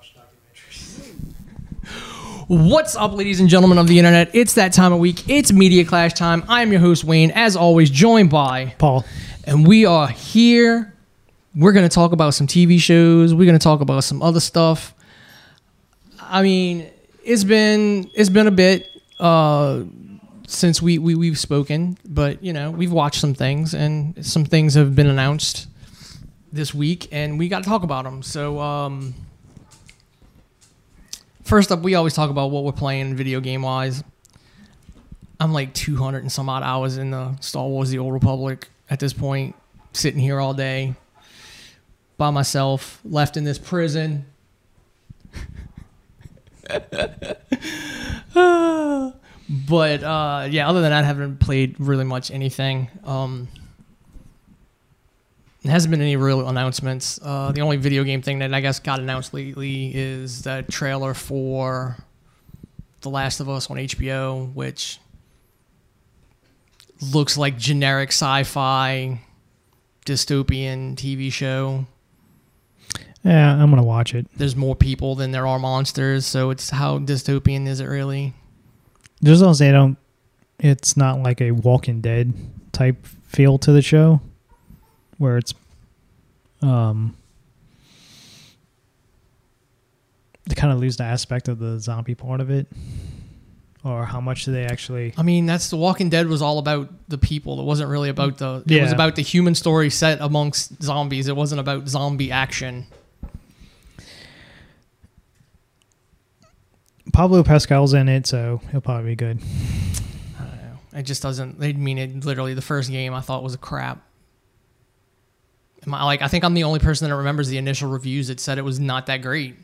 watch documentaries. What's up, ladies and gentlemen of the internet? It's that time of week. It's Media Clash time. I'm your host, Wayne, as always, joined by, Paul. and we are here. We're going to talk about some TV shows. We're going to talk about some other stuff. I mean, it's been it's been a bit uh, since we, we we've spoken, but you know we've watched some things, and some things have been announced this week, and we got to talk about them. So. Um, First up, we always talk about what we're playing video game wise. I'm like 200 and some odd hours in the Star Wars: The Old Republic at this point, sitting here all day by myself, left in this prison. but uh, yeah, other than that, I haven't played really much anything. Um, there hasn't been any real announcements. Uh, the only video game thing that I guess got announced lately is the trailer for The Last of Us on HBO, which looks like generic sci-fi dystopian TV show. Yeah, I'm gonna watch it. There's more people than there are monsters, so it's how dystopian is it really? Just don't say don't. It's not like a Walking Dead type feel to the show, where it's um they kind of lose the aspect of the zombie part of it, or how much do they actually? I mean, that's The Walking Dead was all about the people. It wasn't really about the. It was about the human story set amongst zombies. It wasn't about zombie action. Pablo Pascal's in it, so he'll probably be good. I don't know. It just doesn't. I mean, it literally the first game I thought was a crap. Like I think I'm the only person that remembers the initial reviews that said it was not that great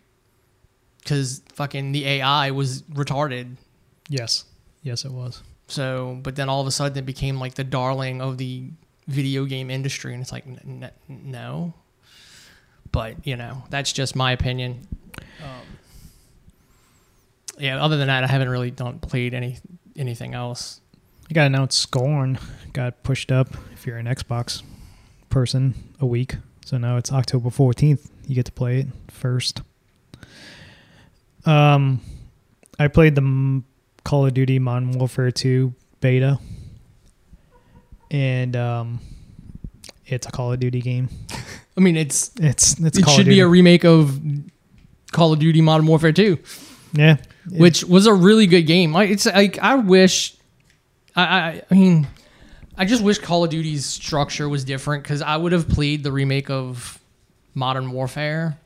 because fucking the AI was retarded. Yes, yes, it was. So, but then all of a sudden it became like the darling of the video game industry, and it's like n- n- no. But you know, that's just my opinion. Um, yeah. Other than that, I haven't really don't played any anything else. You got announced Scorn got pushed up if you're an Xbox person a week. So now it's October 14th. You get to play it first. Um, I played the Call of Duty Modern Warfare 2 beta, and um, it's a Call of Duty game. I mean, it's It's it's it Call should be a remake of Call of Duty Modern Warfare 2, yeah, which was a really good game. I, it's like I wish, I, I, I mean, I just wish Call of Duty's structure was different because I would have played the remake of Modern Warfare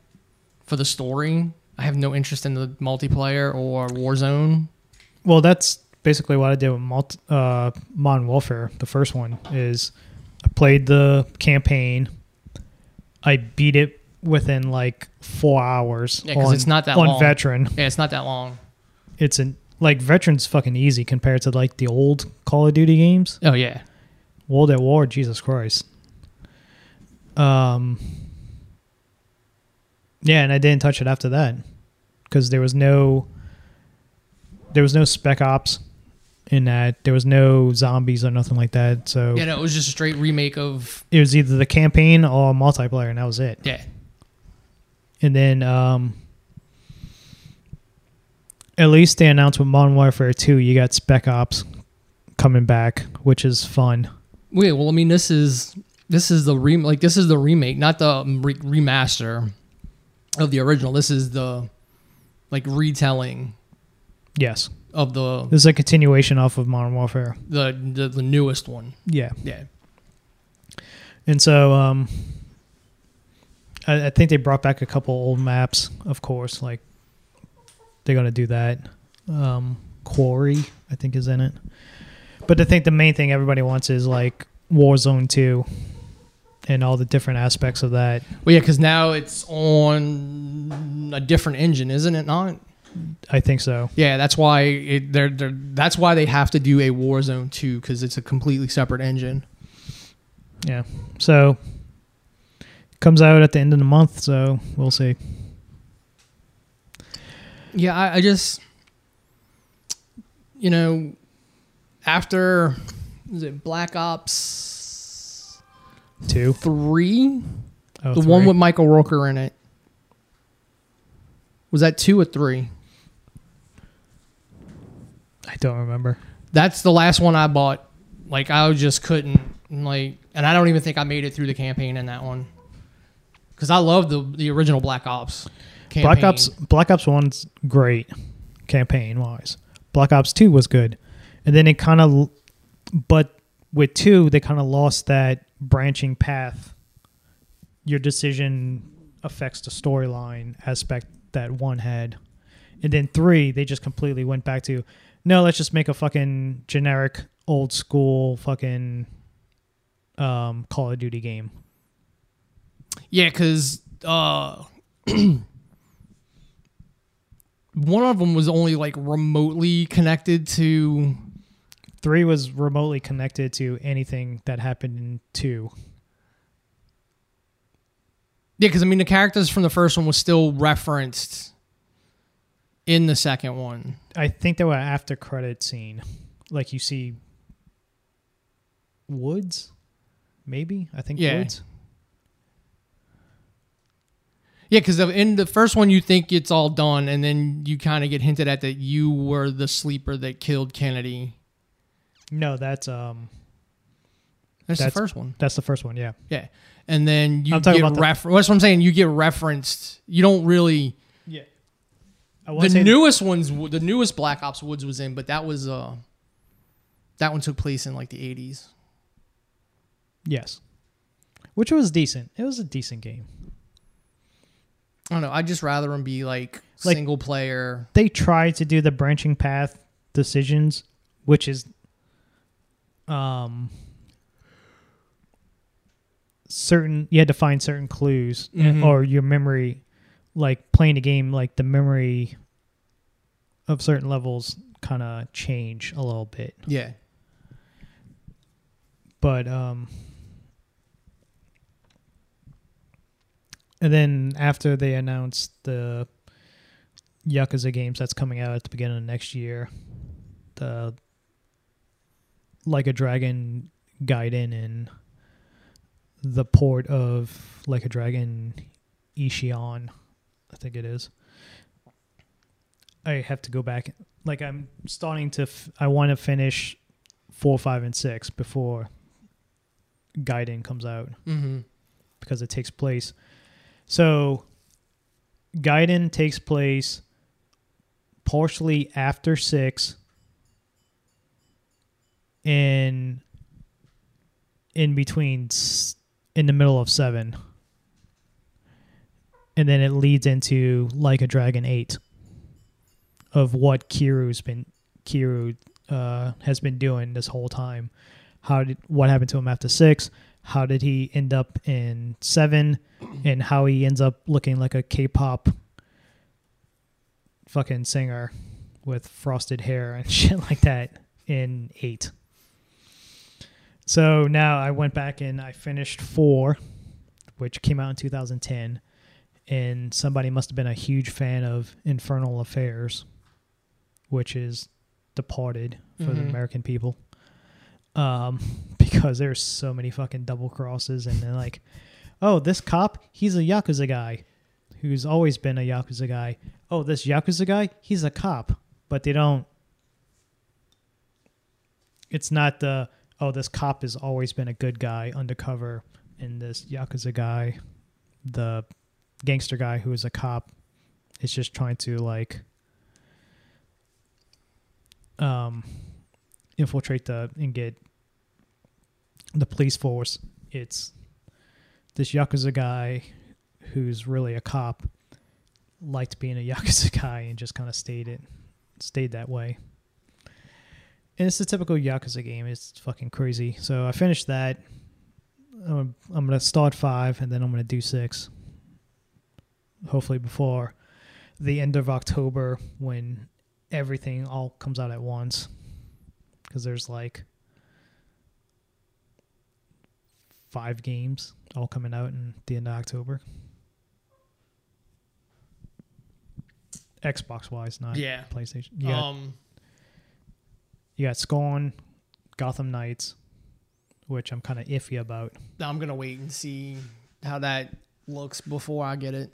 for the story. I have no interest in the multiplayer or Warzone. Well, that's basically what I did with multi, uh, Modern Warfare. The first one is I played the campaign. I beat it within like four hours. Yeah, 'cause on- it's not that on long. veteran. Yeah, it's not that long. It's an like veteran's fucking easy compared to like the old Call of Duty games. Oh yeah, World at War, Jesus Christ. Um. Yeah, and I didn't touch it after that because there was no there was no spec ops in that. There was no zombies or nothing like that. So yeah. No, it was just a straight remake of it was either the campaign or multiplayer, and that was it. yeah. And then um, at least they announced with Modern Warfare 2, you got spec ops coming back, which is fun. Wait, well, I mean, this is this is the re like this is the remake, not the re- remaster of the original. This is the like retelling Yes, of the this is a continuation off of Modern Warfare. the the, the newest one. Yeah. Yeah, And so um, I, I think they brought back a couple old maps, of course. Like they're gonna do that. Um, Quarry, I think, is in it. But I think the main thing everybody wants is like Warzone Two, and all the different aspects of that. well, yeah, because now it's on a different engine, isn't it? Not. I think so. Yeah, that's why it, they're, they're that's why they have to do a Warzone 2 because it's a completely separate engine. Yeah. So comes out at the end of the month, so we'll see. Yeah, I, I just, you know, after is it Black Ops Two. three, Oh, the one with Michael Rooker in it. Was that two or three? I don't remember. That's the last one I bought. Like I just couldn't like, and I don't even think I made it through the campaign in that one because I love the the original Black Ops. Campaign. Black Ops Black Ops One's great campaign wise. Black Ops Two was good, and then it kind of, but with two they kind of lost that branching path. Your decision affects the storyline aspect that one had, and then three they just completely went back to, no, let's just make a fucking generic old school fucking um, Call of Duty game. Yeah, because uh, one of them was only like remotely connected to. Three was remotely connected to anything that happened in two. Yeah, because I mean the characters from the first one was still referenced in the second one. I think they were after credit scene, like you see Woods, maybe I think Yeah. Woods. Yeah, because in the first one, you think it's all done, and then you kind of get hinted at that you were the sleeper that killed Kennedy. No, that's um, That's, That's- the first one. that's the first one. Yeah, Yeah, and then you get refer- That's what I'm saying. You get referenced. You don't really. yeah. I The newest ones, the newest Black Ops Woods was in, but that was uh, that one took place in like the 80s. yes, which was decent. It was a decent game. I don't know. I'd just rather them be like, Like- single player. They tried to do the branching path decisions, which is um certain you had to find certain clues Mhm. or your memory like playing the game like the memory of certain levels kind of change a little bit Yeah. but um and then after they announced the Yakuza games that's coming out at the beginning of next year, the Like a Dragon Gaiden and the port of Like a Dragon Ishin, I think it is. I have to go back. Like I'm starting to. F- I want to finish four, five, and six before Gaiden comes out Mm-hmm. because it takes place. So, Gaiden takes place partially after six, in in between, in the middle of seven, and then it leads into like a Dragon eight, of what Kiryu's been Kiryu uh, has been doing this whole time. How did what happened to him after six? How did he end up in seven? and how he ends up looking like a K-pop fucking singer with frosted hair and shit like that in 8. So now I went back and I finished 4 which came out in 2010 and somebody must have been a huge fan of Infernal Affairs which is Departed for the Mhm. American people. Um because there's so many fucking double crosses and then like oh, this cop, he's a Yakuza guy who's always been a Yakuza guy. Oh, this Yakuza guy, he's a cop. But they don't. It's not the, oh, this cop has always been a good guy undercover, and this Yakuza guy, the gangster guy who is a cop, is just trying to, like, um, infiltrate the, and get the police force. It's this Yakuza guy who's really a cop liked being a Yakuza guy and just kind of stayed it stayed that way. And it's a typical Yakuza game. It's fucking crazy. So I finished that. I'm, I'm gonna start five and then I'm gonna do six. Hopefully before the end of October when everything all comes out at once. Because there's like five games all coming out in the end of October. Xbox wise, not Yeah. PlayStation. Got, Um. You got Scorn, Gotham Knights, which I'm kind of iffy about. Now I'm gonna wait and see how that looks before I get it.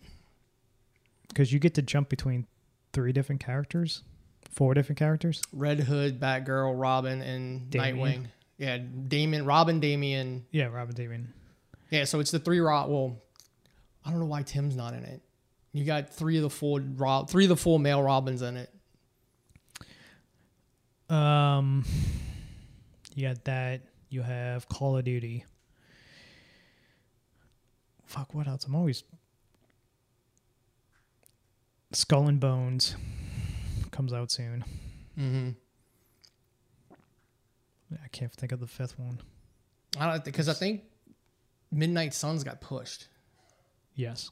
because you get to jump between three different characters, four different characters. Red Hood, Batgirl, Robin, and Damian. Nightwing. Yeah, Damien, Robin, Damien. Yeah, Robin Damien. Yeah, so it's the three Rob. Well, I don't know why Tim's not in it. You got three of the four Rob, three of the four male Robins in it. Um, you got that. You have Call of Duty. Fuck, what else? I'm always Skull and Bones comes out soon. Mm-hmm. I can't think of the fifth one. I don't because I think Midnight Suns got pushed, Yes.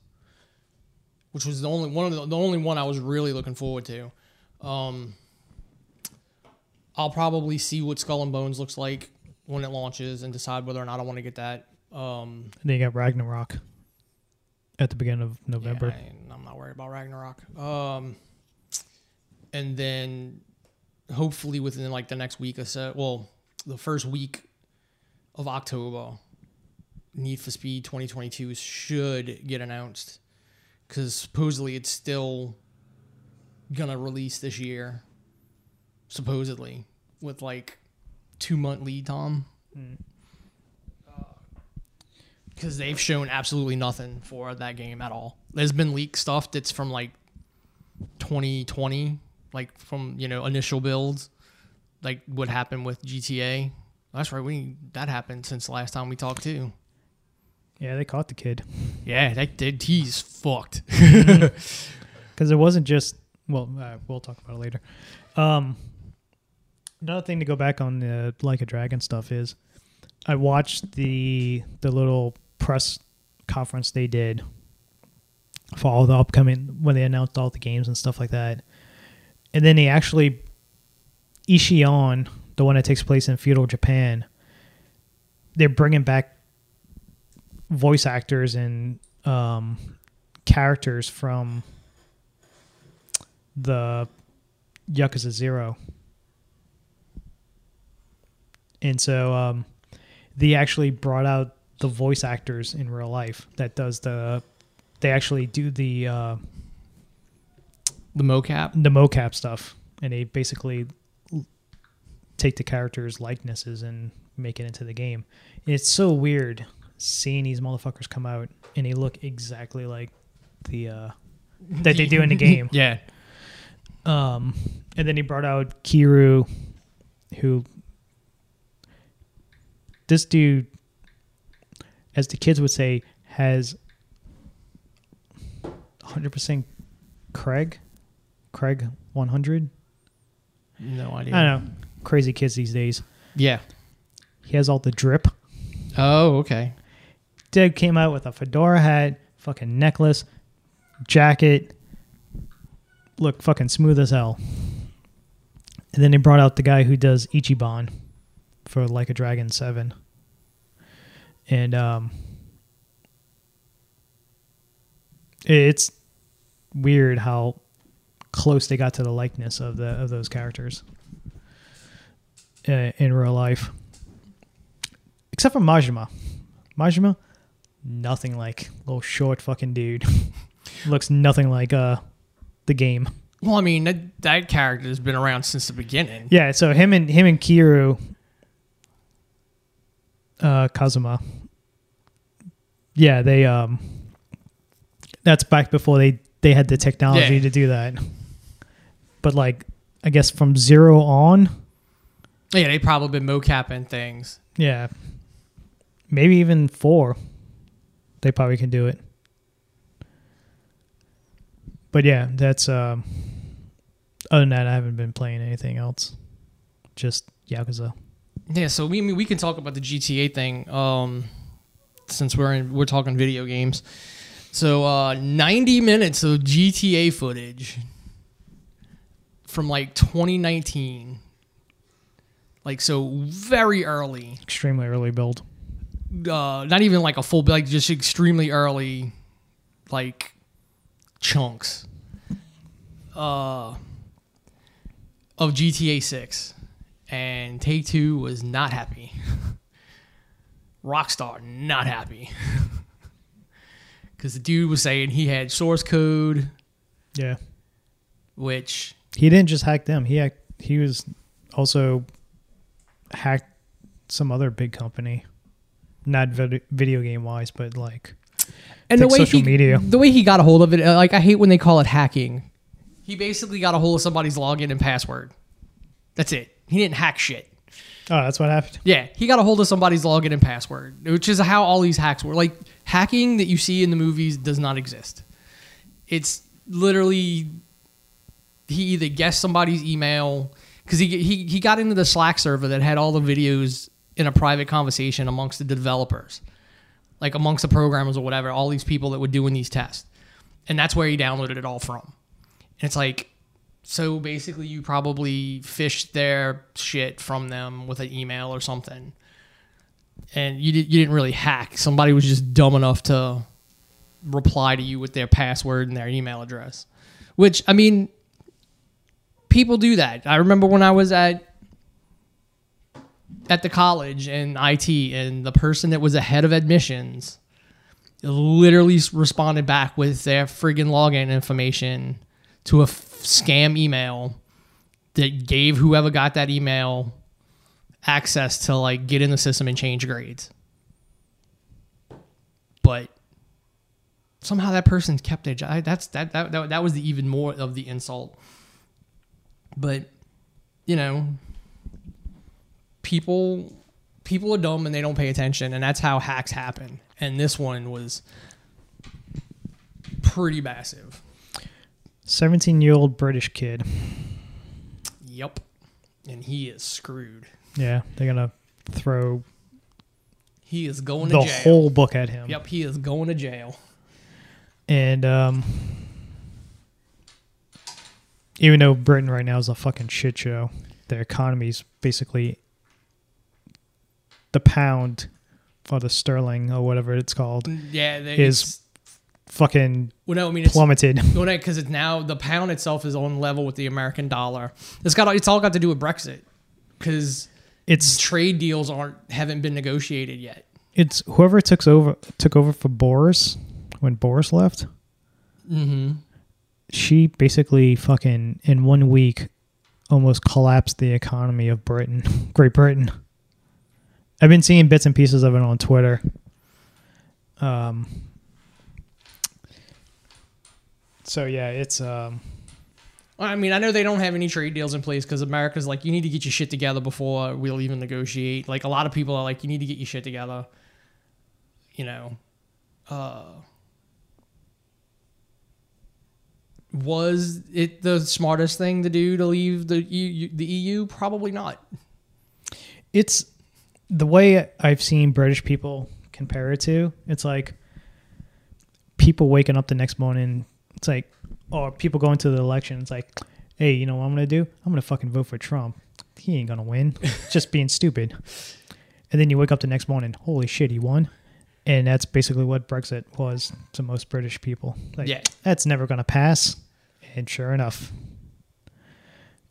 which was the only one of the, the only one I was really looking forward to. Um, I'll probably see what Skull and Bones looks like when it launches and decide whether or not I want to get that. Um, And then you got Ragnarok at the beginning of November. Yeah, I, I'm not worried about Ragnarok. Um, and then hopefully within like the next week or so, well, the first week of October, Need for Speed 2022 should get announced because supposedly it's still gonna release this year, supposedly with like two month lead time Mm. because they've shown absolutely nothing for that game at all. There's been leaked stuff that's from like 2020, like from you know initial builds, like what happened with GTA. That's right, we that happened since the last time we talked too. Yeah, they caught the kid Yeah, that did. He's fucked. because it wasn't just. Well, uh, we'll talk about it later. Um, another thing to go back on the Like a Dragon stuff is, I watched the the little press conference they did for all the upcoming when they announced all the games and stuff like that, and then they actually Ishin, the one that takes place in feudal Japan, they're bringing back voice actors and um, characters from the Yakuza Zero. And so um, they actually brought out the voice actors in real life that does the they actually do the uh, the mocap. the mocap stuff. And they basically take the characters likenesses and make it into the game. It's so weird seeing these motherfuckers come out and they look exactly like the uh that they do in the game. Yeah, um and then he brought out Kiryu who this dude as the kids would say has 100% craig craig 100 no idea. I don't know. Crazy kids these days. Yeah. He has all the drip. Oh, okay. Dude came out with a fedora hat, fucking necklace, jacket. Look fucking smooth as hell. And then they brought out the guy who does Ichiban for Like a Dragon 7. And um it's weird how close they got to the likeness of the of those characters uh, in real life. Except for Majima. Majima, nothing like little short fucking dude. Looks nothing like uh the game. Well, I mean that that character has been around since the beginning. Yeah, so him and him and Kiryu uh Kazuma. Yeah, they um that's back before they they had the technology Yeah. to do that. But like I guess from 0 on, Yeah, they probably been mocapping things. yeah. Maybe even 4. They probably can do it. But yeah, that's um other than that I haven't been playing anything else. Just Yakuza. Yeah, so we I mean, we can talk about the GTA thing um, since we're in, we're talking video games. So uh, 90 minutes of GTA footage from like 2019. Like so very early. Extremely early build. Uh, not even like a full like just extremely early like chunks uh of GTA 6 and Take 2 was not happy. Rockstar not happy. Cuz the dude was saying he had source code Yeah. which He didn't just hack them. He hacked, he was also hacked some other big company, not vid- video game wise, but like and the way social he, media. the way he got a hold of it, uh, like I hate when they call it hacking. He basically got a hold of somebody's login and password. That's it. He didn't hack shit. oh, that's what happened. Yeah, he got a hold of somebody's login and password, which is how all these hacks were. Like hacking that you see in the movies does not exist. It's literally he either guessed somebody's email because he, he he got into the Slack server that had all the videos in a private conversation amongst the developers, like amongst the programmers or whatever. All these people that were doing these tests, and that's where he downloaded it all from. And it's like so basically, you probably phished their shit from them with an email or something, and you did, you didn't really hack. Somebody was just dumb enough to reply to you with their password and their email address. Which I mean, people do that. I remember when I was at at the college in IT, and the person that was ahead of admissions literally responded back with their friggin' login information to a scam email that gave whoever got that email access to like get in the system and change grades. But somehow that person kept their job. That's that, that that that was the even more of the insult. But you know, people people are dumb and they don't pay attention, and that's how hacks happen. And this one was pretty massive. 17 year old British kid. Yep. And he is screwed. Yeah, they're gonna throw He is going the to jail. whole book at him. Yep, he is going to jail. And um, even though Britain right now is a fucking shit show, their economy's basically the pound or the sterling or whatever it's called Yeah, they, Is- fucking well, no, I mean it's plummeted. well, because it's now the pound itself is on level with the American dollar. It's got it's all got to do with Brexit because It's trade deals aren't haven't been negotiated yet. it's whoever took over took over for Boris when Boris left. Mm-hmm. She basically fucking in one week almost collapsed the economy of Britain, Great Britain. I've been seeing bits and pieces of it on Twitter. Um. So yeah, it's um. I mean, I know they don't have any trade deals in place because America's like, you need to get your shit together before we'll even negotiate. Like, a lot of people are like, you need to get your shit together. You know, uh, was it the smartest thing to do to leave the EU? The EU? Probably not. it's the way I've seen British people compare it to. It's like people waking up the next morning. It's like, or people going to the election. It's like, hey, you know what I'm gonna do? I'm gonna fucking vote for Trump. He ain't gonna win. Just being stupid. And then you wake up the next morning. Holy shit, he won. And that's basically what Brexit was to most British people. Like, Yeah. that's never gonna pass. And sure enough.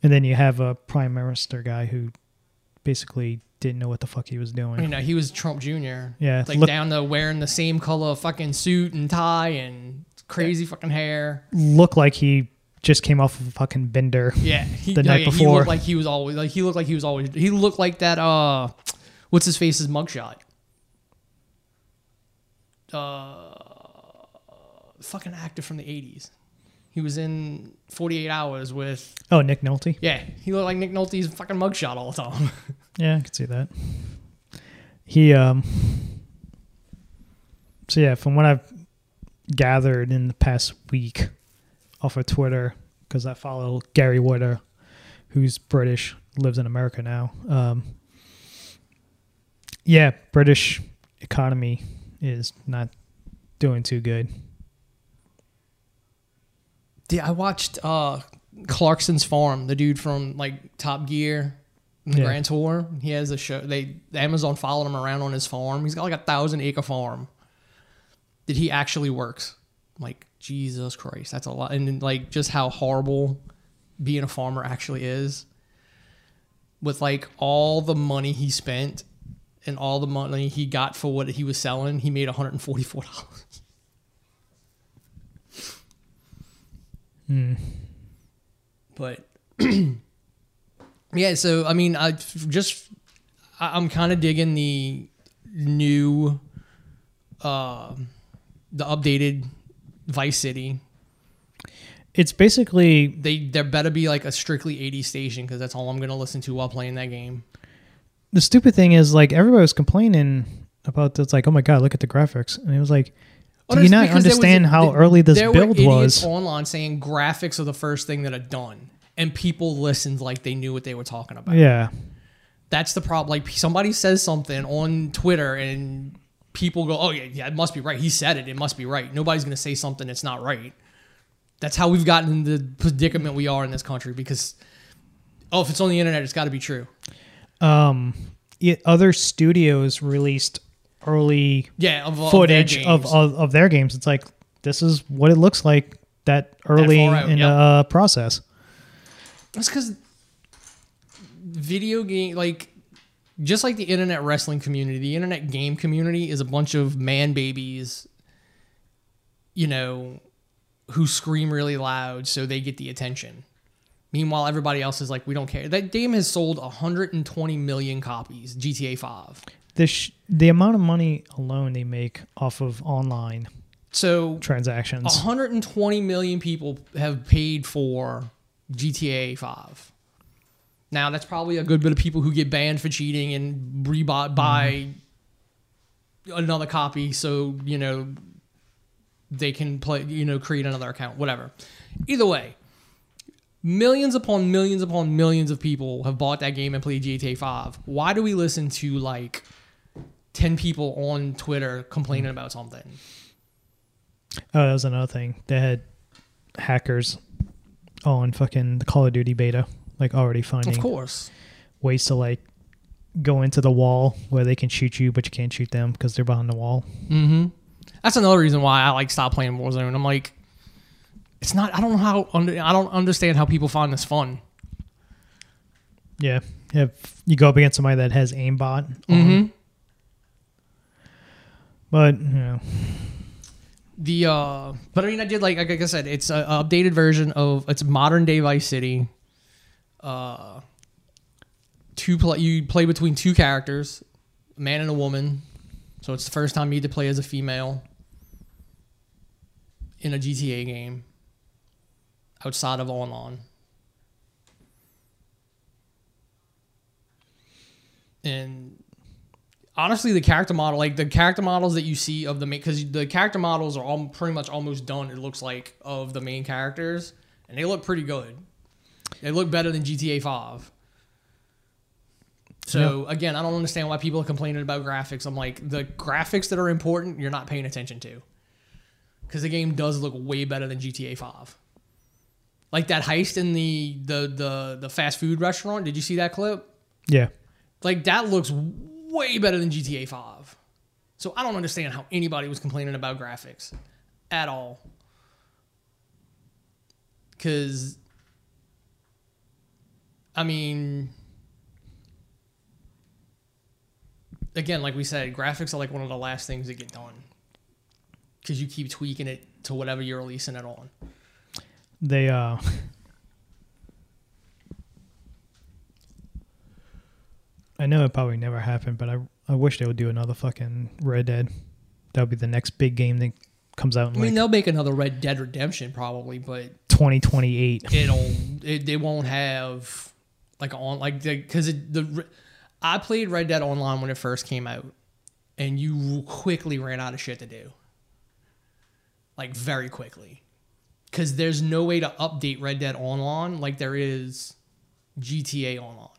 And then you have a prime minister guy who basically didn't know what the fuck he was doing. You know, he was Trump Jr. Yeah, like look- down to wearing the same color fucking suit and tie and crazy fucking hair. Looked like he just came off of a fucking bender. Yeah, he, the night yeah, He before. looked like he was always like he looked like he was always he looked like that. Uh, what's his face's mugshot? Uh, fucking actor from the eighties. He was in Forty Eight Hours with Oh, Nick Nolte. yeah. He looked like Nick Nolte's fucking mugshot all the time. Yeah, I could see that. He um. So yeah, from what I've gathered in the past week off of Twitter, because I follow Gary Whitta, who's British, lives in America now. Um. Yeah, British economy is not doing too good. Yeah, I watched uh Clarkson's Farm, the dude from like Top Gear, the Yeah. Grand Tour. He has a show. They Amazon followed him around on his farm. He's got like a thousand acre farm that he actually works. Like Jesus Christ, that's a lot. And like just how horrible being a farmer actually is. With like all the money he spent and all the money he got for what he was selling, he made one hundred and forty four dollars. Mm. But yeah, so I mean, I just I- I'm kind of digging the new, uh, the updated Vice City. It's basically They there better be like a strictly 80 station because that's all I'm gonna listen to while playing that game. the stupid thing is like everybody was complaining about this. Like, oh my god, look at the graphics, and it was like, Oh, do you not understand a- how th- early this build was? online saying graphics are the first thing that are done, and people listened like they knew what they were talking about. Yeah, That's the problem. Like somebody says something on Twitter and people go, "Oh yeah, yeah, it must be right. He said it. It must be right." Nobody's going to say something that's not right. That's how we've gotten in the predicament we are in this country because oh, if it's on the internet, it's got to be true. um, it, other studios released early Yeah, of, footage of, of of their games. It's like this is what it looks like that early far out, in yep. the uh, process. That's because video game, like, just like the internet wrestling community, the internet game community is a bunch of man babies, you know, who scream really loud so they get the attention. Meanwhile, everybody else is like, we don't care. That game has sold 120 million copies, GTA 5. The sh- the amount of money alone they make off of online So transactions. 120 million people have paid for GTA 5. Now, that's probably a good bit of people who get banned for cheating and rebought mm-hmm. buy another copy so, you know, they can play, you know, create another account, whatever. Either way, millions upon millions upon millions of people have bought that game and played GTA 5. Why do we listen to like 10 people on Twitter complaining mm-hmm. about something? Oh, that was another thing. They had hackers on fucking the Call of Duty beta, like already finding Of course. ways to like go into the wall where they can shoot you, but you can't shoot them because they're behind the wall. Mm-hmm. That's another reason why I like stop playing Warzone. I'm like, it's not. I don't know how. I don't understand how people find this fun. Yeah, if you go up against somebody that has aimbot, on, Mm-hmm. but you know, The uh, but I mean, I did like like I said, it's an updated version of it's modern day Vice City. Uh, two play you play between two characters, a man and a woman. So it's the first time you get to play as a female in a GTA game outside of online. And honestly, the character model, like the character models that you see of the main, because the character models are all pretty much almost done. It looks like of the main characters, and they look pretty good. They look better than GTA Five. So again, I don't understand why people are complaining about graphics. I'm like, the graphics that are important, you're not paying attention to, because the game does look way better than GTA Five. Like that heist in the the the the fast food restaurant. Did you see that clip? yeah, Like that looks way better than GTA 5. So I don't understand how anybody was complaining about graphics at all. Cuz I mean again, like we said, graphics are like one of the last things that get done. Cuz you keep tweaking it to whatever you're releasing it on. they uh. I know it probably never happened, but I I wish they would do another fucking Red Dead. That would be the next big game that comes out in I mean, like they'll make another Red Dead Redemption probably, but 2028. it'll it, they won't have like on like because it the I played Red Dead Online when it first came out, and you quickly ran out of shit to do. Like very quickly, because there's no way to update Red Dead Online like there is GTA Online.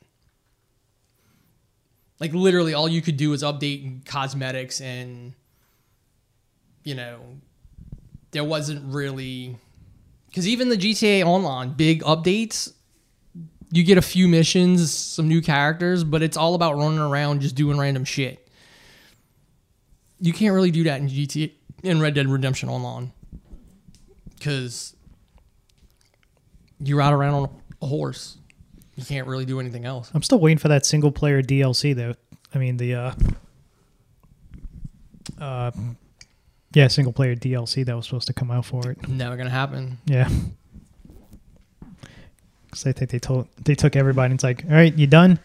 Like literally, all you could do is update cosmetics and you know there wasn't really because even the GTA Online big updates, you get a few missions, some new characters, but it's all about running around just doing random shit. You can't really do that in GTA in Red Dead Redemption Online because you ride around on a horse. You can't really do anything else. I'm still waiting for that single player DLC though. I mean the uh uh yeah, single player DLC that was supposed to come out for it. Never gonna happen. Yeah. I think they told they took everybody. and It's like, all right, you done?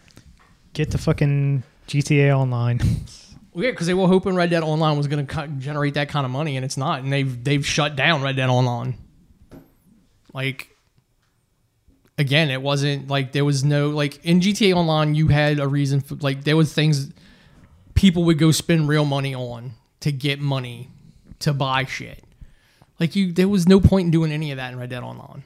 Get the fucking GTA Online. Well, yeah, because they were hoping Red Dead Online was going to generate that kind of money, and it's not. And they've they've shut down Red Dead Online. Like, again, it wasn't like there was no like in GTA Online. You had a reason for like there was things people would go spend real money on to get money to buy shit. Like you, there was no point in doing any of that in Red Dead Online.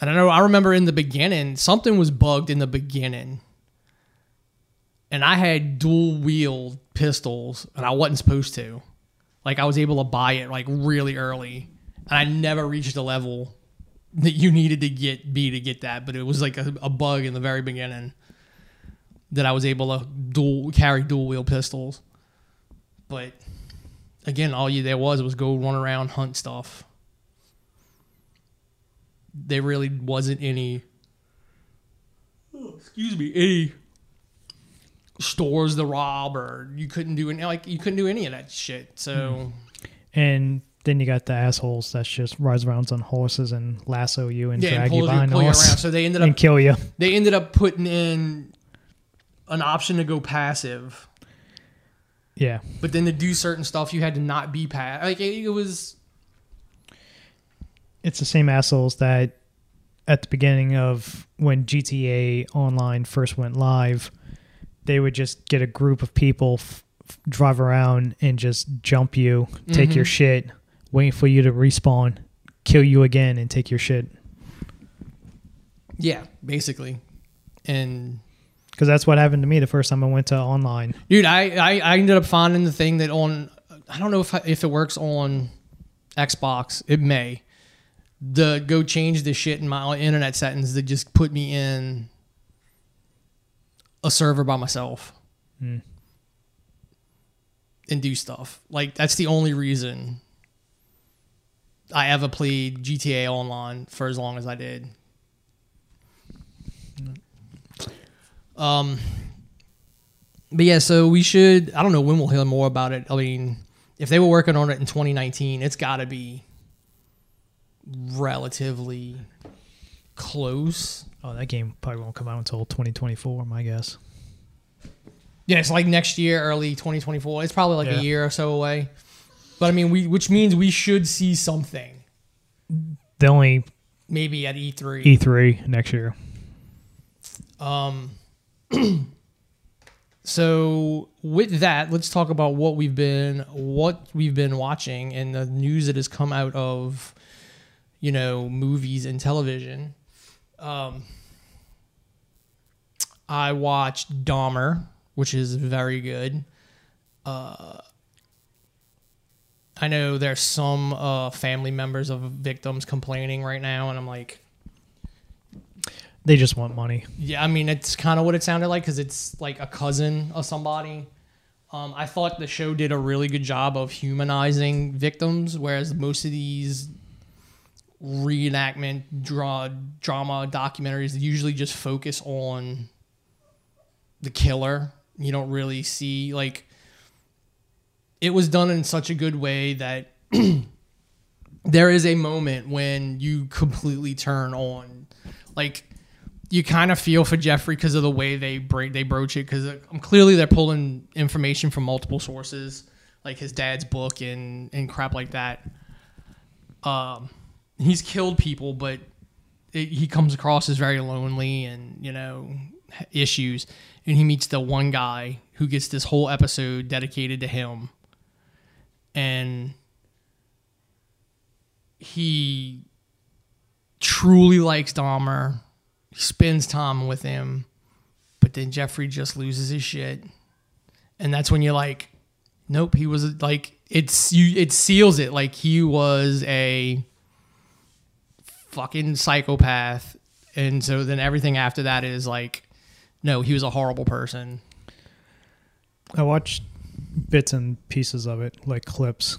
I don't know. I remember in the beginning, something was bugged in the beginning and I had dual wheel pistols and I wasn't supposed to. Like I was able to buy it like really early and I never reached the level that you needed to get B to get that, but it was like a, a bug in the very beginning that I was able to dual carry dual wheel pistols. But again, all you there was was go run around hunt stuff. There really wasn't any oh, excuse me, any stores to rob or you couldn't do any like you couldn't do any of that shit. So hmm. And then you got the assholes that just rides around on horses and lasso you and yeah, drag pull, you you, behind the pull you around. So they ended and up kill you. they ended up putting in an option to go passive, Yeah. but then to do certain stuff you had to not be passive. Like it, it was It's the same assholes that at the beginning of when GTA Online first went live, they would just get a group of people, f- f- drive around, and just jump you, take your Mhm. shit, waiting for you to respawn, kill you again, and take your shit. yeah, basically. And Because that's what happened to me the first time I went to online. Dude, I, I, I ended up finding the thing that on I don't know if if it works on Xbox. It may. The go change the shit in my internet settings that just put me in a server by myself Hmm. and do stuff. Like that's the only reason I ever played GTA online for as long as I did. Um but yeah, so we should. I don't know when we'll hear more about it. I mean, if they were working on it in 2019, it's got to be relatively close. Oh, that game probably won't come out until 2024, my guess. Yeah, it's like next year, early 2024. It's probably like Yeah. a year or so away. But I mean, we which means we should see something The only maybe at E E3. E3 next year. Um, so with that, let's talk about what we've been what we've been watching and the news that has come out of you know movies and television. Um, I watched Dahmer, which is very good. Uh, I know there's some uh, family members of victims complaining right now, and I'm like, They just want money. yeah, I mean, it's kind of what it sounded like because it's like a cousin of somebody. Um, I thought the show did a really good job of humanizing victims, whereas most of these reenactment draw drama documentaries usually just focus on the killer. You don't really see like it was done in such a good way that there is a moment when you completely turn on like you kind of feel for Jeffrey because of the way they break they broach it because clearly they're pulling information from multiple sources like his dad's book and and crap like that um he's killed people but it, he comes across as very lonely and you know issues and he meets the one guy who gets this whole episode dedicated to him and he truly likes Dahmer. Spends time with him, but then Jeffrey just loses his shit, and that's when you're like, nope, he was like it's you. It seals it like he was a fucking psychopath, and so then everything after that is like, no, he was a horrible person. I watched bits and pieces of it, like clips.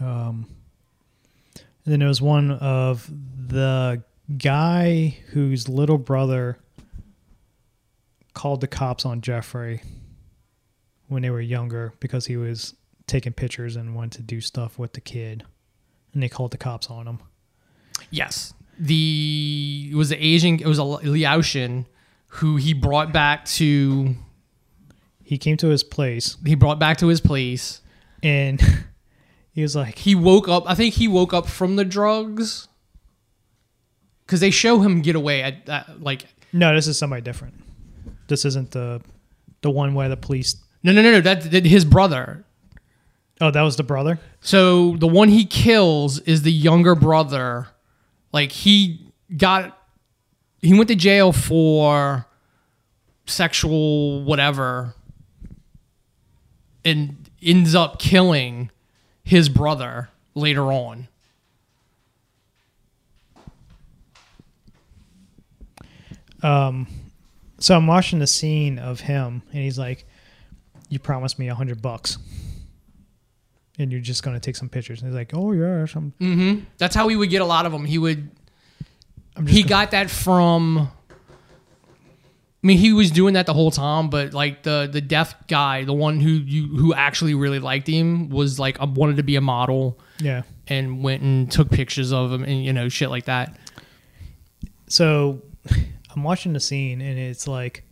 Um, and then there was one of the guy whose little brother called the cops on Jeffrey when they were younger because he was taking pictures and wanted to do stuff with the kid. and they called the cops on him. Yes. The it was the Asian it was a Laotian who he brought back to He came to his place he brought back to his place. and he was like, He woke up I think he woke up from the drugs cuz they show him get away at, at like "No, this is somebody different. This isn't the the one where the police." no no no no that, that his brother. Oh, that was the brother. So the one he kills is the younger brother. Like he got he went to jail for sexual whatever and ends up killing his brother later on. Um, so I'm watching the scene of him, and he's like, "You promised me a hundred bucks, and you're just gonna take some pictures." And he's like, "Oh yeah, some." Mm-hmm. That's how he would get a lot of them. He would I'm just he gonna- got that from I mean, he was doing that the whole time, but like the the deaf guy, the one who you who actually really liked him, was like wanted to be a model yeah. and went and took pictures of him and you know shit like that. So I'm watching the scene, and it's like,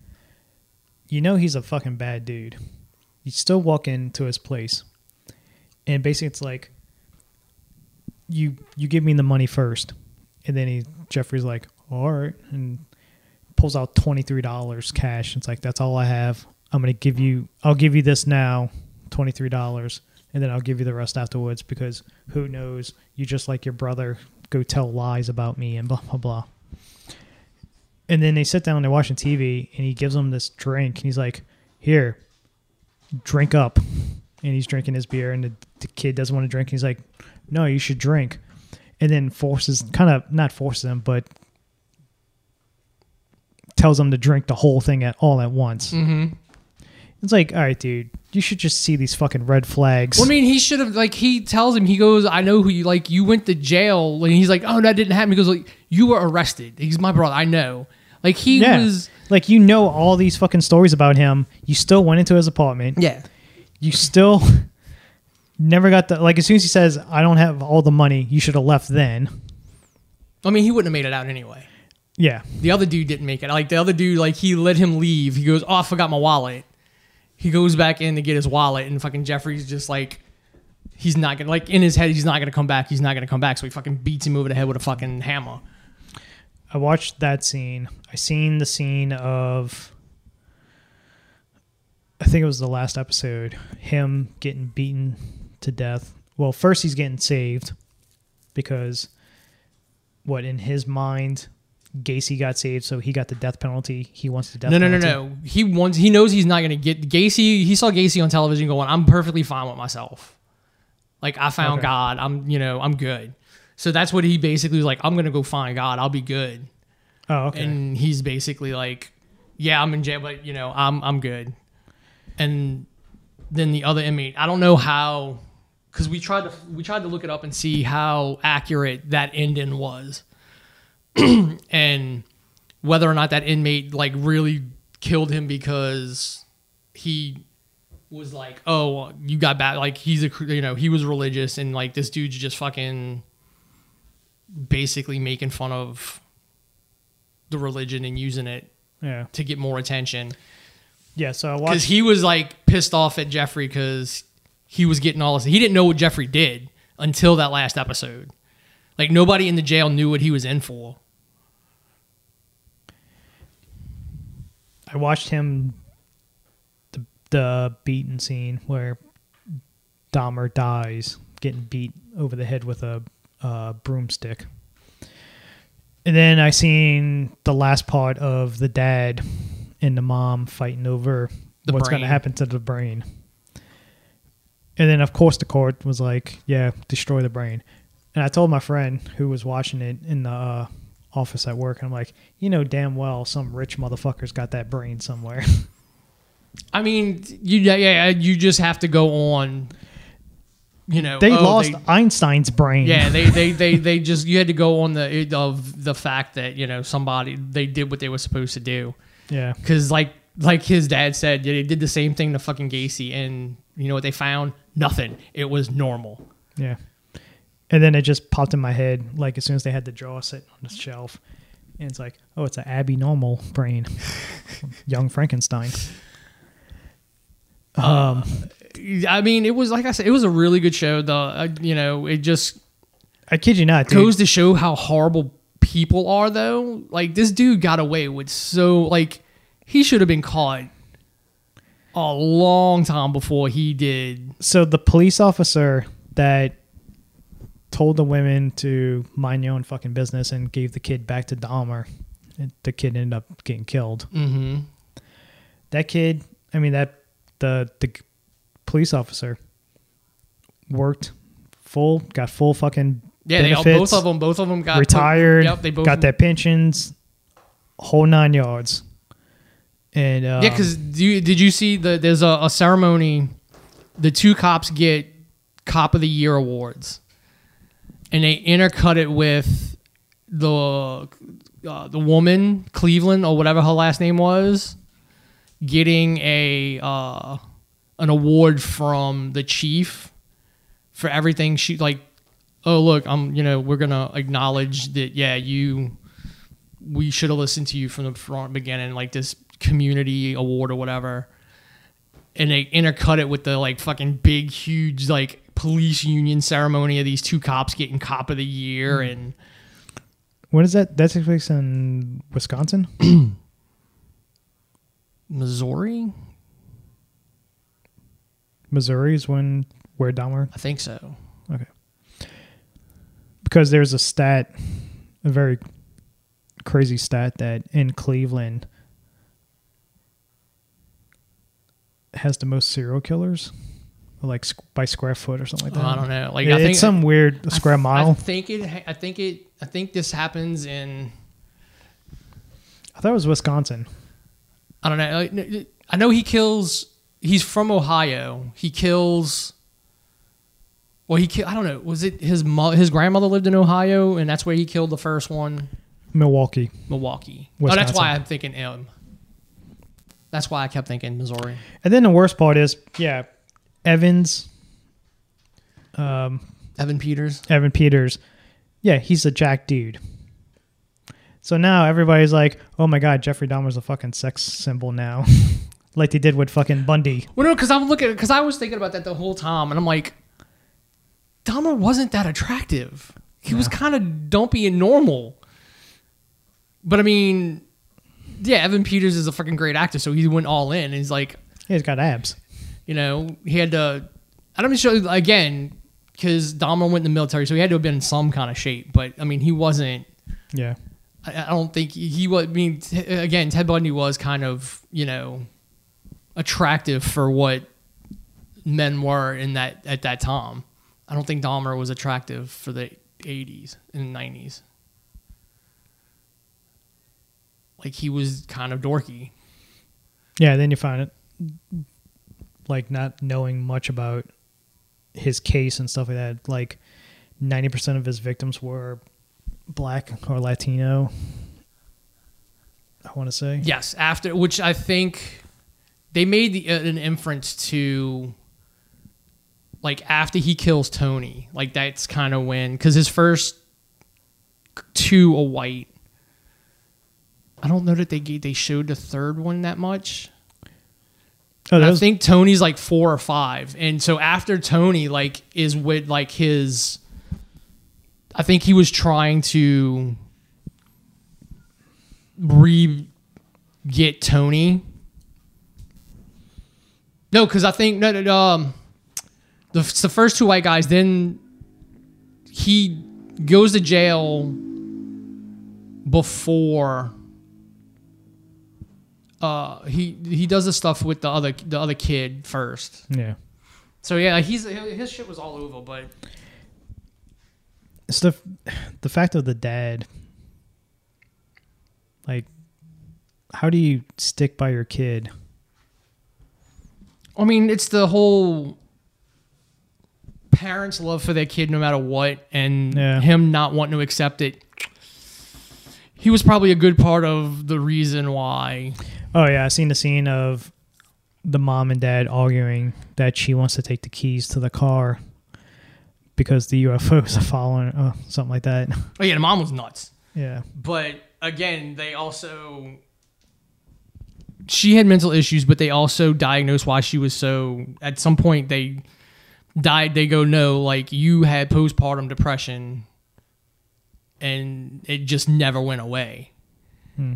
you know, he's a fucking bad dude. You still walk into his place, and basically, it's like, you you give me the money first, and then he Jeffrey's like, all right, and pulls out twenty three dollars cash. It's like that's all I have. I'm gonna give you. I'll give you this now, twenty three dollars, and then I'll give you the rest afterwards because who knows? You just like your brother go tell lies about me and blah blah blah. And then they sit down, and they're watching TV, and he gives them this drink, and he's like, "Here, drink up." And he's drinking his beer, and the, the kid doesn't want to drink. He's like, "No, you should drink." And then forces, kind of not forces him, but tells him to drink the whole thing at all at once. Mm-hmm. It's like, all right, dude, you should just see these fucking red flags. Well, I mean, he should have like he tells him he goes, "I know who you like. You went to jail," and he's like, "Oh, that didn't happen." He goes, "Like you were arrested." He's my brother. I know. Like he yeah, was. like you know all these fucking stories about him. You still went into his apartment. Yeah. You still never got the like. As soon as he says, "I don't have all the money," you should have left then. I mean, he wouldn't have made it out anyway. Yeah, The other dude didn't make it. Like the other dude, like he let him leave. He goes, "Oh, I forgot my wallet." He goes back in to get his wallet, and fucking Jeffrey's just like, he's not gonna like in his head, he's not gonna come back. He's not gonna come back. So he fucking beats him over the head with a fucking hammer. I watched that scene. I seen the scene of. I think it was the last episode. Him getting beaten to death. Well, first he's getting saved because what in his mind, Gacy got saved, so he got the death penalty. He wants the death. No, no, no, penalty. no. He wants. He knows he's not gonna get Gacy. He saw Gacy on television going, "I'm perfectly fine with myself. Like I found Okay. God. I'm, you know, I'm good." So that's what he basically was like. I'm gonna go find God. I'll be good. Oh, okay. and he's basically like, "Yeah, I'm in jail, but you know, I'm I'm good." And then the other inmate, I don't know how, because we tried to we tried to look it up and see how accurate that ending was, and whether or not that inmate like really killed him because he was like, "Oh, you got bad." Like he's a you know he was religious and like this dude's just fucking basically making fun of the religion and using it yeah, to get more attention yeah. So I because he was like pissed off at Jeffrey because he was getting all this. He didn't know what Jeffrey did until that last episode. Like nobody in the jail knew what he was in for. I watched him the the beaten scene where Dahmer dies, getting beat over the head with a uh, broomstick. And then I seen the last part of the dad and the mom fighting over The what's going to happen to the brain. And then, of course, the court was like, "Yeah, destroy the brain." And I told my friend who was watching it in the uh, office at work, I'm like, "You know damn well some rich motherfucker's got that brain somewhere." I mean, you yeah, yeah you just have to go on. You know, they oh, lost they- Einstein's brain. yeah, they, they, they, they just you had to go on the of the fact that you know somebody they did what they were supposed to do. Yeah, Because like like his dad said, they did the same thing to fucking Gacy, and you know what they found? Nothing. It was normal. yeah. And then it just popped in my head, like as soon as they had the jaw sitting on the shelf, and it's like, oh, it's an Abby normal brain, young Frankenstein. Um, I mean, it was like I said, it was a really good show. The uh, you know, it just I kid you not, dude. goes to show how horrible people are, though. Like this dude got away with so like he should have been caught a long time before he did. so the police officer that told the women to mind your own fucking business and gave the kid back to Dahmer, and the kid ended up getting killed. Mm-hmm. That kid, I mean that the the police officer worked full, got full fucking Yeah, they all, both of them, both of them got retired, Yep, they both got their pensions, whole nine yards. And uh, Yeah, because did you see the there's a, a ceremony? The two cops get cop of the year awards, and they intercut it with the uh, the woman Cleveland or whatever her last name was, getting a uh, an award from the chief for everything she like. Oh look, I'm you know we're gonna acknowledge that yeah you we should have listened to you from the front beginning like this community award or whatever and they intercut it with the like fucking big huge like police union ceremony of these two cops getting cop of the year hmm. and when is that? That takes place in Wisconsin. missouri Missouri is when where Dahmer i think so because there's a stat, a very crazy stat that in Cleveland has the most serial killers, like by square foot or something like oh, that. i don't know like It- i think it's some weird square I, mile. I think it i think it i think this happens in I thought it was Wisconsin. I don't know. I know he kills. He's from Ohio. He kills. Well, he. killed. I don't know. Was it his mo- his grandmother lived in Ohio, and that's where he killed the first one, Milwaukee. Milwaukee. Oh, that's why I'm thinking him. That's why I kept thinking Missouri. And then the worst part is, yeah, Evans, um, Evan Peters. Evan Peters, yeah, he's a jack dude. So now everybody's like, oh my god, Jeffrey Dahmer's a fucking sex symbol now, like they did with fucking Bundy. Well, no, because I'm looking. Because I was thinking about that the whole time, and I'm like, Dahmer wasn't that attractive. He was kind of dumpy and normal. But I mean, yeah, Evan Peters is a fucking great actor, so he went all in. He's like, He's got abs. you know, he had to. I don't show again because Dahmer went in the military, so he had to have been in some kind of shape. But I mean, he wasn't. Yeah. I, I don't think he, he was. I mean, t- again, Ted Bundy was kind of you know attractive for what men were in that at that time. I don't think Dahmer was attractive for the 80s and 90s. Like he was kind of dorky. Yeah, then you find it like not knowing much about his case and stuff like that. Like ninety percent of his victims were black or Latino. I want to say. Yes, after which I think they made the, uh, an inference to like after he kills Tony, like that's kind of when because his first two a white. I don't know that they they showed the third one that much. Oh, that I was, think Tony's like four or five, and so after Tony like is with like his. I think he was trying to re get Tony. No, because I think no, no, no, um, the it's the first two white guys. Then he goes to jail before. Uh, he he does the stuff with the other the other kid first. yeah. So yeah, he's his shit was all over, but It's the the fact of the dad. Like, how do you stick by your kid? I mean, it's the whole parents' love for their kid no matter what, and Yeah. him not wanting to accept it. He was probably a good part of the reason why. Oh yeah, I seen the scene of the mom and dad arguing that she wants to take the keys to the car, because the UFOs are following, uh, something like that. Oh yeah, the mom was nuts. Yeah. But again, they also she had mental issues, but they also diagnosed why she was so. At some point, they died. They go, no, like you had postpartum depression, and it just never went away. Hmm.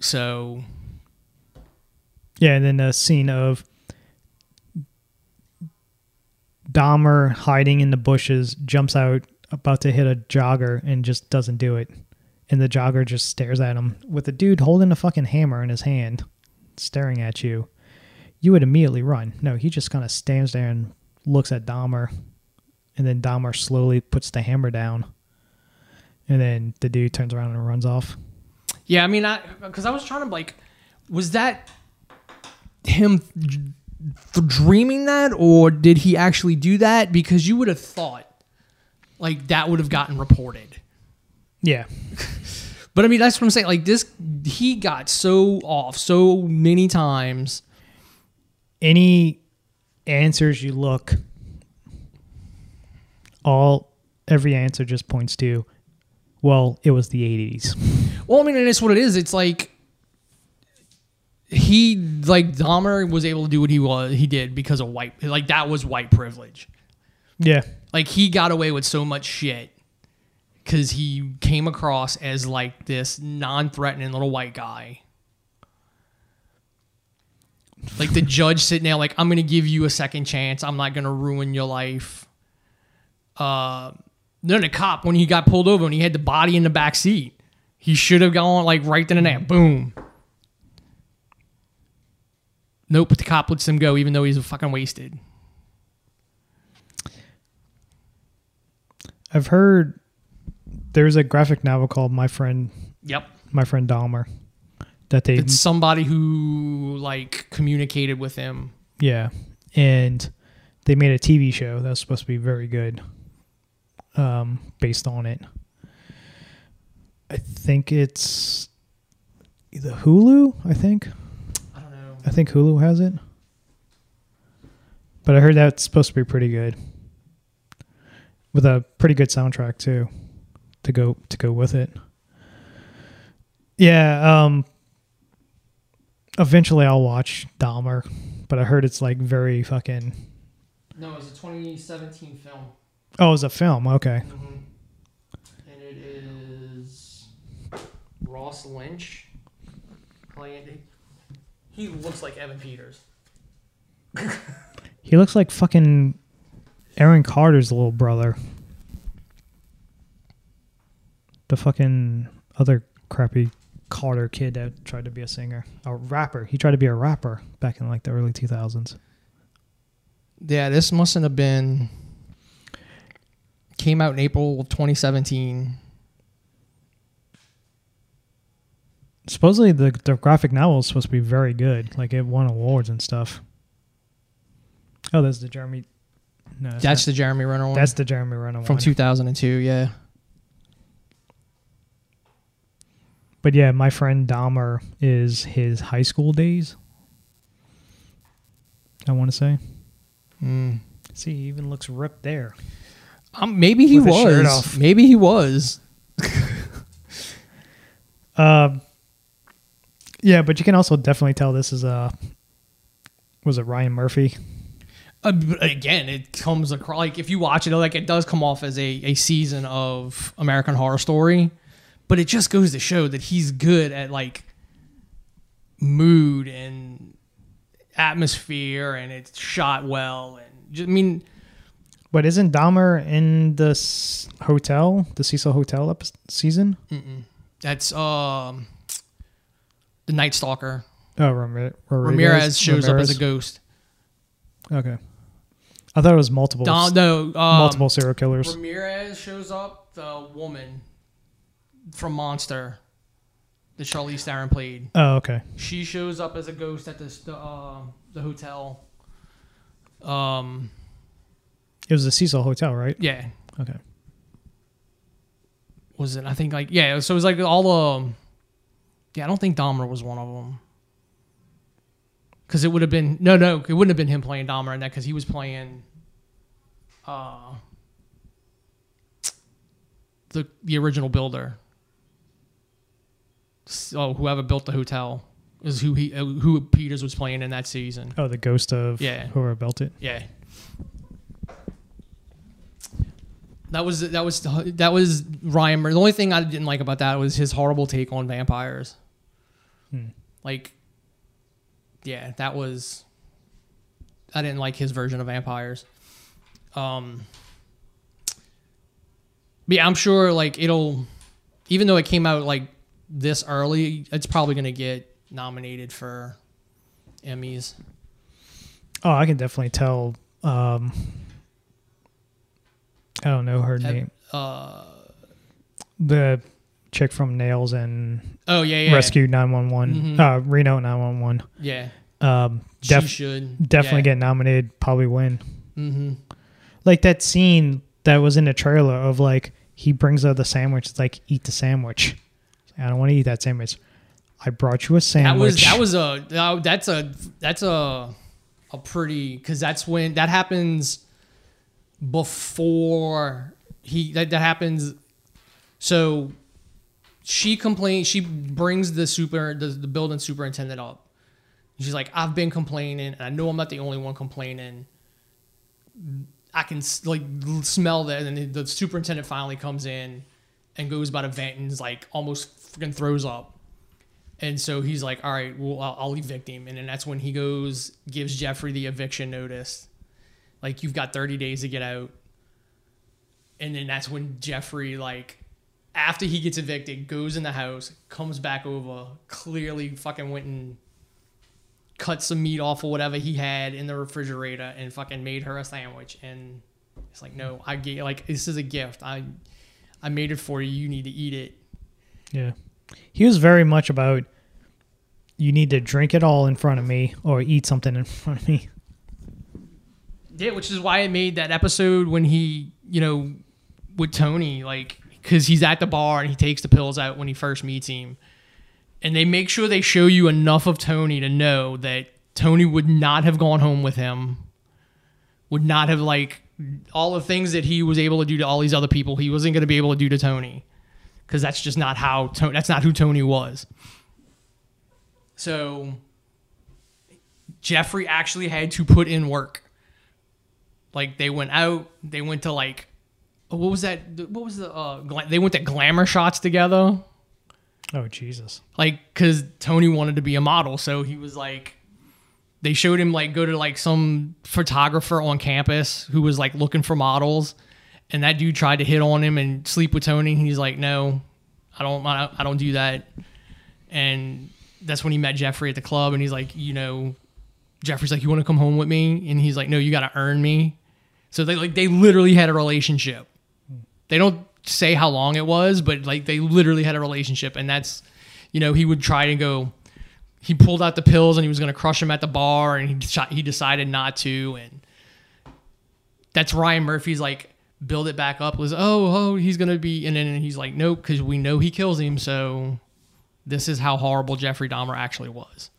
So Yeah, and then the scene of Dahmer hiding in the bushes, jumps out, about to hit a jogger, and just doesn't do it. And the jogger just stares at him with the dude holding a fucking hammer in his hand, staring at you. You would immediately run. No, he just kind of stands there and looks at Dahmer, and then Dahmer slowly puts the hammer down. And then the dude turns around and runs off. yeah, I mean, I because I was trying to like, was that him dreaming that, or did he actually do that? Because you would have thought like that would have gotten reported. Yeah. But I mean, that's what I'm saying. Like this, he got so off so many times. any answers you look all every answer just points to well it was the 80s Well, I mean, and it's what it is. It's like he, like Dahmer, was able to do what he was. He did because of white. Like that was white privilege. yeah Like he got away with so much shit because he came across as like this non-threatening little white guy. Like the judge sitting there, like I'm gonna give you a second chance. I'm not gonna ruin your life. Uh, then the cop when he got pulled over and he had the body in the back seat, he should have gone like right then and there, boom. Nope, but the cop lets him go even though he's fucking wasted. i've heard there's a graphic novel called my friend Yep. my friend dahmer that they It's somebody who like communicated with him. yeah and they made a tv show that was supposed to be very good um based on it i think it's the hulu i think I don't know. I think Hulu has it. But I heard that's supposed to be pretty good. With a pretty good soundtrack too to go to go with it. Yeah, um eventually I'll watch Dahmer, but I heard it's like very fucking No, it's a 2017 film. Oh, it's a film. Okay. Mm-hmm. And it is Ross Lynch playing. He looks like Evan Peters. He looks like fucking Aaron Carter's little brother. The fucking other crappy Carter kid that tried to be a singer, a rapper. He tried to be a rapper back in like the early 2000s. Yeah, this mustn't have been. Came out in April of 2017. Supposedly the the graphic novel is supposed to be very good. Like it won awards and stuff. Oh, that's the Jeremy. No, that's, That's the Jeremy Renner one. that's the Jeremy Renner from 2002. Yeah. But yeah, my friend Dahmer is his high school days. I want to say. Mm. See, he even looks ripped there. Um, maybe he With his shirt was. Maybe he was. Um, yeah, but you can also definitely tell this is a was it Ryan Murphy? Uh, again, it comes across like if you watch it, like it does come off as a, a season of American Horror Story, but it just goes to show that he's good at like mood and atmosphere, and it's shot well. And just, I mean, But isn't Dahmer in the hotel, the Cecil Hotel ep- season? that's um the Night Stalker. Oh, Ramir- Ramirez shows up as a ghost. Okay, I thought it was multiple Don, no, um, multiple serial killers. Ramirez shows up. The woman from Monster that Charlize Theron played. Oh, okay. she shows up as a ghost at this the uh, the hotel. Um, It was the Cecil Hotel, right? yeah, Okay. was it? I think like yeah. So it was like all the. Yeah, I don't think Dahmer was one of them. Because it would have been no, no, it wouldn't have been him playing Dahmer in that because he was playing. Uh, the the original builder. So whoever built the hotel is who he uh, who Peters was playing in that season. Oh, the ghost of Yeah. whoever built it. Yeah. That was that was that was Ryan. The only thing I didn't like about that was his horrible take on vampires. Hmm. Like, yeah, that was. I didn't like his version of vampires. Um. But yeah, I'm sure like it'll, even though it came out like this early, it's probably gonna get nominated for Emmys. Oh, I can definitely tell. Um, I don't know her name. Uh, The chick from Nails and oh yeah, yeah. Rescue 911, Mhm. uh, Reno 911. Yeah, Um, she def- should definitely yeah. get nominated, probably win. Mm-hmm. Like that scene that was in the trailer of like he brings her the sandwich. It's like eat the sandwich. I don't want to eat that sandwich. I brought you a sandwich. That was that was a that's a that's a a pretty because that's when that happens before he that, that happens. So she complains. She brings the super the, the building superintendent up. She's like, I've been complaining, and I know I'm not the only one complaining. I can like smell that, and the superintendent finally comes in and goes by the vent and is like almost freaking throws up. And so he's like, all right, well, I'll, I'll evict him. And then that's when he goes, gives Jeffrey the eviction notice. Like, you've got 30 days to get out. And then that's when Jeffrey, like, after he gets evicted, goes in the house, comes back over, clearly fucking went and cut some meat off or whatever he had in the refrigerator and fucking made her a sandwich. And it's like, no, I gave, like, this is a gift. I, I made it for you. You need to eat it. Yeah. He was very much about you need to drink it all in front of me or eat something in front of me. Yeah, which is why I made that episode when he, you know, with Tony, like, because he's at the bar and he takes the pills out when he first meets him. And they make sure they show you enough of Tony to know that Tony would not have gone home with him, would not have, like, all the things that he was able to do to all these other people, he wasn't going to be able to do to Tony. Because that's just not how, Tony, that's not who Tony was. So, Jeffrey actually had to put in work. Like they went out, they went to like, what was that? What was the? Uh, gla- they went to glamour shots together. Oh Jesus! Like, cause Tony wanted to be a model, so he was like, they showed him like go to like some photographer on campus who was like looking for models, and that dude tried to hit on him and sleep with Tony. He's like, no, I don't, I don't- do that. And that's when he met Jeffrey at the club, and he's like, you know, Jeffrey's like, you want to come home with me? And he's like, no, you got to earn me. So they like they literally had a relationship. They don't say how long it was, but like they literally had a relationship, and that's, you know, he would try to go. He pulled out the pills and he was going to crush him at the bar, and he he decided not to, and that's Ryan Murphy's like build it back up was oh oh he's gonna be and then he's like nope because we know he kills him so this is how horrible Jeffrey Dahmer actually was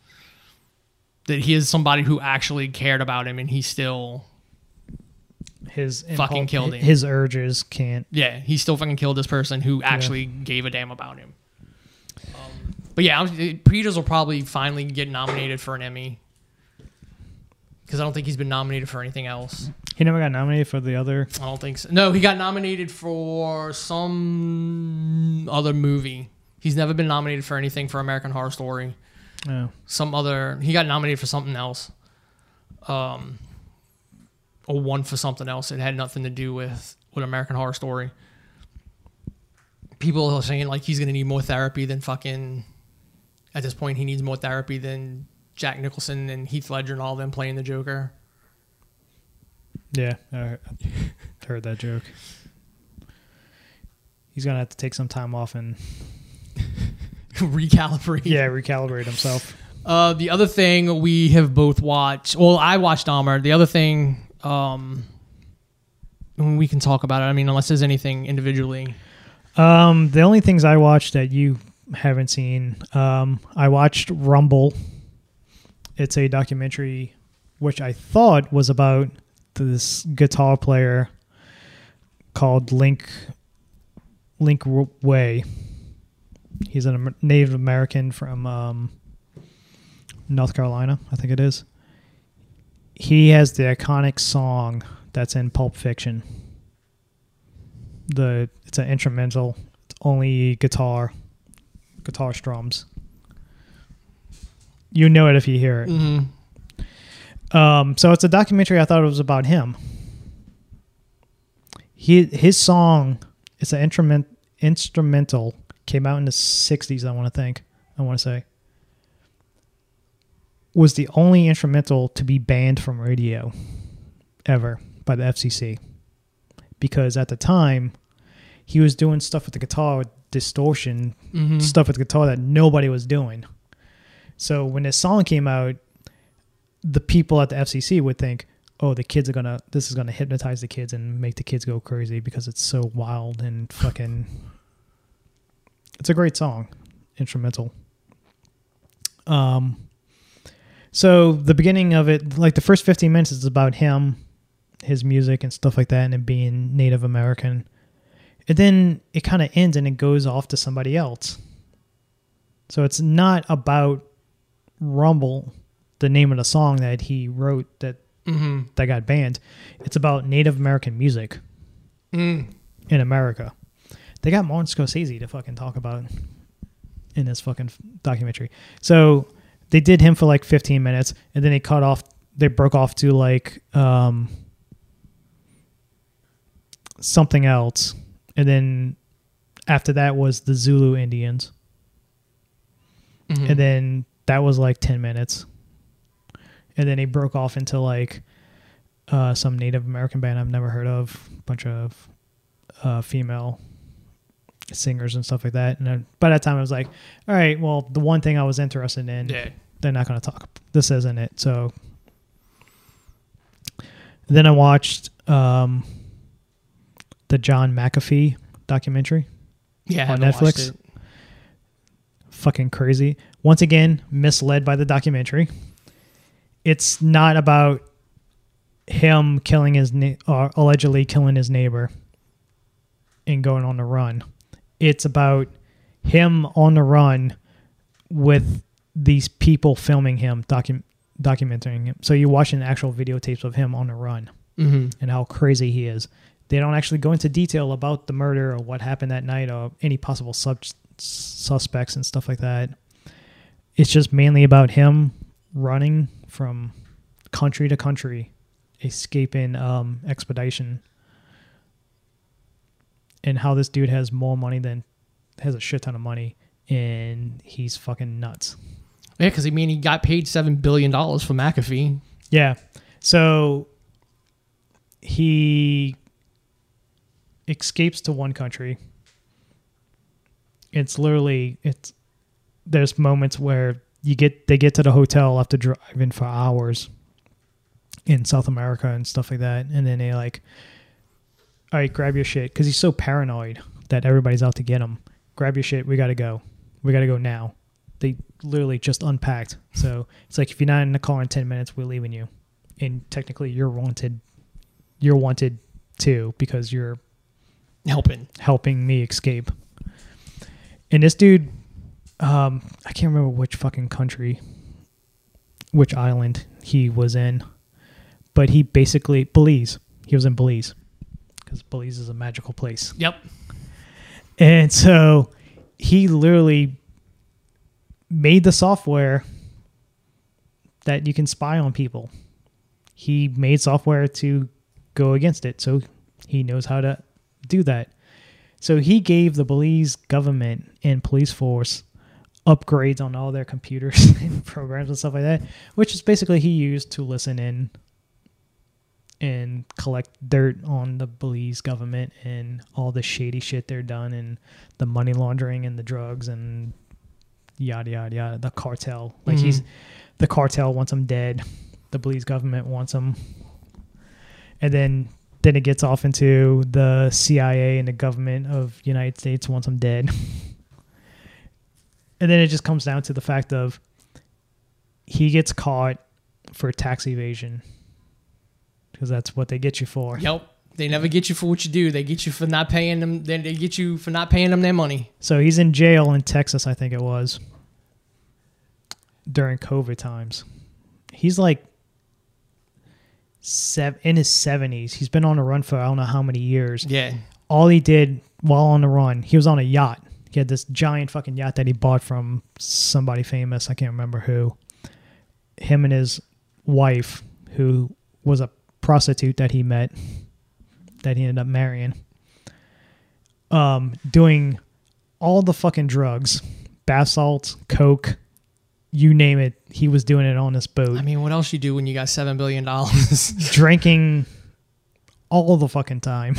that he is somebody who actually cared about him and he still His Fucking killed him. His urges can't. yeah he still fucking killed this person who actually gave a damn about him um, but yeah Peters will probably finally get nominated for an Emmy because I don't think he's been nominated for anything else He never got nominated for the other. I don't think so. No, he got nominated for some other movie. He's never been nominated for anything for American Horror Story. Oh, Some other, he got nominated for something else. Um, or one for something else. It had nothing to do with with American Horror Story. People are saying like he's gonna need more therapy than fucking. At this point, he needs more therapy than Jack Nicholson and Heath Ledger and all of them playing the Joker. yeah. I I heard that joke. He's gonna have to take some time off and Recalibrate. yeah, recalibrate himself. Uh, the other thing we have both watched. Well, I watched Dahmer. The other thing, um, we can talk about it. I mean, unless there's anything individually. Um, the only things I watched that you haven't seen, um, I watched Rumble. It's a documentary which I thought was about this guitar player called Link Link Wray. He's a Native American from um, North Carolina, I think it is. He has the iconic song that's in Pulp Fiction. The it's an instrumental. It's only guitar, guitar strums. You know it if you hear it. Mm-hmm. Um, so it's a documentary. I thought it was about him. He his song, it's an instrument instrumental. Came out in the '60s. I want to think. I want to say was the only instrumental to be banned from radio ever by the FCC because at the time he was doing stuff with the guitar with distortion Mm-hmm. stuff with the guitar that nobody was doing. So when this song came out, the people at the FCC would think, "Oh, the kids are gonna. This is gonna hypnotize the kids and make the kids go crazy because it's so wild and fucking." It's a great song, instrumental. Um. So the beginning of it, like the first fifteen minutes, is about him, his music and stuff like that, and it being Native American. And then it kind of ends and it goes off to somebody else. So it's not about Rumble, the name of the song that he wrote that Mm-hmm. that got banned. It's about Native American music Mm. in America. They got Martin Scorsese to fucking talk about in this fucking documentary. So they did him for like 15 minutes, and then they cut off. They broke off to like um, something else, and then after that was the Zulu Indians, Mhm. and then that was like 10 minutes, and then he broke off into like uh, some Native American band I've never heard of, a bunch of uh, female singers and stuff like that. And then by that time, I was like, all right, well, the one thing I was interested in, yeah. they're not going to talk. This isn't it. So then I watched um, the John McAfee documentary. Yeah. On Netflix? Fucking crazy. Once again, misled by the documentary. It's not about him killing his na- or allegedly killing his neighbor and going on the run. It's about him on the run with these people filming him, docu- documenting him. So you're watching actual videotapes of him on the run Mhm. and how crazy he is. They don't actually go into detail about the murder or what happened that night or any possible sub- suspects and stuff like that. It's just mainly about him running from country to country, escaping um, expedition, and how this dude has more money than has a shit ton of money, and he's fucking nuts. Yeah, because I mean, he got paid seven billion dollars for McAfee. Yeah. So he escapes to one country. It's literally it's there's moments where you get they get to the hotel after driving for hours in South America and stuff like that, and then they like, all right, grab your shit because he's so paranoid that everybody's out to get him. Grab your shit, we gotta go, we gotta go now. They literally just unpacked, so it's like if you're not in the car in ten minutes, we're leaving you, and technically you're wanted, you're wanted too because you're Helping. helping me escape. And this dude, um, I can't remember which fucking country, which island he was in, but he basically Belize. He was in Belize because Belize is a magical place, Yep. and so he literally made the software that you can spy on people. He made software to go against it, so he knows how to do that. So he gave the Belize government and police force upgrades on all their computers and programs and stuff like that, which is basically he used to listen in and collect dirt on the Belize government and all the shady shit they're done and the money laundering and the drugs and yada yada yada. The cartel, like he's mm-hmm. the cartel wants him dead. The Belize government wants him, and then then it gets off into the CIA and the government of United States wants him dead. and then it just comes down to the fact of he gets caught for tax evasion because that's what they get you for. Yep. They never get you for what you do. They get you for not paying them. They, they get you for not paying them their money. So he's in jail in Texas, I think it was, during COVID times. He's like sev- in his 70s. He's been on the run for I don't know how many years. Yeah. All he did while on the run, he was on a yacht. He had this giant fucking yacht that he bought from somebody famous. I can't remember who. Him and his wife, who was a prostitute that he met, that he ended up marrying, um, doing all the fucking drugs, bath salts, coke, you name it. He was doing it on this boat, I mean, what else you do when you got seven billion dollars? drinking all the fucking time,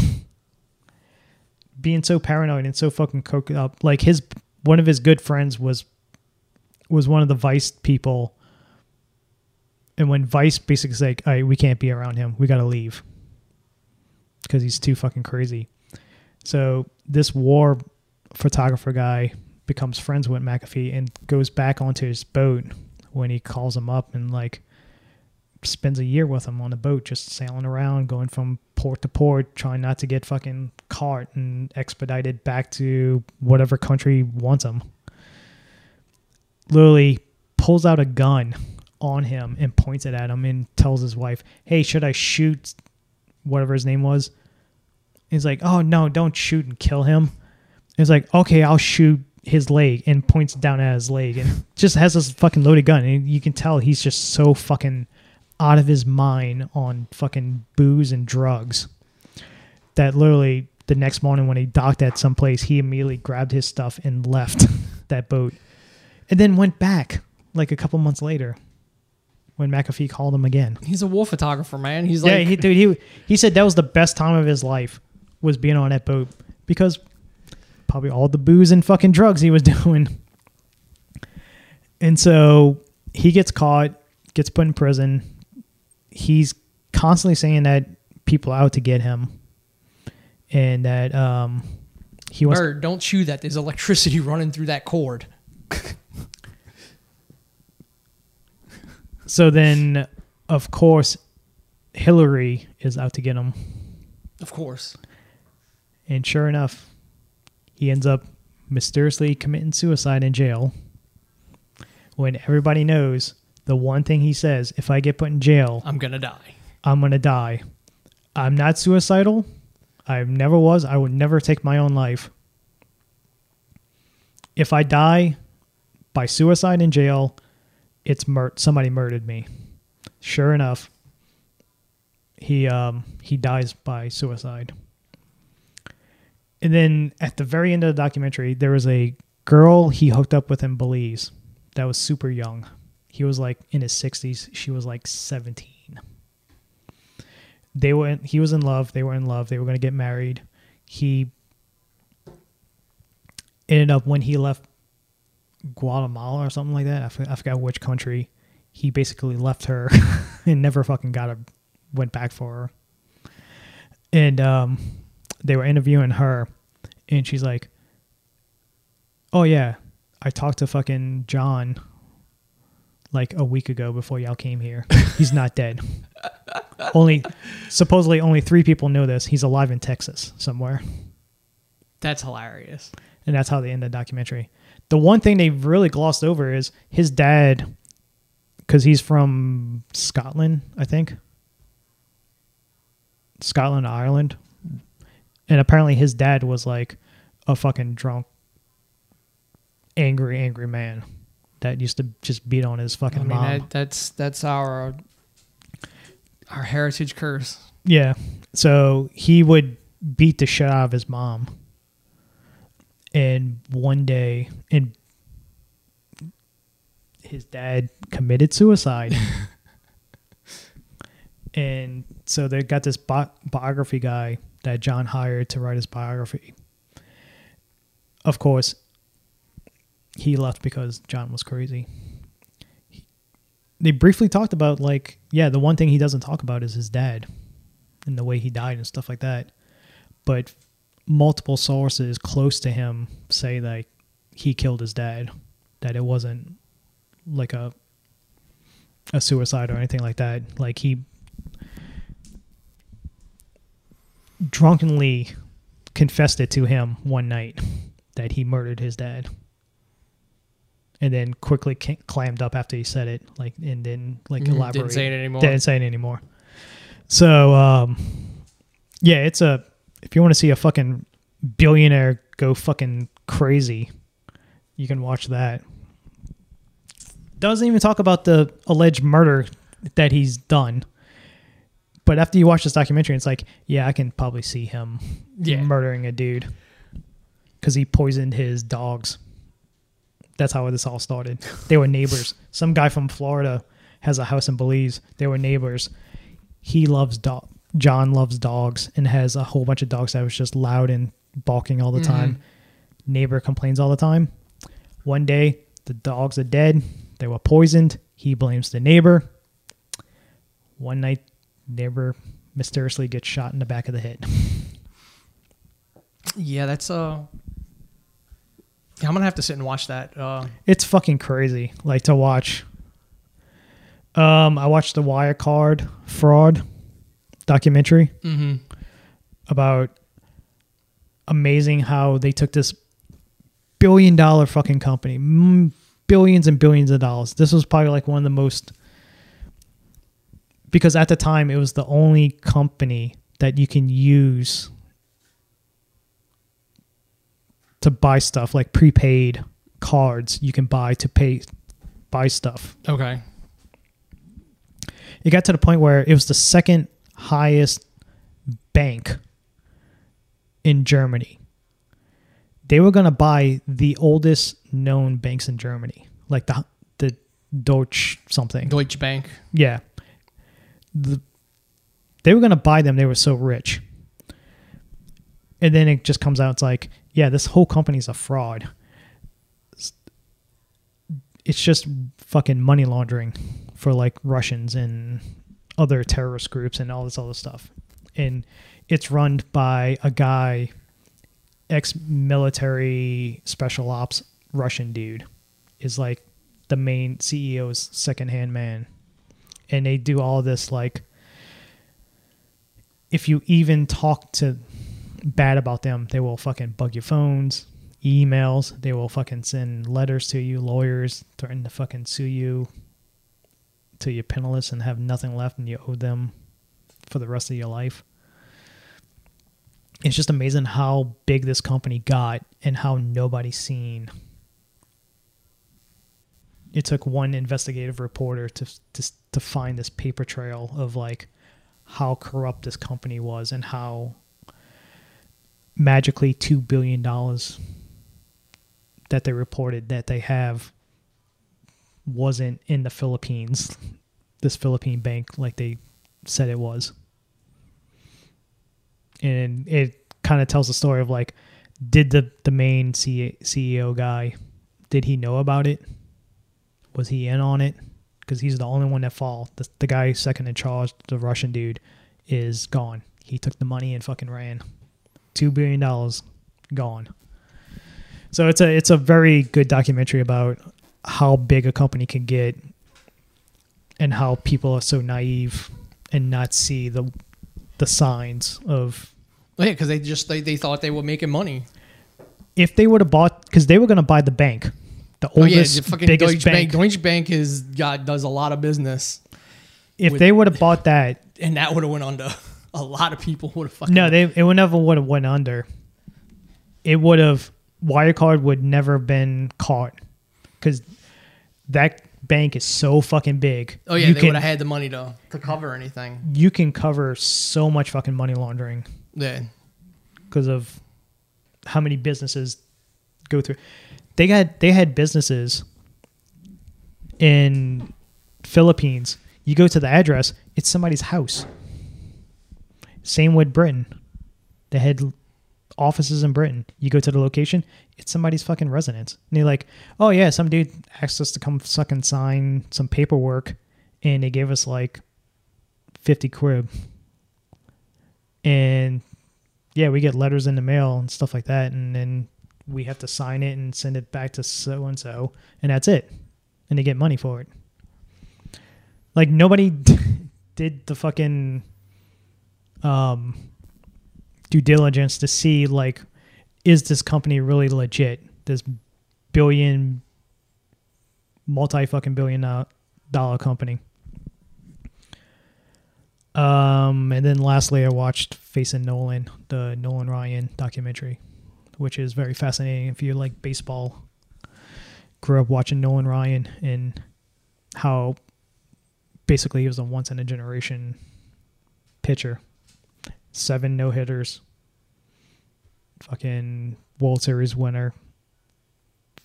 being so paranoid and so fucking coked up. Like his one of his good friends was was one of the Vice people, and when Vice basically like, "All right, we can't be around him. We got to leave because he's too fucking crazy." So this war photographer guy becomes friends with McAfee and goes back onto his boat when he calls him up and like spends a year with him on the boat, just sailing around, going from port to port, trying not to get fucking caught and expedited back to whatever country wants him. Literally pulls out a gun on him and points it at him and tells his wife, Hey, should I shoot whatever his name was? He's like, Oh, no, don't shoot and kill him. He's like, Okay, I'll shoot his leg and points down at his leg and just has this fucking loaded gun. And you can tell he's just so fucking out of his mind on fucking booze and drugs that literally the next morning when he docked at some place, he immediately grabbed his stuff and left that boat and then went back like a couple months later when McAfee called him again. He's a war photographer, man. He's yeah, like, he, dude, he he said that was the best time of his life was being on that boat because probably all the booze and fucking drugs he was doing. And so he gets caught, gets put in prison. He's constantly saying that people out to get him, and that um, he wants. Bird, don't chew that. There's electricity running through that cord. So then, of course, Hillary is out to get him, Of course. and sure enough, he ends up mysteriously committing suicide in jail. When everybody knows the one thing he says: "If I get put in jail, I'm gonna die. I'm gonna die. I'm not suicidal. I never was. I would never take my own life. If I die by suicide in jail, it's mur- somebody murdered me. Sure enough, he um, he dies by suicide. And then at the very end of the documentary, there was a girl he hooked up with in Belize that was super young. He was like in his 60s. She was like 17 they were he was in love they were in love they were going to get married he ended up when he left guatemala or something like that I forgot, I forgot which country he basically left her and never fucking got a went back for her and um they were interviewing her and she's like oh yeah i talked to fucking john like a week ago before y'all came here he's not dead only supposedly only three people know this. He's alive in Texas somewhere, That's hilarious. and that's how they end the documentary. The one thing they've really glossed over is his dad, because he's from Scotland, I think, Scotland, Ireland, and apparently his dad was like a fucking drunk, angry, angry man that used to just beat on his fucking I mean, mom. that, that's that's our uh, our heritage curse. Yeah. So he would beat the shit out of his mom. And one day, and his dad committed suicide. and so they got this bi- biography guy that John hired to write his biography. Of course, he left because John was crazy. They briefly talked about, like, yeah, the one thing he doesn't talk about is his dad and the way he died and stuff like that. But multiple sources close to him say that he killed his dad, that it wasn't like a a suicide or anything like that. Like he drunkenly confessed it to him one night that he murdered his dad. And then quickly clammed up after he said it, like, and then like Mhm, elaborate. Didn't say it anymore. Didn't say it anymore. So, um, yeah, it's a. If you want to see a fucking billionaire go fucking crazy, you can watch that. Doesn't even talk about the alleged murder that he's done. But after you watch this documentary, it's like, yeah, I can probably see him Yeah. murdering a dude because he poisoned his dogs. That's how this all started. They were neighbors. Some guy from Florida has a house in Belize. They were neighbors. He loves dog. John loves dogs and has a whole bunch of dogs that was just loud and barking all the time. Neighbor complains all the time. One day, the dogs are dead. They were poisoned. He blames the neighbor. One night, neighbor mysteriously gets shot in the back of the head. Yeah, that's uh. Yeah, I'm gonna have to sit and watch that. Uh, It's fucking crazy, like to watch. Um, I watched the Wirecard fraud documentary mm-hmm. about amazing how they took this billion dollar fucking company, mm, billions and billions of dollars. This was probably like one of the most because at the time it was the only company that you can use to buy stuff like prepaid cards you can buy to pay buy stuff. Okay. It got to the point where it was the second highest bank in Germany. They were going to buy the oldest known banks in Germany, like the the Deutsche something. Deutsche Bank. Yeah. The, they were going to buy them. They were so rich. And then it just comes out. It's like, yeah, this whole company's a fraud. It's just fucking money laundering for like Russians and other terrorist groups and all this other stuff. And it's run by a guy, ex military special ops Russian dude, is like the main CEO's second hand man and they do all this like if you even talk to bad about them they will fucking bug your phones emails they will fucking send letters to you lawyers threaten to fucking sue you till you're penniless and have nothing left and you owe them for the rest of your life. It's just amazing how big this company got and how nobody's seen. It took one investigative reporter to to to find this paper trail of like how corrupt this company was and how magically 2 billion dollars that they reported that they have wasn't in the Philippines this Philippine bank like they said it was and it kind of tells the story of like did the the main C- CEO guy did he know about it was he in on it? Because he's the only one that fall. The, the guy second in charge, the Russian dude, is gone. He took the money and fucking ran. Two billion dollars gone. So it's a it's a very good documentary about how big a company can get and how people are so naive and not see the the signs of yeah, because they just they, they thought they were making money. if they would have bought because they were going to buy the bank, the Oh yeah, oldest the fucking biggest Deutsche bank. Bank. Deutsche Bank is got does a lot of business, if with- they would have bought that, and that would have went under. A lot of people would have fucking No, they it would never would have went under. It would have Wirecard would never have been caught because that bank is so fucking big. Oh yeah, you they can would have had the money to to cover anything. you can cover so much fucking money laundering Yeah, because of how many businesses go through. They got they had businesses in Philippines. You go to the address, it's somebody's house. Same with Britain. They had offices in Britain. You go to the location, it's somebody's fucking residence. And they're like, oh yeah, some dude asked us to come fucking sign some paperwork, and they gave us like fifty quid. And yeah, we get letters in the mail and stuff like that, and then we have to sign it and send it back to so and so, and that's it. And they get money for it. Like nobody did the fucking um due diligence to see like is this company really legit? This billion multi fucking billion dollar- dollar company. Um, and then lastly, I watched Facing Nolan, the Nolan Ryan documentary, which is very fascinating if you like baseball. Grew up watching Nolan Ryan and how basically he was a once in a generation pitcher. Seven no hitters, fucking World Series winner,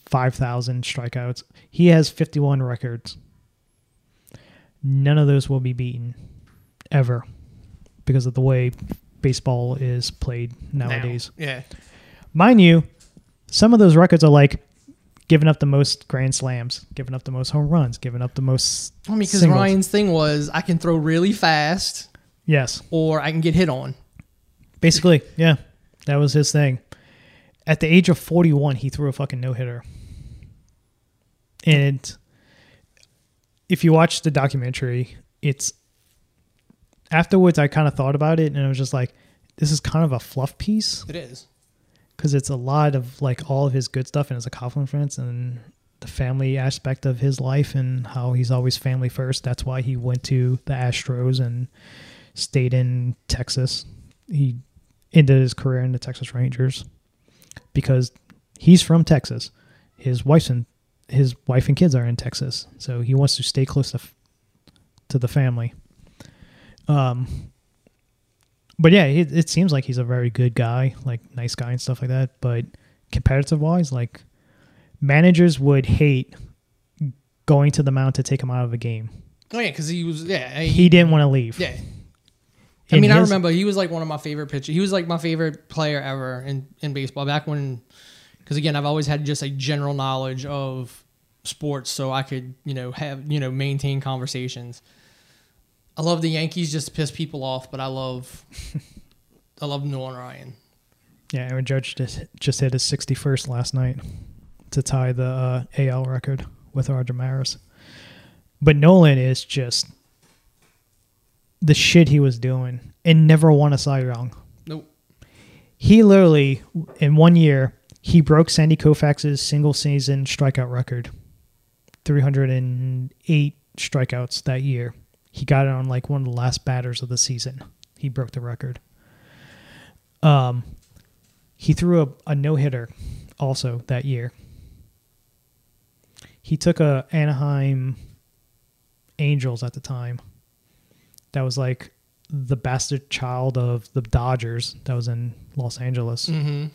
5,000 strikeouts. He has 51 records. None of those will be beaten ever because of the way baseball is played nowadays. Now. Yeah. Mind you, some of those records are like giving up the most grand slams, giving up the most home runs, giving up the most. I mean, because. Ryan's thing was I can throw really fast Yes, or I can get hit on. Basically, yeah, that was his thing. At the age of 41, he threw a fucking no hitter. And if you watch the documentary, it's afterwards I kind of thought about it and I was just like, this is kind of a fluff piece. It is. because it's a lot of like all of his good stuff and his accomplishments and the family aspect of his life and how he's always family first. That's why he went to the Astros and stayed in Texas. He ended his career in the Texas Rangers because he's from Texas. His wife's and his wife and kids are in Texas, so he wants to stay close to f- to the family. Um, but yeah, it, it seems like he's a very good guy, like nice guy and stuff like that. But competitive wise, like managers would hate going to the mound to take him out of a game. Oh yeah, because he was yeah he, He didn't want to leave. yeah. I mean, I remember he was like one of my favorite pitchers. He was like my favorite player ever in in baseball back when. Because again, I've always had just a general knowledge of sports, so I could you know have you know maintain conversations. I love the Yankees just to piss people off, but I love I love Nolan Ryan. Yeah, Aaron Judge just just hit his 61st last night to tie the uh, AL record with Roger Maris. But Nolan is just the shit he was doing and never won a Cy Young. Nope. He literally, in one year, he broke Sandy Koufax's single season strikeout record 308 strikeouts that year. He got it on like one of the last batters of the season. He broke the record. Um, he threw a, a no hitter also that year. He took a Anaheim Angels at the time. That was like the bastard child of the Dodgers that was in Los Angeles Mm-hmm.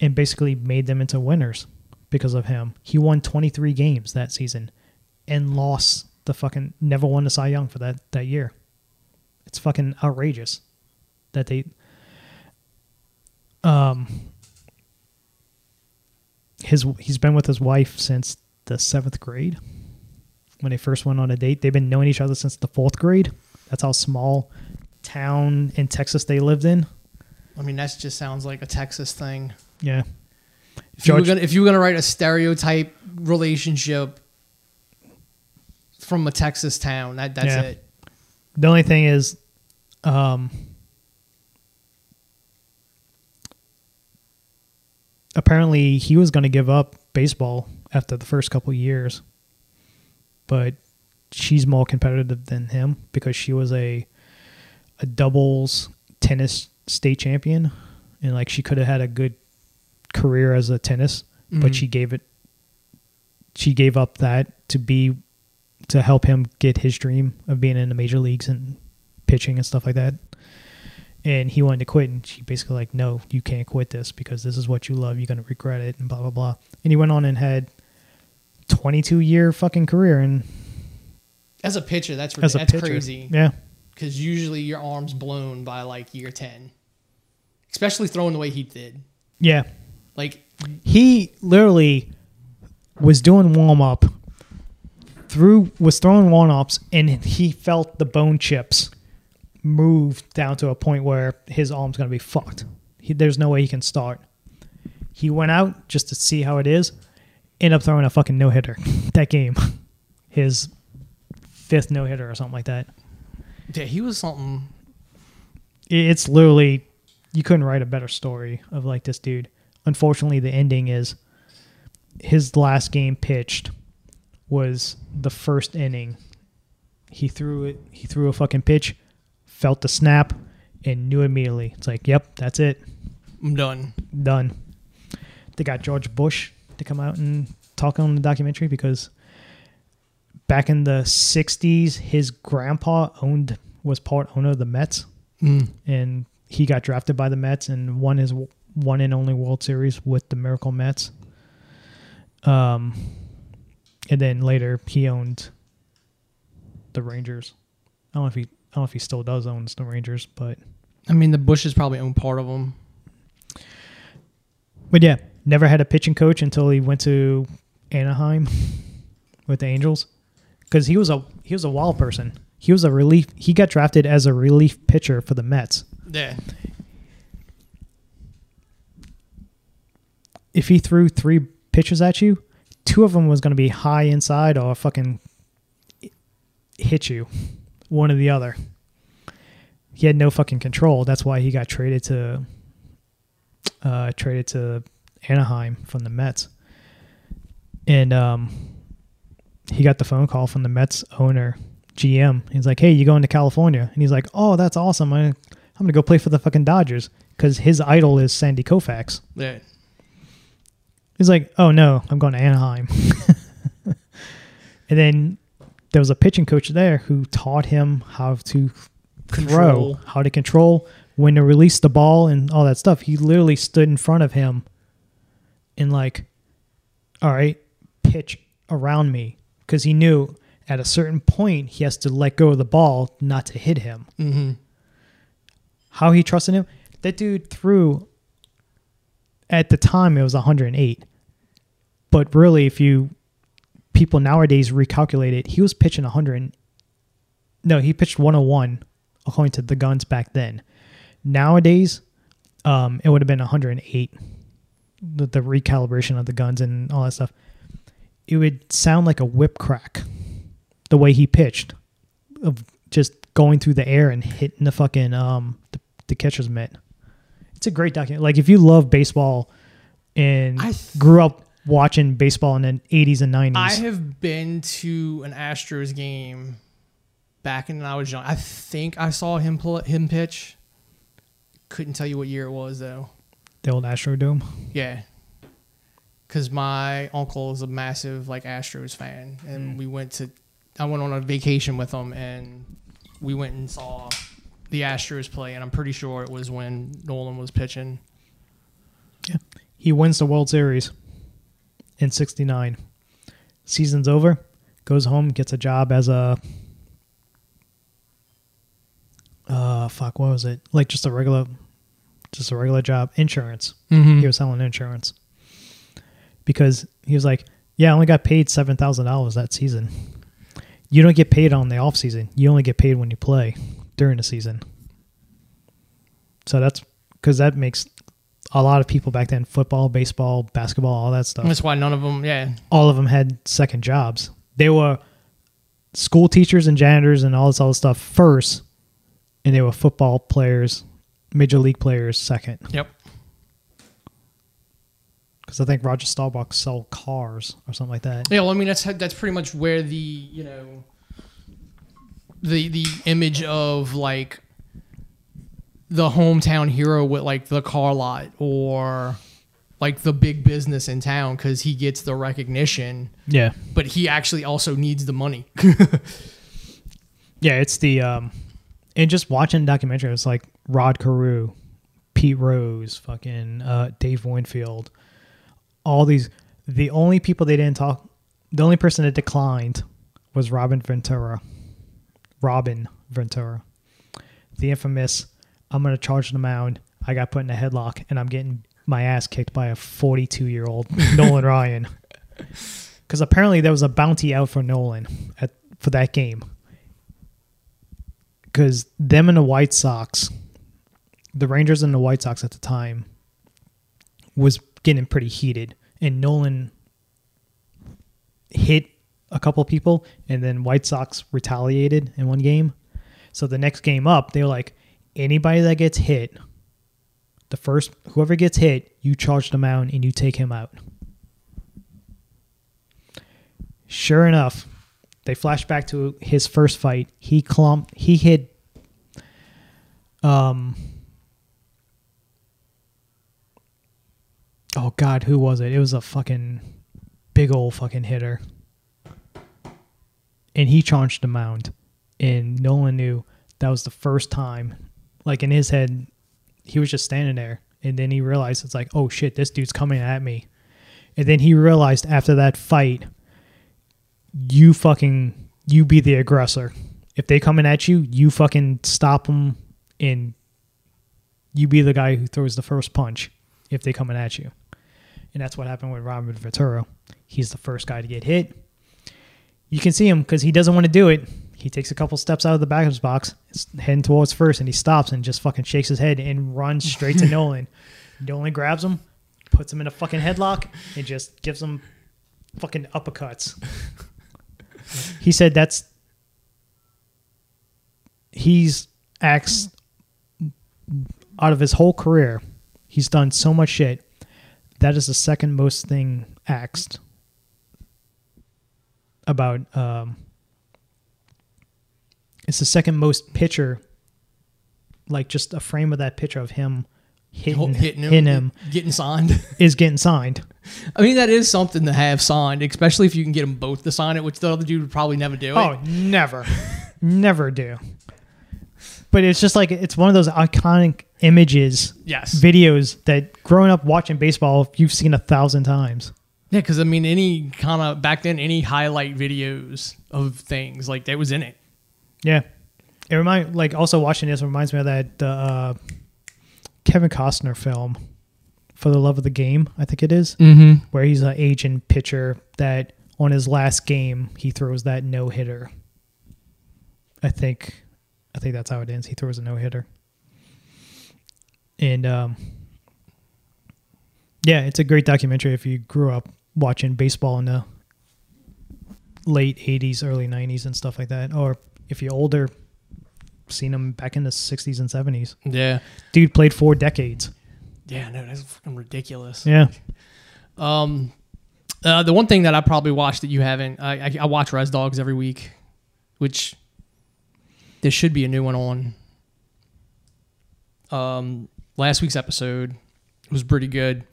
and basically made them into winners because of him. He won 23 games that season and lost the fucking never won the Cy Young for that that year. It's fucking outrageous that they um his he's been with his wife since the 7th grade when they first went on a date. They've been knowing each other since the 4th grade. That's how small town in Texas they lived in. I mean, that just sounds like a Texas thing. Yeah. If you, were gonna, if you were gonna write a stereotype relationship from a Texas town, that that's Yeah. it. The only thing is, um, apparently he was going to give up baseball after the first couple years, but she's more competitive than him because she was a a doubles tennis state champion, and like she could have had a good career as a tennis, but Mhm. she gave it. She gave up that to be to help him get his dream of being in the major leagues and pitching and stuff like that. And he wanted to quit, and she basically like, no, you can't quit this because this is what you love. You're gonna regret it, and blah blah blah. And he went on and had 22 year fucking career, and As a pitcher, that's as that's pitcher, crazy. yeah, Because usually your arm's blown by like year ten, especially throwing the way he did. yeah. Like He literally was doing warm up, through was throwing warm ups, and he felt the bone chips move down to a point where his arm's gonna be fucked. He, there's no way he can start. He went out just to see how it is. End up throwing a fucking no hitter that game. His fifth no hitter or something like that. yeah, he was something. It's literally you couldn't write a better story of like this dude. Unfortunately, the ending is his last game pitched was the first inning. He threw it. He threw a fucking pitch, felt the snap, and knew immediately. It's like, yep, that's it, I'm done. done. They got George Bush to come out and talk on the documentary because back in the '60s, his grandpa owned was part owner of the Mets Mm. and he got drafted by the Mets and won his one and only World Series with the Miracle Mets. Um, and then later he owned the Rangers. I don't know if he I don't know if he still does owns the Rangers, but I mean, the Bushes probably own part of them. but yeah, never had a pitching coach until he went to Anaheim with the Angels because he was a he was a wild person. He was a relief. He got drafted as a relief pitcher for the Mets. Yeah. if he threw three pitches at you, two of them was going to be high inside or fucking hit you, one or the other. He had no fucking control. That's why he got traded to uh, traded to Anaheim from the Mets, and um, he got the phone call from the Mets owner GM. He's like, "Hey, you going to California?" And he's like, "Oh, that's awesome. I, I'm gonna go play for the fucking Dodgers because his idol is Sandy Koufax." Yeah. He's like, "Oh no, I'm going to Anaheim." and then there was a pitching coach there who taught him how to Control. throw, how to control, when to release the ball, and all that stuff. He literally stood in front of him and like, "All right, pitch around me," because he knew at a certain point he has to let go of the ball not to hit him. Mm-hmm. How he trusted him? That dude threw. At the time, it was 108, but really, if you people nowadays recalculate it, he was pitching 100. No, he pitched 101 according to the guns back then. Nowadays, um, it would have been 108. The, the recalibration of the guns and all that stuff. It would sound like a whip crack, the way he pitched, of just going through the air and hitting the fucking um the, the catcher's mitt. It's a great document. Like if you love baseball and I th- grew up watching baseball in the 80s and 90s. I have been to an Astros game back in when I was young. I think I saw him pull him pitch. Couldn't tell you what year it was though. the old Astrodome. Yeah. Cause my uncle is a massive like Astros fan, and we went to. I went on a vacation with him, and we went and saw the Astros play, and I'm pretty sure it was when Nolan was pitching. Yeah, he wins the World Series in 69. Season's over, goes home, gets a job as a uh fuck, what was it? Like just a regular just a regular job, insurance. Mm-hmm. He was selling insurance. Because he was like, "Yeah, I only got paid $7,000 that season." You don't get paid on the off season. You only get paid when you play during the season. So that's cuz that makes a lot of people back then football, baseball, basketball, all that stuff. That's why none of them. Yeah, All of them had second jobs. They were school teachers and janitors and all this other stuff first, and they were football players, major league players second. Yep. Because I think Roger Staubach sold cars or something like that. Yeah, well, I mean that's that's pretty much where the you know the the image of like the hometown hero with like the car lot or like the big business in town because he gets the recognition, Yeah, but he actually also needs the money. yeah. It's the um, and just watching the documentary, it's like Rod Carew, Pete Rose, fucking uh, Dave Winfield, all these. The only people they didn't talk, the only person that declined was Robin Ventura. Robin Ventura, the infamous. I'm gonna charge the mound. I got put in a headlock, and I'm getting my ass kicked by a 42 year old Nolan Ryan. Because apparently there was a bounty out for Nolan at for that game. Because them and the White Sox, the Rangers and the White Sox at the time, was getting pretty heated, and Nolan hit a couple people, and then White Sox retaliated in one game. So the next game up, they were like, anybody that gets hit The first whoever gets hit, you charge the mound and you take him out. Sure enough, they flash back to his first fight. He clumped. He hit. Um. Oh God, who was it? It was a fucking big old fucking hitter, and he charged the mound, and Nolan knew that was the first time. Like in his head, he was just standing there, and then he realized it's like, oh shit, this dude's coming at me, and then he realized after that fight you fucking you be the aggressor. If they coming at you, you fucking stop them and you be the guy who throws the first punch if they coming at you. And that's what happened with Robert Ventura. He's the first guy to get hit. You can see him because he doesn't want to do it. He takes a couple steps out of the backup's box, heading towards first, and he stops and just fucking shakes his head and runs straight to Nolan. Nolan grabs him, puts him in a fucking headlock, and just gives him fucking uppercuts. he said that's he's axed out of his whole career. He's done so much shit. That is the second most thing axed about. Um, it's the second most picture, like just a frame of that picture of him hitting, hitting him, hitting him getting signed. is getting signed. I mean, that is something to have signed, especially if you can get them both to sign it, which the other dude would probably never do. Oh, It. never, never do. But it's just like it's one of those iconic images, Yes. videos that growing up watching baseball, you've seen a thousand times. Yeah, because I mean, any kind of back then, any highlight videos of things like that was in it. Yeah, it remind like also watching this reminds me of that uh, Kevin Costner film, For the Love of the Game, I think it is, Mm-hmm. where he's an aging pitcher that on his last game he throws that no hitter. I think, I think that's how it ends. He throws a no hitter, and um, yeah, it's a great documentary if you grew up watching baseball in the late '80s, early '90s, and stuff like that, or if you're older, seen him back in the '60s and '70s. Yeah. Dude played four decades. Yeah, no, that's fucking ridiculous. Yeah. Um, uh, the one thing that I probably watched that you haven't, I, I, I watch Res Dogs every week, which there should be a new one on. Um, last week's episode was pretty good.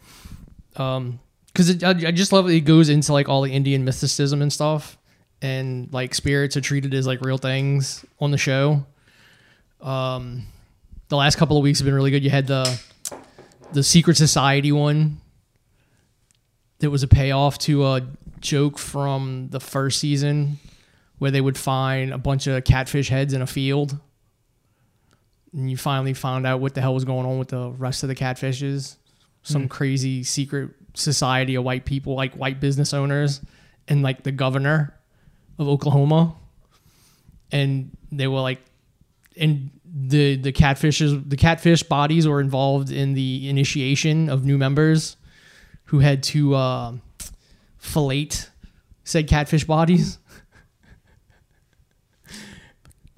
Um, because I, I just love that it goes into like all the Indian mysticism and stuff, and like spirits are treated as like real things on the show. Um, the last couple of weeks have been really good. You had the the secret society one that was a payoff to a joke from the first season where they would find a bunch of catfish heads in a field and you finally found out what the hell was going on with the rest of the catfishes some Hmm. crazy secret society of white people like white business owners and like the governor of oklahoma and they were like and the the catfishes the catfish bodies were involved in the initiation of new members who had to uh, fillet said catfish bodies.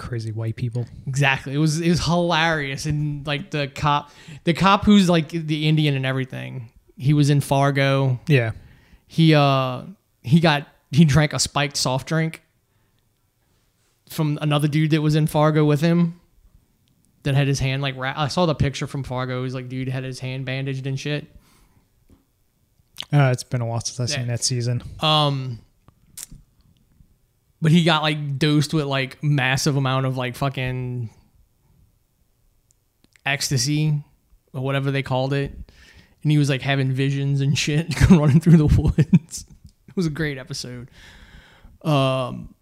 Crazy white people. Exactly. It was it was hilarious and like the cop the cop who's like the Indian and everything. He was in Fargo. Yeah. He uh he got he drank a spiked soft drink from another dude that was in Fargo with him that had his hand like ra- I saw the picture from Fargo. It was like dude had his hand bandaged and shit. Uh, it's been a while since I've Yeah. seen that season. Um, but he got like dosed with like massive amount of like fucking ecstasy or whatever they called it, and he was like having visions and shit running through the woods. it was a great episode. Um,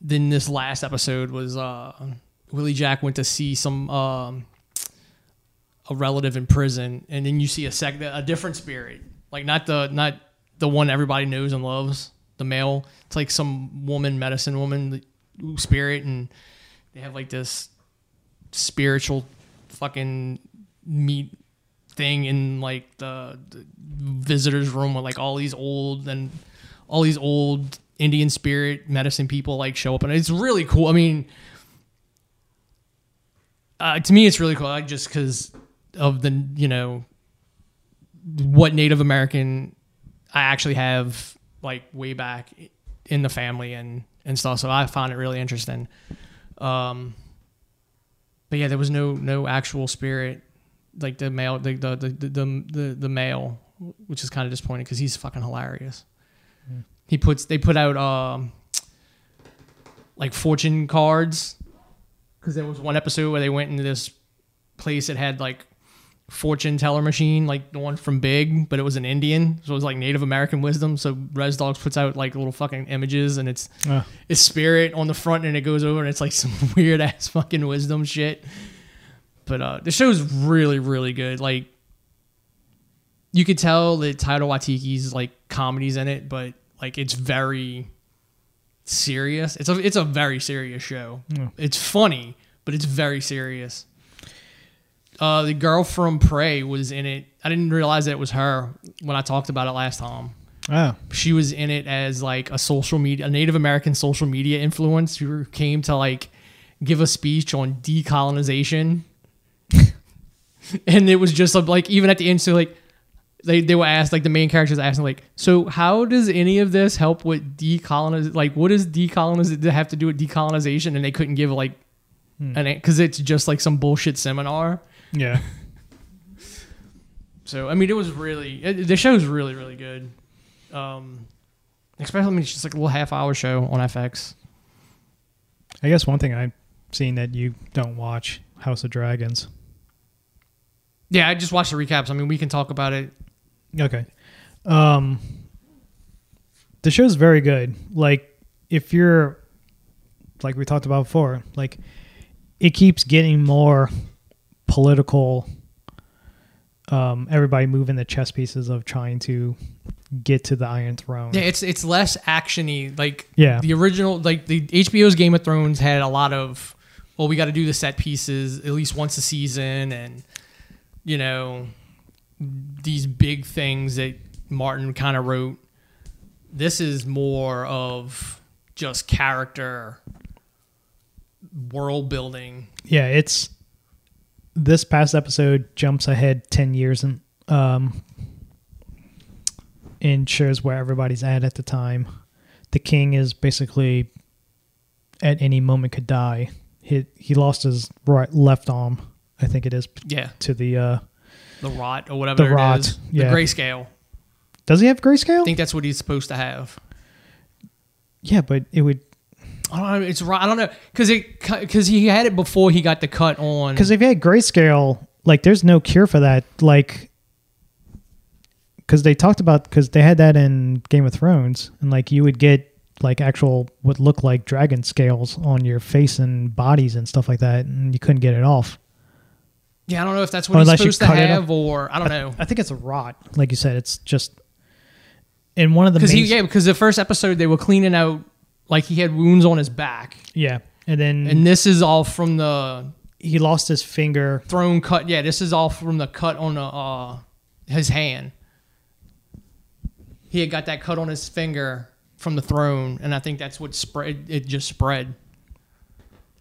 then this last episode was uh Willie Jack went to see some um a relative in prison, and then you see a sec a different spirit, like not the not the one everybody knows and loves, the male. It's like some woman, medicine woman spirit, and they have like this spiritual fucking meat thing in like the, the visitors room with like all these old and all these old Indian spirit medicine people like show up and it's really cool. I mean, uh, to me, it's really cool. I just because of the you know what Native American I actually have like way back in the family and and stuff. So I found it really interesting. Um, but yeah, there was no no actual spirit like the male the the the the, the, the male, which is kind of disappointing because he's fucking hilarious. He puts they put out um like fortune cards because there was one episode where they went into this place that had like fortune teller machine, like the one from Big, but it was an Indian, so it was like Native American wisdom. So Res Dogs puts out like little fucking images, and it's Uh, it's spirit on the front, and it goes over, and it's like some weird ass fucking wisdom shit. But uh, the show's really really good. Like you could tell that Taika Waititi's like comedies in it, but like it's very serious. It's a it's a very serious show. Yeah. It's funny, but it's very serious. Uh, the girl from Prey was in it. I didn't realize that it was her when I talked about it last time. oh, She was in it as like a social media, a Native American social media influencer who came to like give a speech on decolonization. and it was just like even at the end, so like they, they were asked like the main characters asking like, so how does any of this help with decoloniz like what does decoloniz have to do with decolonization? And they couldn't give like an because it's just like some bullshit seminar. Yeah. So I mean, it was really it, the show's really really good. Um, especially I mean, it's just like a little half hour show on FX. I guess one thing I've seen that you don't watch House of Dragons. Yeah, I just watched the recaps. I mean, we can talk about it. Okay. Um the show's very good. Like if you're like we talked about before, like it keeps getting more political um everybody moving the chess pieces of trying to get to the Iron Throne. Yeah, it's it's less actiony. Like Yeah. the original, like the HBO's Game of Thrones had a lot of. Well, we got to do the set pieces at least once a season, and you know these big things that Martin kind of wrote. This is more of just character world building. Yeah, it's this past episode jumps ahead 10 years and um and shows where everybody's at at the time. The king is basically at any moment could die. He he lost his right left arm, I think it is Yeah, to the uh the rot or whatever The it rot, is. yeah. The grayscale. Does he have grayscale? I think that's what he's supposed to have. yeah, but it would I don't know. It's right. I don't know because it because he had it before he got the cut on. Because if you had grayscale, like there's no cure for that. Like, because they talked about because they had that in Game of Thrones, and like you would get like actual what looked like dragon scales on your face and bodies and stuff like that, and you couldn't get it off. yeah, I don't know if that's what he's unless you supposed to have or I don't know. I think it's a rot, like you said. It's just in one of the Because yeah because the first episode they were cleaning out like he had wounds on his back yeah, and then and this is all from the he lost his finger. throne cut. Yeah, this is all from the cut on the, uh his hand. He had got that cut on his finger from the throne, and I think that's what spread. It just spread.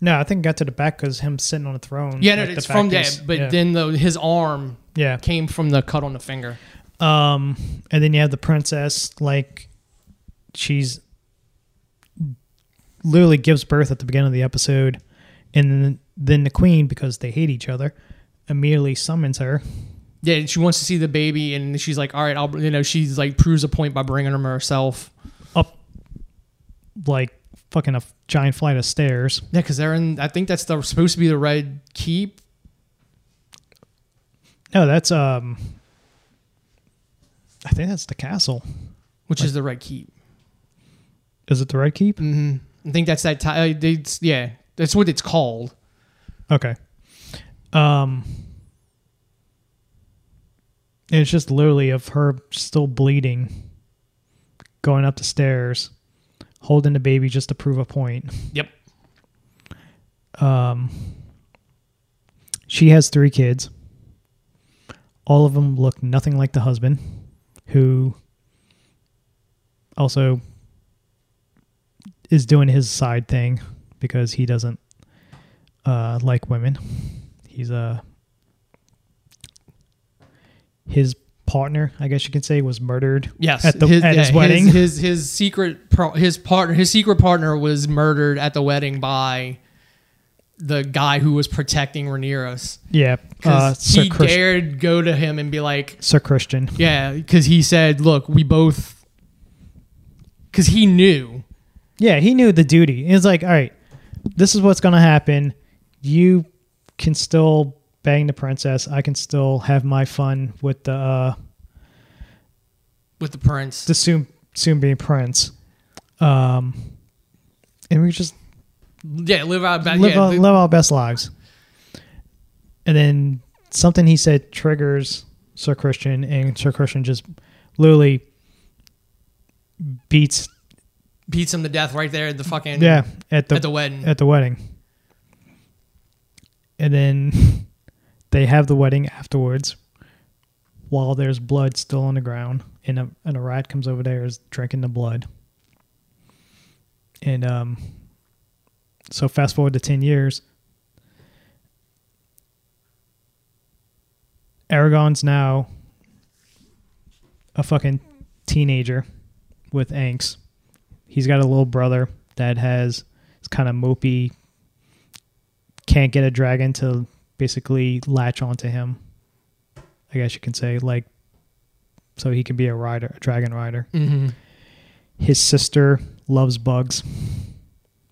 No, I think it got to the back because him sitting on a throne. Yeah, no, like, the it's from back is- but yeah. then the his arm yeah, came from the cut on the finger. Um, and then you have the princess, like she's literally gives birth at the beginning of the episode, and then, then the queen, because they hate each other, immediately summons her. Yeah, and she wants to see the baby, and she's like, "All right, I'll." You know, she's like proves a point by bringing him herself. up like fucking a giant flight of stairs. Yeah, because they're in. I think that's the supposed to be the red keep. No, that's um, I think that's the castle. Which is the red keep? Is it the Red Keep? hmm I think that's that. T- uh, they, yeah, that's what it's called. Okay. Um, it's just literally of her still bleeding, going up the stairs, holding the baby just to prove a point. Yep. Um, she has three kids. All of them look nothing like the husband, who also is doing his side thing because he doesn't uh, like women. He's a his partner, I guess you could say, was murdered. Yes, At the- at his wedding? his his, secret pro, his partner his secret partner was murdered at the wedding by the guy who was protecting Rhaenyra Yeah, uh, he Chris- dared go to him and be like, Sir Christian. yeah, because he said, look, we both, because he knew, Yeah, he knew the duty. He was like, all right, this is what's going to happen. You can still bang the princess. I can still have my fun with the uh, with the prince. the soon soon being prince. Um, and we just yeah, live out back. live, yeah, our, live our best lives. And then something he said triggers Sir Christian, and Sir Christian just literally beats beats him to death right there at the fucking yeah at the at the wedding. at the wedding. And then they have the wedding afterwards while there's blood still on the ground and a, and a rat comes over there is drinking the blood. And um so fast forward to 10 years Aegon's now a fucking teenager with angst. He's got a little brother that has is kind of mopey, can't get a dragon to basically latch onto him. I guess you can say like, so he can be a rider, a dragon rider. hmm His sister loves bugs,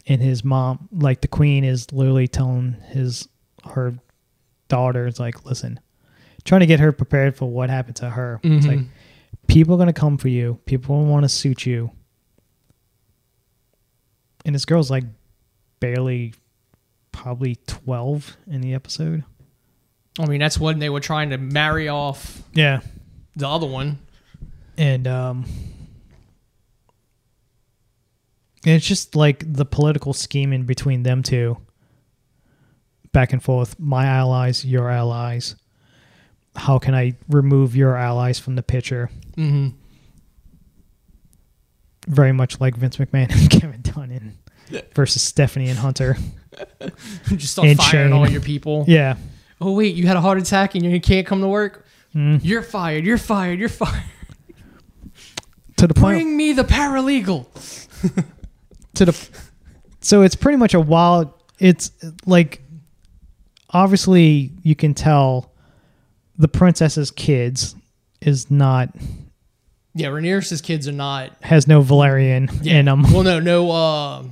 and his mom, like the queen, is literally telling his her daughter, "It's like, listen, trying to get her prepared for what happened to her. It's like Mhm. people are gonna come for you. People want to suit you. And this girl's like barely, probably twelve in the episode. I mean, that's when they were trying to marry off Yeah, the other one. and um, and it's just like the political scheming between them two, back and forth. My allies, your allies. How can I remove your allies from the picture? hmm Very much like Vince McMahon and Kevin Dunn versus Stephanie and Hunter. Just start And firing Shane. all your people. Yeah. Oh wait, you had a heart attack and you can't come to work. Mm. You're fired. You're fired. You're fired. To the point. Bring me the paralegal. to the so it's pretty much a wild it's like obviously you can tell the princess's kids is not Yeah, Rhaenyra's kids are not. has no valerian Yeah. in them Well, no, no. Uh,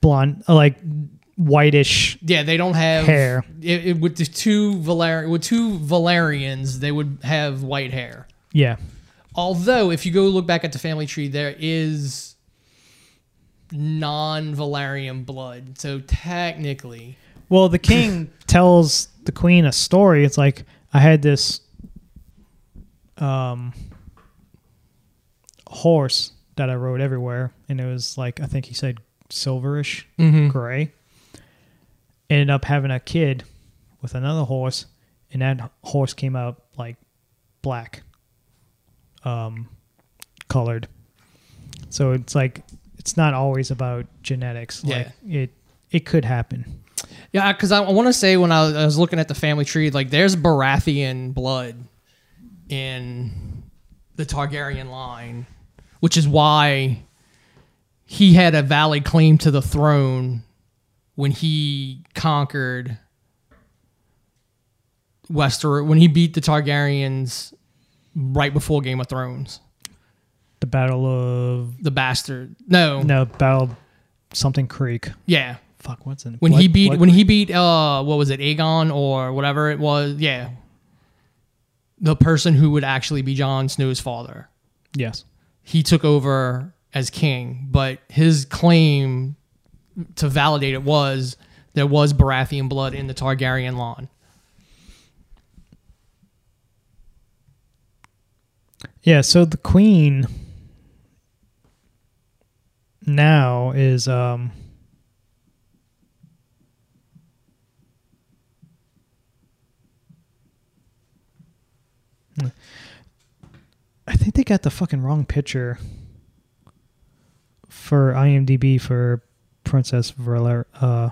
blonde uh, like whitish yeah, they don't have Hair. It, it- with the two Valer with two Valerians, they would have white hair. yeah Although, if you go look back at the family tree, there is non-Valerian blood. So technically, well the king tells the queen a story it's like i had this um horse that i rode everywhere and it was like i think he said silverish mm-hmm. gray. Ended up having a kid with another horse, and that horse came out like black, um, colored. So it's like it's not always about genetics. Like it, it could happen. Yeah, because I, I want to say when I was, I was looking at the family tree, like there's Baratheon blood in the Targaryen line, which is why he had a valid claim to the throne when he conquered Westeros, when he beat the Targaryens right before Game of Thrones. The Battle of The bastard. No. no Battle something Creek. Yeah. Fuck, what's in When he beat when he beat uh what was it, Aegon or whatever it was, yeah. The person who would actually be Jon Snow's father. yes, He took over as king, but his claim to validate it was there was Baratheon blood in the Targaryen line. yeah. So the queen now is um. I think they got the fucking wrong picture for IMDb for Princess Valer, uh,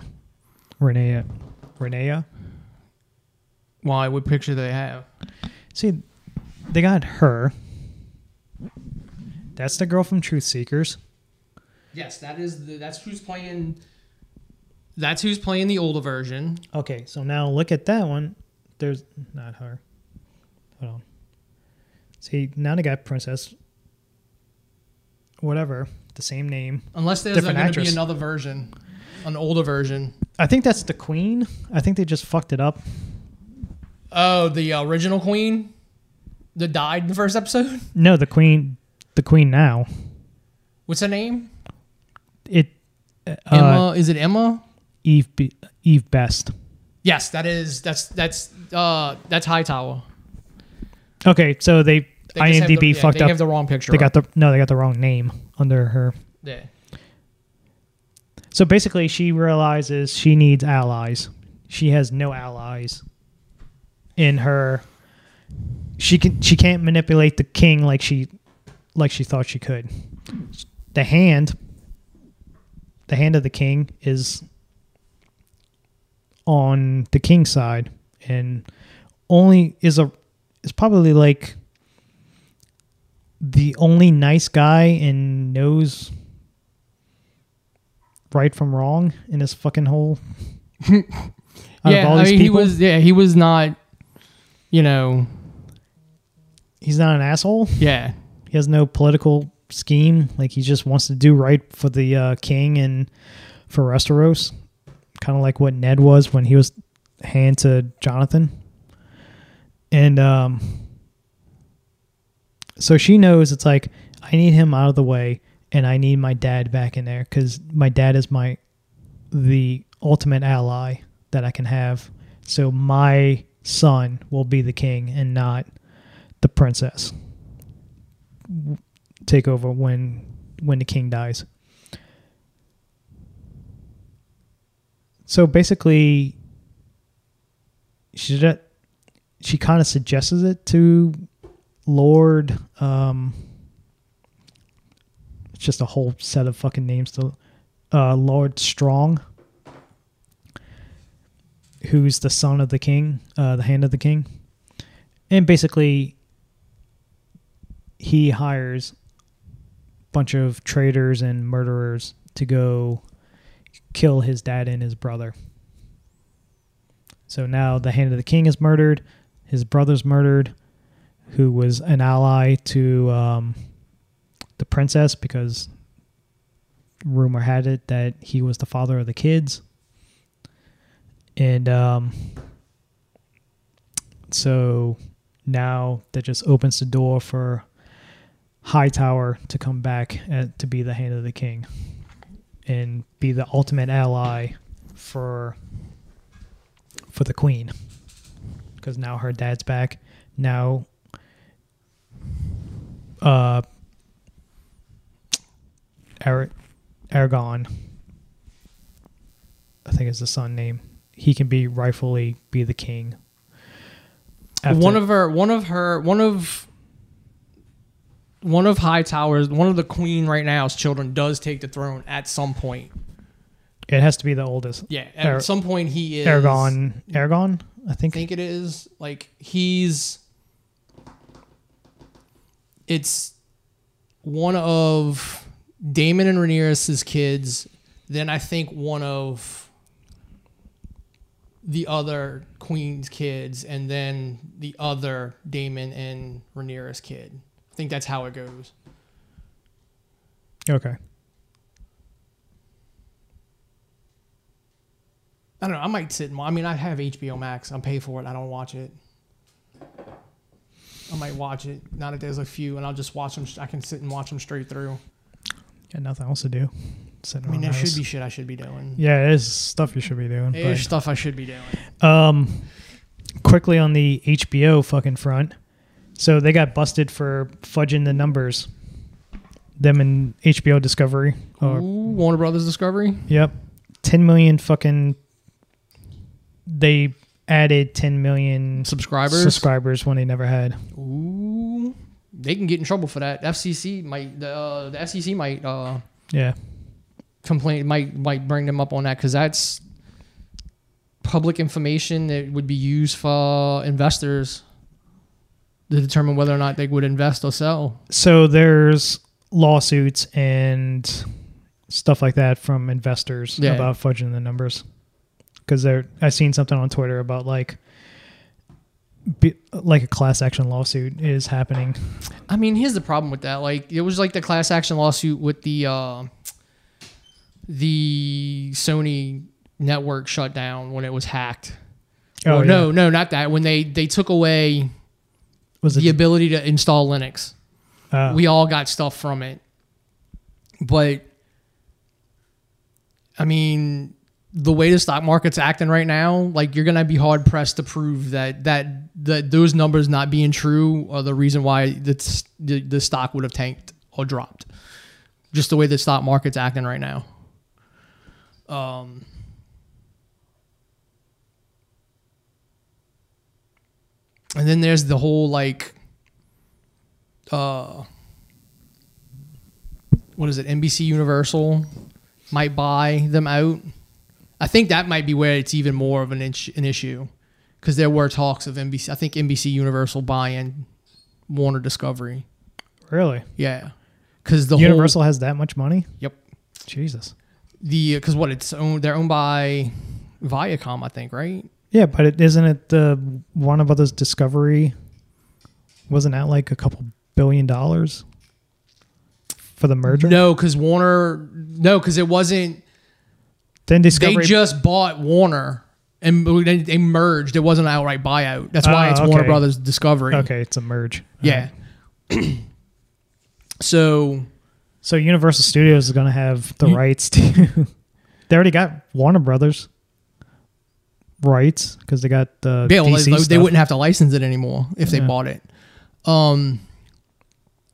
Renea. Renea? Why? What picture do they have? See, they got her. That's the girl from Truth Seekers. Yes, that is the, that's who's playing. That's who's playing the older version. Okay, so now look at that one. There's not her. Hold on. See, they Princess. Whatever, the same name. Unless there's going to be another version, an older version. I think that's the Queen. I think they just fucked it up. Oh, the original queen that died in the first episode. No, the Queen, the Queen now. What's her name? It uh, Emma. Is it Emma? Eve Be- Eve Best. Yes, that is. That's that's uh that's Hightower. Okay, so they, They IMDb the, yeah, fucked they up. have the wrong picture. they got up. the no, they got the wrong name under her. yeah. So basically, she realizes she needs allies. She has no allies in her. She can she can't manipulate the king like she like she thought she could. The hand, the hand of the king is on the king's side, and only is a is probably like the only nice guy and knows right from wrong in this fucking hole. Yeah, I mean, he was. Yeah, he was not. You know. he's not an asshole. Yeah. He has no political scheme. Like he just wants to do right for the uh, king and for Westeros. Kind of like what Ned was when he was hand to Jonathan. And um, so she knows it's like I need him out of the way, and I need my dad back in there because my dad is my the ultimate ally that I can have. So my son will be the king and not the princess take over when when the king dies. So basically, she she kind of suggests it to Lord. Um, it's just a whole set of fucking names to uh, Lord Strong, who's the son of the king, uh, the hand of the king, and basically he hires a bunch of traitors and murderers to go kill his dad and his brother. So now the hand of the king is murdered, his brother's murdered, who was an ally to um, the princess because rumor had it that he was the father of the kids. And um, so now that just opens the door for Hightower to come back at, to be the hand of the king and be the ultimate ally for for the queen because now her dad's back now uh Ar- Aragon I think is the son name he can be rightfully be the king After- one of her, one of her, one of, one of Hightower's, one of the queen right now's children does take the throne at some point. it has to be the oldest Yeah, at Ar- some point he is Aragon Aragon I think. I think it is like he's. It's one of Daemon and Rhaenyra's kids. Then I think one of the other Queen's kids, and then the other Daemon and Rhaenyra's kid. I think that's how it goes. okay I don't know. I might sit and. I mean, I have HBO Max. I'm paid for it. I don't watch it. I might watch it. Not that there's a few, and I'll just watch them. I can sit and watch them straight through. got nothing else to do sitting I mean, there the should be shit I should be doing. Yeah, it is stuff you should be doing. There's stuff I should be doing. Um, quickly on the HBO fucking front, so they got busted for fudging the numbers. Them and HBO Discovery. Or, Ooh, Warner Brothers Discovery. Yep, ten million fucking. They added ten million Subscribers. subscribers when they never had. Ooh, they can get in trouble for that. FCC might. The uh, the FCC might uh, Yeah, complain. Might might bring them up on that because that's public information that would be used for investors. to determine whether or not they would invest or sell. So there's lawsuits and stuff like that from investors Yeah. about fudging the numbers. Because there, I seen something on Twitter about like, be, like a class action lawsuit is happening. I mean, here's the problem with that. Like, it was like the class action lawsuit with the uh, the Sony network shut down when it was hacked. Oh, or yeah. no, no, not that. When they they took away Was the it? ability to install Linux. uh, we all got stuff from it. But I mean, the way the stock market's acting right now, like you're gonna be hard pressed to prove that that that those numbers not being true are the reason why the the, the stock would have tanked or dropped. Just the way the stock market's acting right now. Um. And then there's the whole like uh what is it NBC Universal might buy them out. I think that might be where it's even more of an, inch, an issue because there were talks of NBC. I think NBC Universal buying Warner Discovery. really? Yeah, because the Universal has that much money? Yep. Jesus. The because what it's owned. They're owned by Viacom, I think, right? Yeah, but it, isn't it the Warner Brothers Discovery? Wasn't that like a couple billion dollars for the merger? No, because Warner. No, because it wasn't. Then Discovery. They just bought Warner and they, they merged. It wasn't an outright buyout. That's why Oh, it's Warner. Brothers Discovery. okay, it's a merge. Yeah. Alright. so So Universal Studios is going to have the You- rights to. they already got Warner Brothers rights because they got the yeah, well, DC they, they wouldn't have to license it anymore if they Yeah. bought it. Um,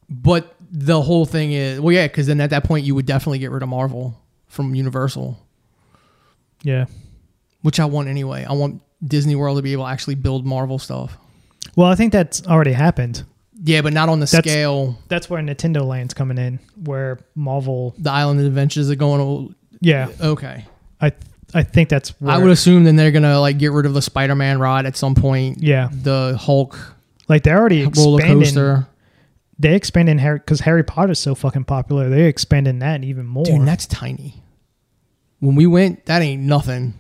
but the whole thing is well, yeah, because then at that point you would definitely get rid of Marvel from Universal, Yeah. which I want anyway. I want Disney World to be able to actually build Marvel stuff. Well, I think that's already happened. Yeah, but not on the That's- scale. That's where Nintendo Land's coming in, where Marvel. The Island of Adventures are going. To, Yeah, okay, I I think that's. Where, I would assume then they're gonna like get rid of the Spider-Man ride at some point. Yeah, The Hulk like they're already roller coaster. They expanding Harry because Harry Potter's so fucking popular. They're expanding that even more. Dude, that's tiny. When we went, that ain't nothing.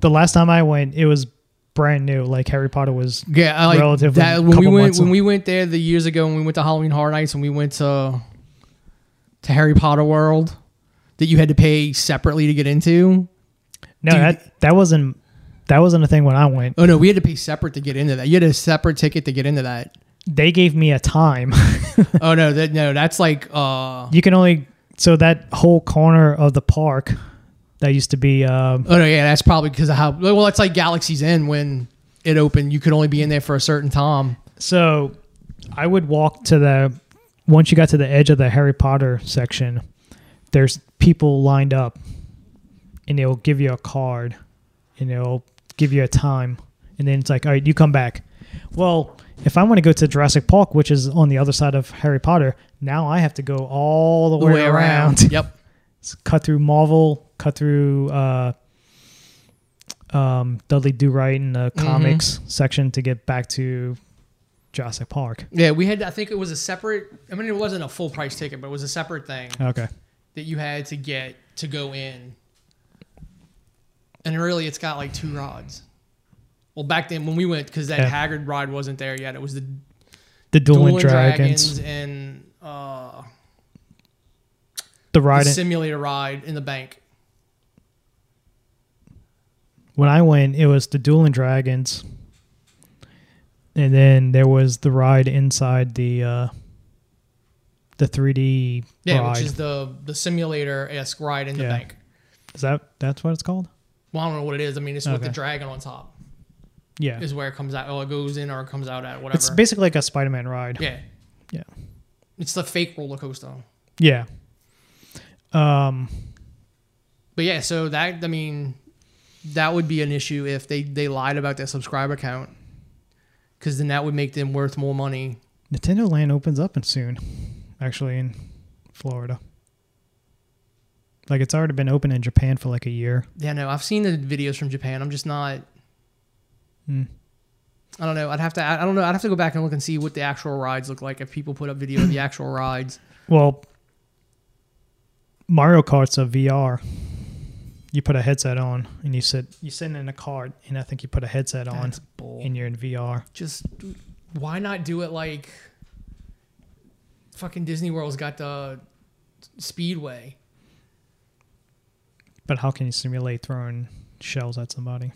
the last time I went, it was brand new. Like Harry Potter was. Yeah, like Relatively that. When we went, when we went there the years ago, when we went to Halloween Horror Nights, and we went to to Harry Potter World, that you had to pay separately to get into. No, Dude. that that wasn't that wasn't a thing when I went. Oh no, we had to pay separate to get into that. You had a separate ticket to get into that. They gave me a time. oh no, that no, that's like uh. you can only so that whole corner of the park that used to be um, Oh no, yeah, that's probably because of how. Well, it's like Galaxy's Edge when it opened. You could only be in there for a certain time. So I would walk to the once you got to the edge of the Harry Potter section, there's people lined up and they'll give you a card and they'll give you a time and then it's like, all right, you come back. Well, if I want to go to Jurassic Park, which is on the other side of Harry Potter, now I have to go all the way, around. yep. cut through Marvel, cut through uh, um, Dudley Do Right in the Mm-hmm. comics section to get back to Jurassic Park. Yeah, we had. I think it was a separate. I mean, it wasn't a full price ticket, but it was a separate thing Okay. that you had to get to go in. And really, it's got like two rods. Well, back then when we went, because that Yeah. Hagrid ride wasn't there yet. It was the The Dueling, Dueling Dragons, Dragons, and uh, the the ride. in- simulator ride in the bank. when I went, it was the Dueling Dragons, and then there was the ride inside the uh, the 3D Yeah, ride. which is the the simulator esque ride in the Yeah. bank. is that that's what it's called? Well, I don't know what it is. I mean, it's with the dragon on top. Yeah, Is where it comes out. Oh, it goes in or it comes out at whatever. it's basically like a Spider-Man ride. Yeah. It's the fake roller coaster. Yeah. Um. But yeah, so that I mean, that would be an issue if they they lied about their subscriber count, because then that would make them worth more money. Nintendo Land opens up in soon, actually in Florida. Like it's already been open in Japan for like a year. Yeah, no, I've seen the videos from Japan. I'm just not. Hmm. I don't know. I'd have to. I don't know. I'd have to go back and look and see what the actual rides look like if people put up video of the actual rides. Well, Mario Kart's a VR. You put a headset on and you sit. You sit in a cart, and I think you put a headset on, That's bull. and you're in VR. Just why not do it like fucking Disney World's got the Speedway. But how can you simulate throwing shells at somebody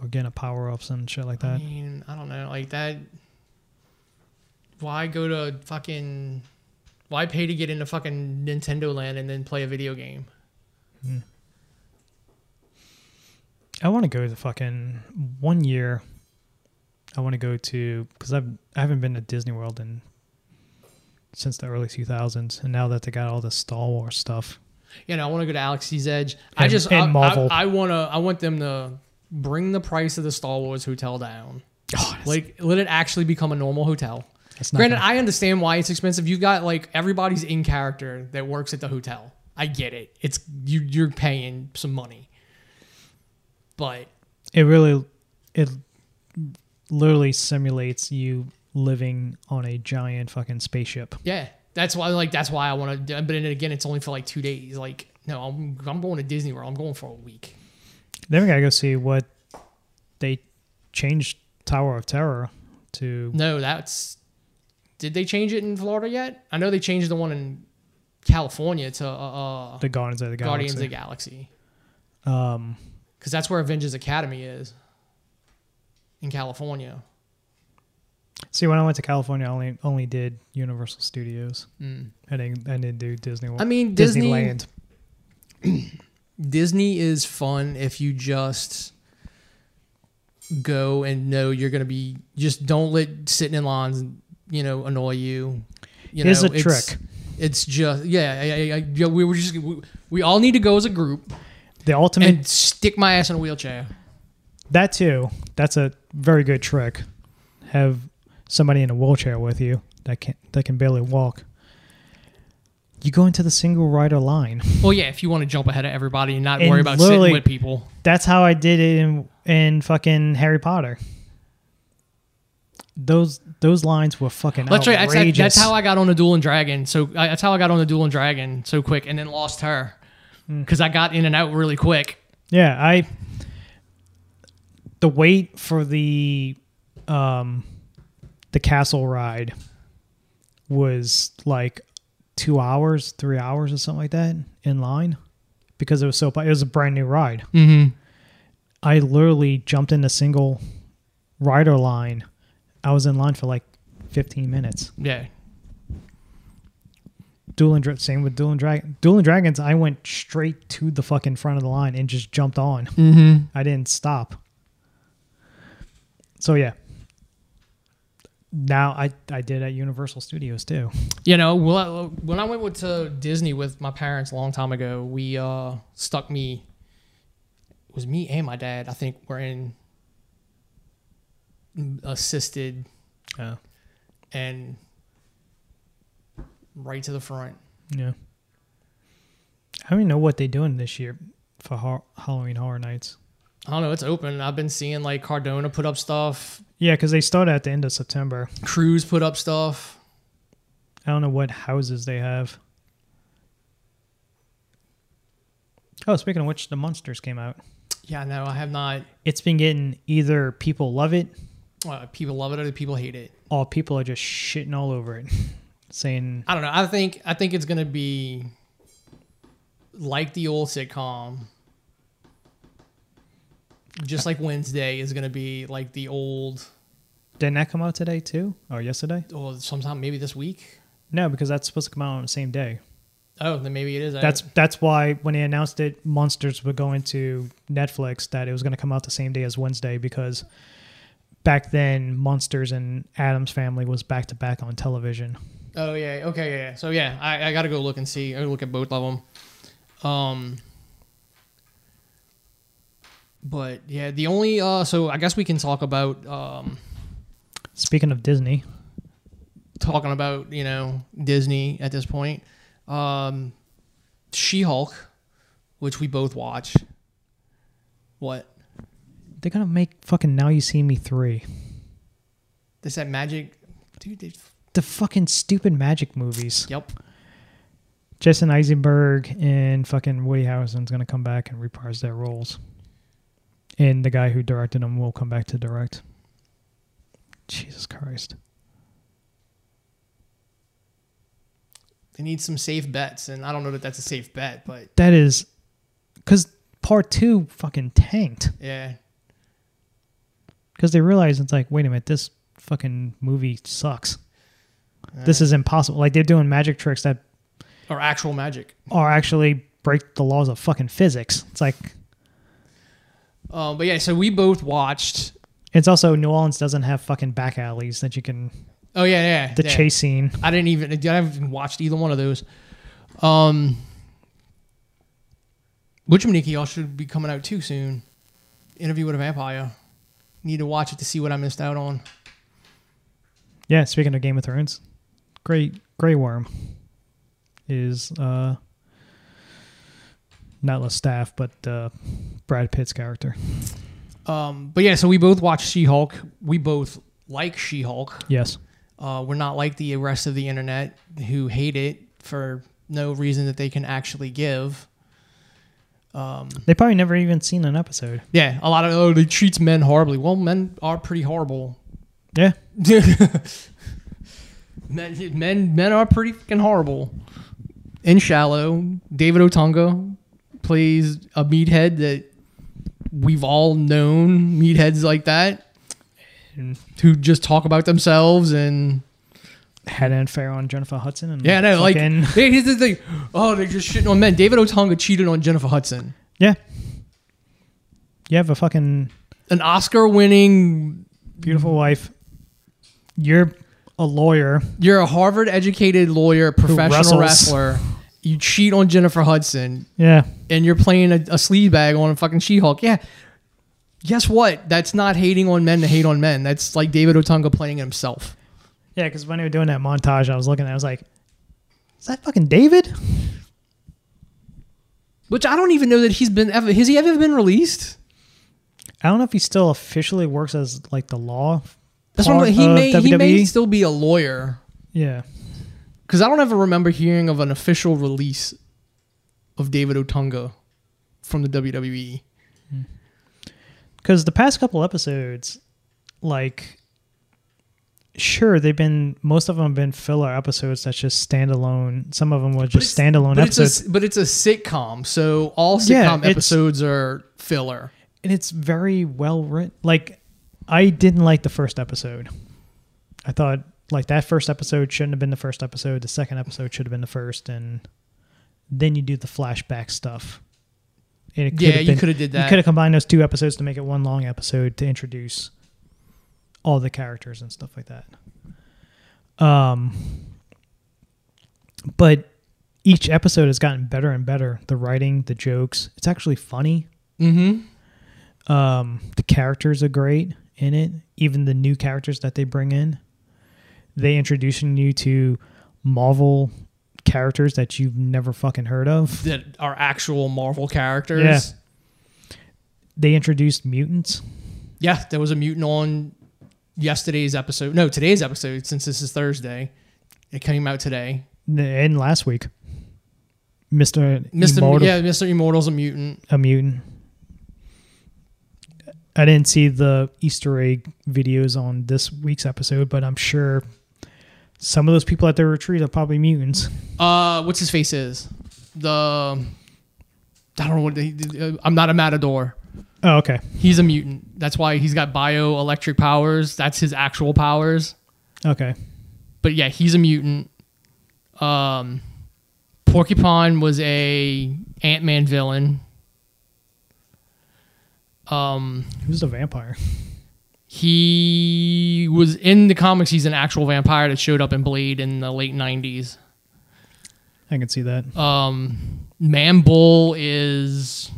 or getting a power ups and shit like that. I mean, I don't know, like that. Why go to fucking? Why pay to get into fucking Nintendo Land and then play a video game? Hmm. I want to go to fucking one year. I want to go to because I've I haven't been to Disney World in since the early 2000s, and now that they got all the Star Wars stuff, You know, I want to go to Galaxy's Edge. I just and I, Marvel. I, I want to. I want them to bring the price of the Star Wars hotel down. oh, Like, let it actually become a normal hotel. Granted, gonna- I understand why it's expensive. You've got like everybody's in character that works at the hotel. I get it. It's you. You're paying some money, but it really it literally simulates you living on a giant fucking spaceship. yeah, that's why. Like that's why I want to. But then again, it's only for like two days. Like no, I'm I'm going to Disney World. I'm going for a week. Then we gotta go see what they changed Tower of Terror to. No, that's. Did they change it in Florida yet? I know they changed the one in California to uh, uh, The Guardians of the Galaxy. Guardians of the Galaxy um, because that's where Avengers Academy is in California. see, when I went to California, I only only did Universal Studios. Mm. I didn't. I didn't do Disney World. I mean, Disney Disneyland. Disney is fun if you just go and know you're going to be just don't let sitting in lines you know annoy you. you Here's know, a it's- trick. It's just yeah, I, I, I, we were just we, we all need to go as a group The ultimate. and stick my ass in a wheelchair. that too. That's a very good trick. Have somebody in a wheelchair with you that can that can barely walk. You go into the single rider line. Well, yeah, if you want to jump ahead of everybody and not And worry about sitting literally- with people. That's how I did it in in fucking Harry Potter. Those those lines were fucking That's right. That's, outrageous. that's how I got on the Dueling Dragon. So I, that's how I got on the Dueling Dragon so quick, and then lost her Hmm. because I got in and out really quick. Yeah, I the wait for the um the castle ride was like two hours, three hours, or something like that in line because it was so it was a brand new ride. Mm-hmm. I literally jumped in a single rider line. I was in line for like fifteen minutes. Yeah. Duel and Dra- same with Dueling Dragon. Dueling Dragons, I went straight to the fucking front of the line and just jumped on. Mm-hmm. I didn't stop. So yeah. Now I I did at Universal Studios too. You know, well, when I went with, to Disney with my parents a long time ago, we uh, stuck me. It was me and my dad. I think were in assisted Yeah. and right to the front. Yeah. I don't even know what they're doing this year for Halloween Horror Nights. I don't know. It's open. I've been seeing like Cardona put up stuff, Yeah, because they start at the end of September. Cruise put up stuff. I don't know what houses they have. Oh, speaking of which, the Munsters came out. Yeah, no, I have not. It's been getting either people love it Uh, people love it or people hate it. All people are just shitting all over it, saying I don't know. I think I think it's gonna be like the old sitcom. Just like Wednesday is gonna be like the old, didn't that come out today too or yesterday? or sometime maybe this week. No, because that's supposed to come out on the same day. Oh, then maybe it is. That's that's why when they announced it, Munsters were going to Netflix, that it was going to come out the same day as Wednesday because back then Munsters and Addams Family was back to back on television. Oh yeah. Okay. Yeah. yeah. So yeah, I, I got to go look and see. I look at both of them. Um. But yeah, the only uh, so I guess we can talk about um, Speaking of Disney, talking about you know Disney at this point. Um, She Hulk, which we both watch. What? they're gonna make fucking Now You See Me three. This that magic, dude. They, The fucking stupid magic movies. yep. Jason Eisenberg and fucking Woody Harrelson's gonna come back and reprise their roles. And the guy who directed them will come back to direct. Jesus Christ. They need some safe bets, and I don't know that that's a safe bet, but That is because part two fucking tanked. yeah, Because they realize it's like, wait a minute, this fucking movie sucks. This Uh, is impossible. Like they're doing magic tricks that are actual magic. are actually break the laws of fucking physics. It's like Uh, but yeah, so we both watched. it's also New Orleans doesn't have fucking back alleys that you can Oh yeah, yeah. the yeah. chase scene. I didn't even. I haven't even watched either one of those. Um, Witch Nikki y'all should be coming out too soon. Interview with a Vampire. Need to watch it to see what I missed out on. Yeah, speaking of Game of Thrones, Great Grey Worm is uh not Lestat, but uh Brad Pitt's character. Um, but yeah, so we both watched She Hulk. We both like She Hulk. Yes. Uh, we're not like the rest of the internet who hate it for no reason that they can actually give. Um, They probably never even seen an episode. yeah, a lot of oh, they treats men horribly. Well, men are pretty horrible. Yeah. men, men, men are pretty fucking horrible. In Shallow, David Otunga plays a meathead that we've all known meatheads like that who just talk about themselves and had an affair on Jennifer Hudson and yeah, no, like hey, here's the thing. Oh, they're just shitting on men. David Otunga cheated on Jennifer Hudson, Yeah. You have a fucking an Oscar-winning. beautiful wife. You're a lawyer. You're a Harvard-educated lawyer, professional wrestler. You cheat on Jennifer Hudson. Yeah. and you're playing a, a sleeve bag on a fucking She-Hulk. Yeah. Guess what? That's not hating on men to hate on men. That's like David Otunga playing himself. Yeah, because when they were doing that montage, I was looking at it, I was like, is that fucking David? Which I don't even know that he's been ever. Has he ever been released? I don't know if he still officially works as like the law. That's what I'm, he may he may still be a lawyer Yeah. Because I don't ever remember hearing of an official release of David Otunga from the. WWE. Because hmm. the past couple episodes, like, sure, they've been, most of them have been filler episodes that's just standalone. Some of them were just it's- standalone But it's, episodes. a, but it's a sitcom, so all sitcom it's- episodes are filler. and it's very well written. Like, I didn't like the first episode. I thought, like, that first episode shouldn't have been the first episode. The second episode should have been the first. And then you do the flashback stuff. And it Yeah, you could have did that. You could have combined those two episodes to make it one long episode to introduce all the characters and stuff like that. Um, but each episode has gotten better and better. The writing, the jokes, it's actually funny. Mm-hmm. Um, the characters are great in it. Even the new characters that they bring in, they introducing you to Marvel characters that you've never fucking heard of. That are actual Marvel characters. Yeah. They introduced mutants. Yeah, there was a mutant on yesterday's episode. No, today's episode, since this is Thursday. It came out today. and last week. Mister Mr. Immortal, Yeah, Mr. Immortal's a mutant. a mutant. I didn't see the Easter egg videos on this week's episode, but I'm sure some of those people at their retreat are probably mutants. Uh, what's his face is? The I don't know what they, uh, I'm not a matador. Oh, okay, He's a mutant. That's why he's got bioelectric powers. That's his actual powers. okay. But yeah, he's a mutant. Um, Porcupine was a Ant Man villain. Um, Who's the vampire? He was in the comics. He's an actual vampire that showed up in Blade in the late '90s. I can see that. Um, Man Bull is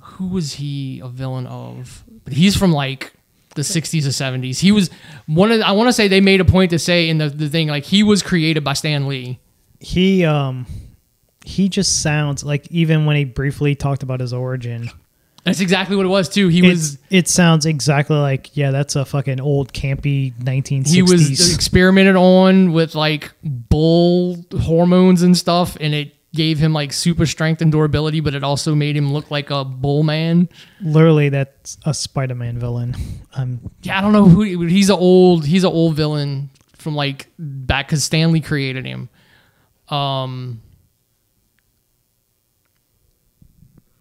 who was he a villain of? But he's from like the 60s or 70s. He was one of. I want to say they made a point to say in the, the thing like he was created by Stan Lee. He um he just sounds like even when he briefly talked about his origin, That's exactly what it was too. He It's, was it sounds exactly like yeah, that's a fucking old campy 1960s. he was experimented on with like bull hormones and stuff, and it gave him like super strength and durability, but it also made him look like a bull man. literally that's a Spider-Man villain. Um, Yeah, I don't know who he- he's an old he's an old villain from like back because Stan Lee created him. Um,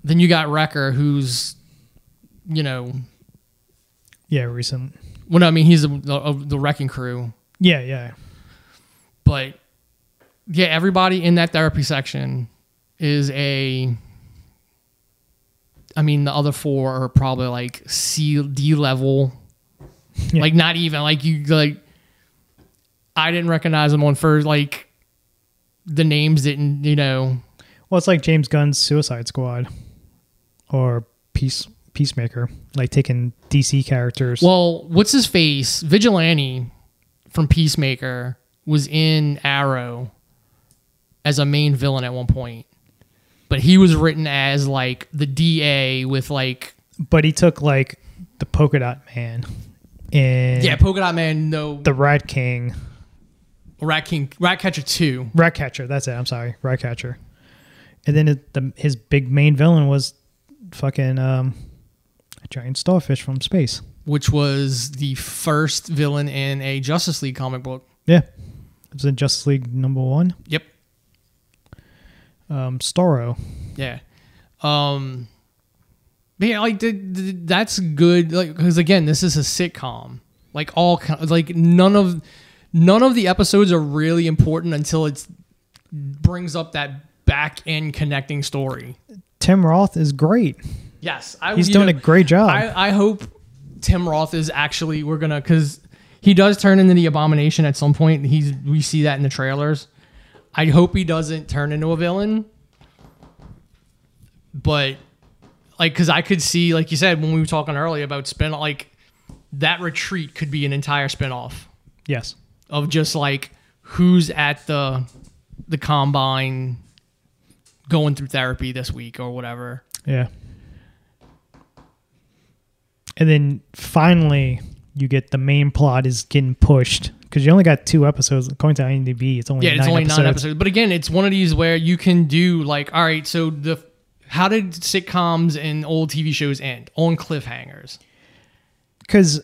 then you got Wrecker, who's you know, yeah, recent. well, no, I mean he's a, a, the wrecking crew, Yeah, yeah. but yeah, everybody in that therapy section is a. I mean, the other four are probably like C D level, Yeah. like not even like you like. I didn't recognize them on first, like the names didn't, you know. Well, it's like James Gunn's Suicide Squad or Peace Peacemaker, like taking DC characters. Well, what's his face? Vigilante from Peacemaker was in Arrow as a main villain at one point, but he was written as like the DA with like but he took like the Polka Dot Man and yeah, Polka Dot Man, no, the Rat King, Rat King, Rat Catcher two. Rat Catcher. That's it. I'm sorry, Rat Catcher. And then it, the, his big main villain was fucking um, giant starfish from space. which was the first villain in a Justice League comic book. Yeah, it was in Justice League number one. Yep. Um, Starro. Yeah. Um but yeah, like the, the, that's good like cuz again, this is a sitcom. Like all like none of none of the episodes are really important until it brings up that back end connecting story. Tim Roth is great. Yes, I He's doing know, a great job. I, I hope Tim Roth is actually we're gonna because he does turn into the abomination at some point. He's we see that in the trailers. I hope he doesn't turn into a villain, but like because I could see like you said when we were talking earlier about spin like that retreat could be an entire spinoff yes. of just like who's at the the combine going through therapy this week or whatever. Yeah. And then finally, you get the main plot is getting pushed because you only got two episodes. According to IMDb, it's only Yeah, nine it's only episodes. nine episodes. But again, it's one of these where you can do like, all right, so the how did sitcoms and old TV shows end on cliffhangers? Because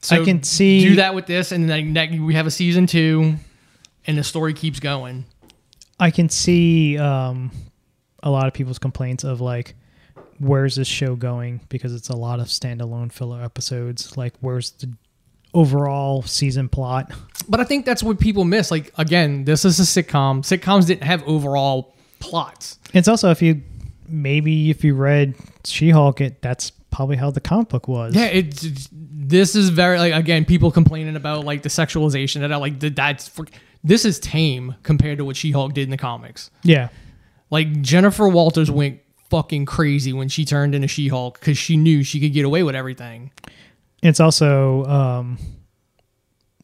So I can see do that with this, and then we have a season two, and the story keeps going. I can see um, a lot of people's complaints of like, where's this show going? Because it's a lot of standalone filler episodes. Like, where's the overall season plot? But I think that's what people miss. Like again, this is a sitcom. Sitcoms didn't have overall plots. It's also if you maybe if you read She-Hulk, it that's probably how the comic book was. Yeah, it's, it's- this is very like again people complaining about like the sexualization and I like the, that's for, this is tame compared to what She-Hulk did in the comics. yeah. Like Jennifer Walters went fucking crazy when she turned into She-Hulk because she knew she could get away with everything. It's also um,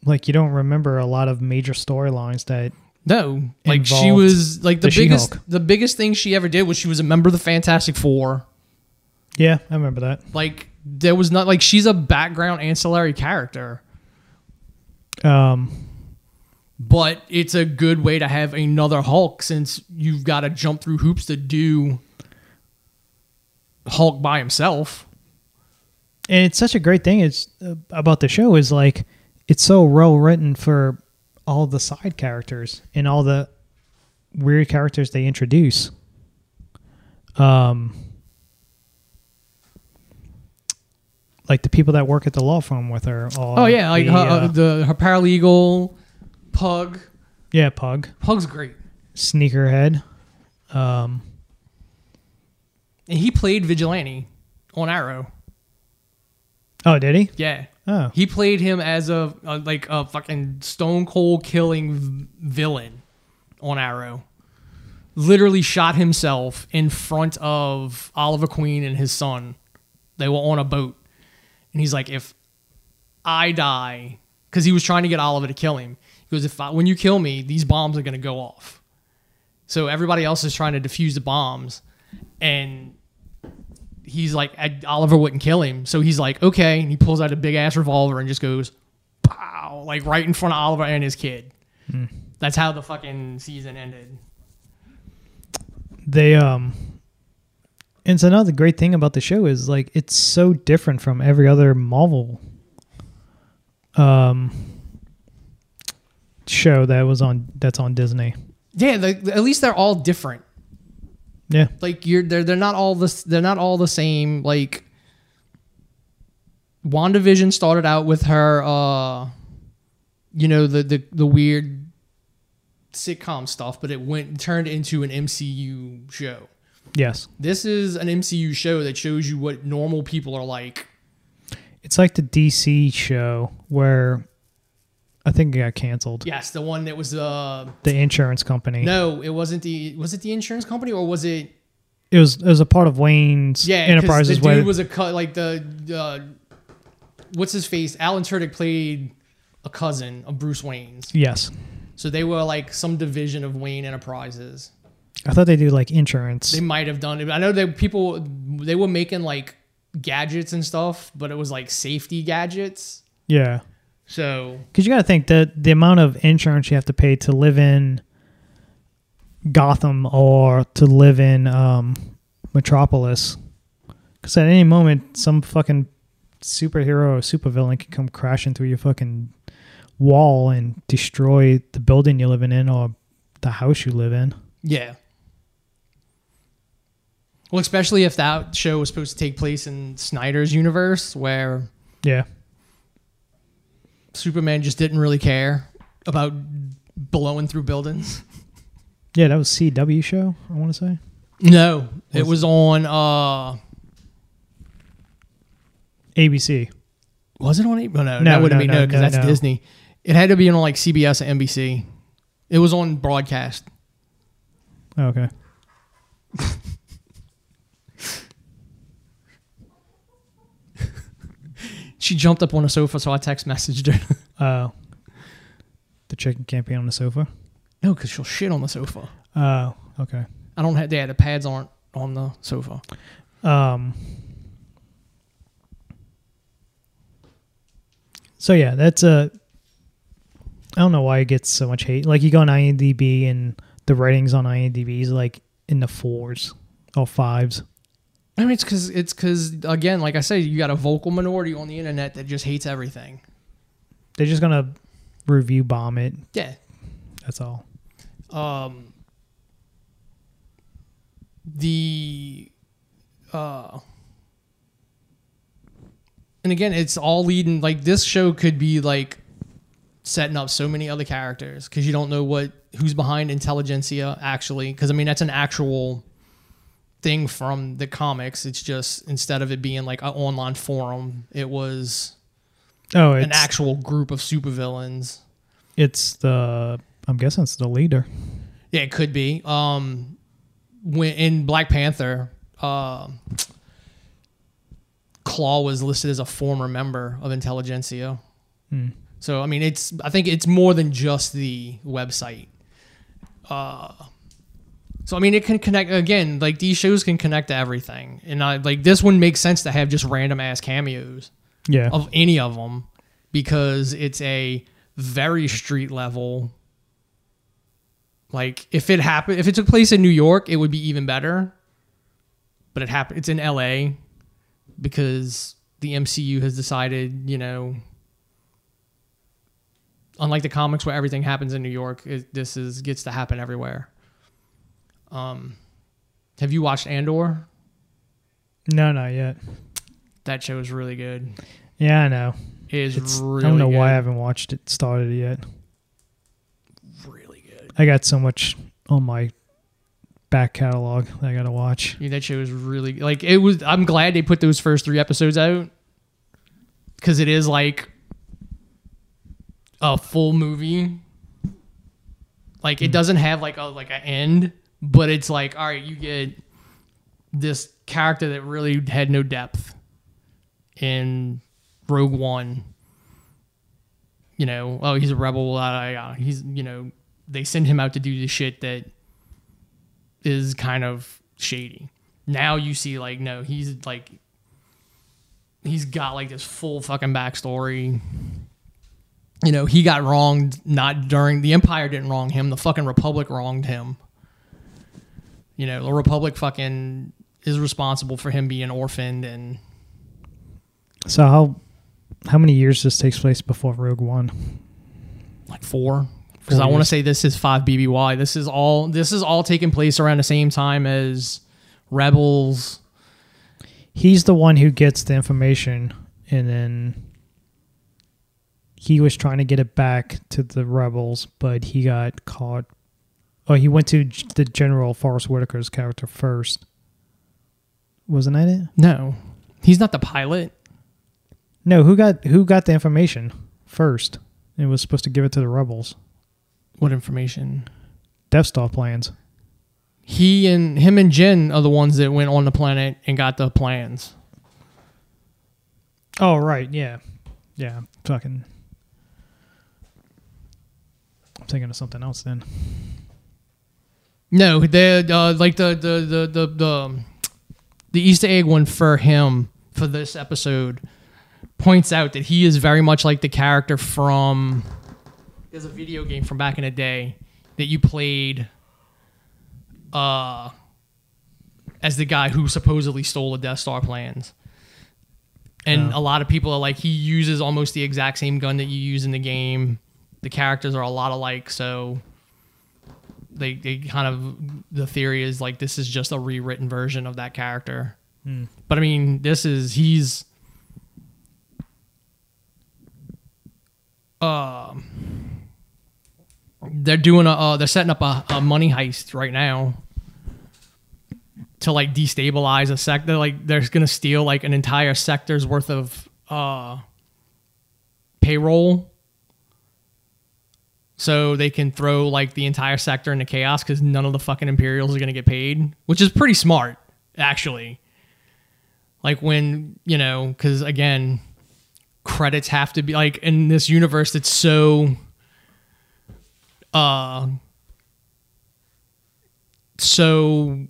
like you don't remember a lot of major storylines that No, like she was like the, the biggest She-Hulk. the biggest thing she ever did was she was a member of the Fantastic Four. yeah, I remember that. Like there was not like she's a background ancillary character, Um, but it's a good way to have another Hulk since you've got to jump through hoops to do Hulk by himself. and it's such a great thing it's uh, about the show is like it's so well written for all the side characters and all the weird characters they introduce um like the people that work at the law firm with her all Oh yeah, like the, her, uh, uh, the her paralegal, Pug. yeah pug Pug's great, sneakerhead um and he played Vigilante on Arrow. oh did he Yeah, oh he played him as a, a like a fucking stone cold killing v- villain on Arrow. Literally shot himself in front of Oliver Queen and his son. They were on a boat, and he's like, "If I die," because he was trying to get Oliver to kill him. Goes, "If I, when you kill me, these bombs are gonna go off." So everybody else is trying to defuse the bombs, and he's like Oliver wouldn't kill him, so he's like okay, and he pulls out a big ass revolver and just goes, pow, like right in front of Oliver and his kid. That's how the fucking season ended. they um and so another great thing about the show is like it's so different from every other Marvel um show that was on that's on Disney. Yeah, the, at least they're all different. Yeah. Like you're they're they're not all this they're not all the same. Like WandaVision started out with her uh you know the the the weird sitcom stuff, but it went turned into an MCU show. Yes. This is an MCU show that shows you what normal people are like. It's like the DC show where I think it got canceled. Yes, the one that was uh The insurance company. no, it wasn't the was it the insurance company or was it It was it was a part of Wayne's yeah Enterprises The dude was a cut like the uh, what's his face? Alan Tudyk played a cousin of Bruce Wayne's. Yes. So they were like some division of Wayne Enterprises. I thought they do like insurance. They might have done it. I know that people they were making like gadgets and stuff, but it was like safety gadgets. yeah. So Because you got to think that the amount of insurance you have to pay to live in Gotham or to live in um, Metropolis. Because at any moment, some fucking superhero or supervillain can come crashing through your fucking wall and destroy the building you're living in or the house you live in. yeah. Well, especially if that show was supposed to take place in Snyder's universe, where Yeah. Superman just didn't really care about blowing through buildings. Yeah, that was CW show, I want to say. No, it Was- on. uh ABC. Was it on? A- oh, no, No, that wouldn't no, be no, because no, that's. Disney. It had to be on like CBS or NBC. It was on broadcast. Oh, okay. She jumped up on a sofa, so I text messaged her. Uh, the chicken can't be on the sofa. no, because she'll shit on the sofa. Oh, okay. I don't have. Yeah, the pads aren't on the sofa. Um. So yeah, that's a. I don't know why it gets so much hate. Like you go on IMDb and the ratings on IMDb is like in the fours or fives. I mean, it's because it's because again, like I said, you got a vocal minority on the internet that just hates everything. They're just gonna review bomb it. Yeah. That's all. Um. The. Uh. And again, it's all leading. Like this show could be like setting up so many other characters because you don't know what who's behind Intelligentsia actually. Because I mean, that's an actual thing from the comics. It's just instead of it being like an online forum, it was Oh, it's an actual group of supervillains. it's the. I'm guessing it's the leader. Yeah, it could be. Um, when in Black Panther, uh, Klaw was listed as a former member of Intelligentsia. Hmm. So I mean, it's I think it's more than just the website. Uh, so I mean, it can connect again. Like these shows can connect to everything, and I like this one makes sense to have just random ass cameos Yeah. of any of them because it's a very street level. Like if it happened, if it took place in New York, it would be even better. But it happened. It's in L.A. because the MCU has decided, you know, unlike the comics where everything happens in New York, it, this is gets to happen everywhere. Um, have you watched Andor? No, not yet. That show is really good. Yeah, I know. It is It's, really I don't know why I haven't watched it started yet. really good. I got so much on my back catalog that I got to watch. Yeah, that show is really like it was. I'm glad they put those first three episodes out because it is like a full movie. Like it doesn't have like a like an end, but it's like all right, you get this character that really had no depth in Rogue One. You know, oh, he's a rebel. He's you know they send him out to do the shit that is kind of shady. Now you see like no, he's like he's got like this full fucking backstory. You know, he got wronged not during the Empire didn't wrong him, the fucking Republic wronged him. You know, the Republic fucking is responsible for him being orphaned and So how how many years this takes place before Rogue One? like four. Because I want to say this is five BBY. This is all this is all taking place around the same time as Rebels. He's the one who gets the information, and then he was trying to get it back to the rebels, but he got caught. Oh, he went to G- the General Forrest Whitaker's character first. Wasn't that it? No, he's not the pilot. No, who got who got the information first? And was supposed to give it to the rebels. What information? Death Star plans. He and him and Jyn are the ones that went on the planet and got the plans. Oh right, yeah, yeah. Fucking. I'm thinking of something else then. No, the uh, like the the the the the the Easter egg one for him for this episode points out that he is very much like the character from there's a video game from back in the day that you played uh as the guy who supposedly stole the Death Star plans. And Oh. a lot of people are like he uses almost the exact same gun that you use in the game. The characters are a lot alike, so they they kind of the theory is like this is just a rewritten version of that character. Hmm. But I mean, this is he's um they're doing a uh, they're setting up a, a money heist right now to like destabilize a sector like they're gonna steal like an entire sector's worth of uh payroll so they can throw like the entire sector into chaos because none of the fucking Imperials are gonna get paid, which is pretty smart, actually. Like when you know, because again, credits have to be like in this universe that's so, uh, so,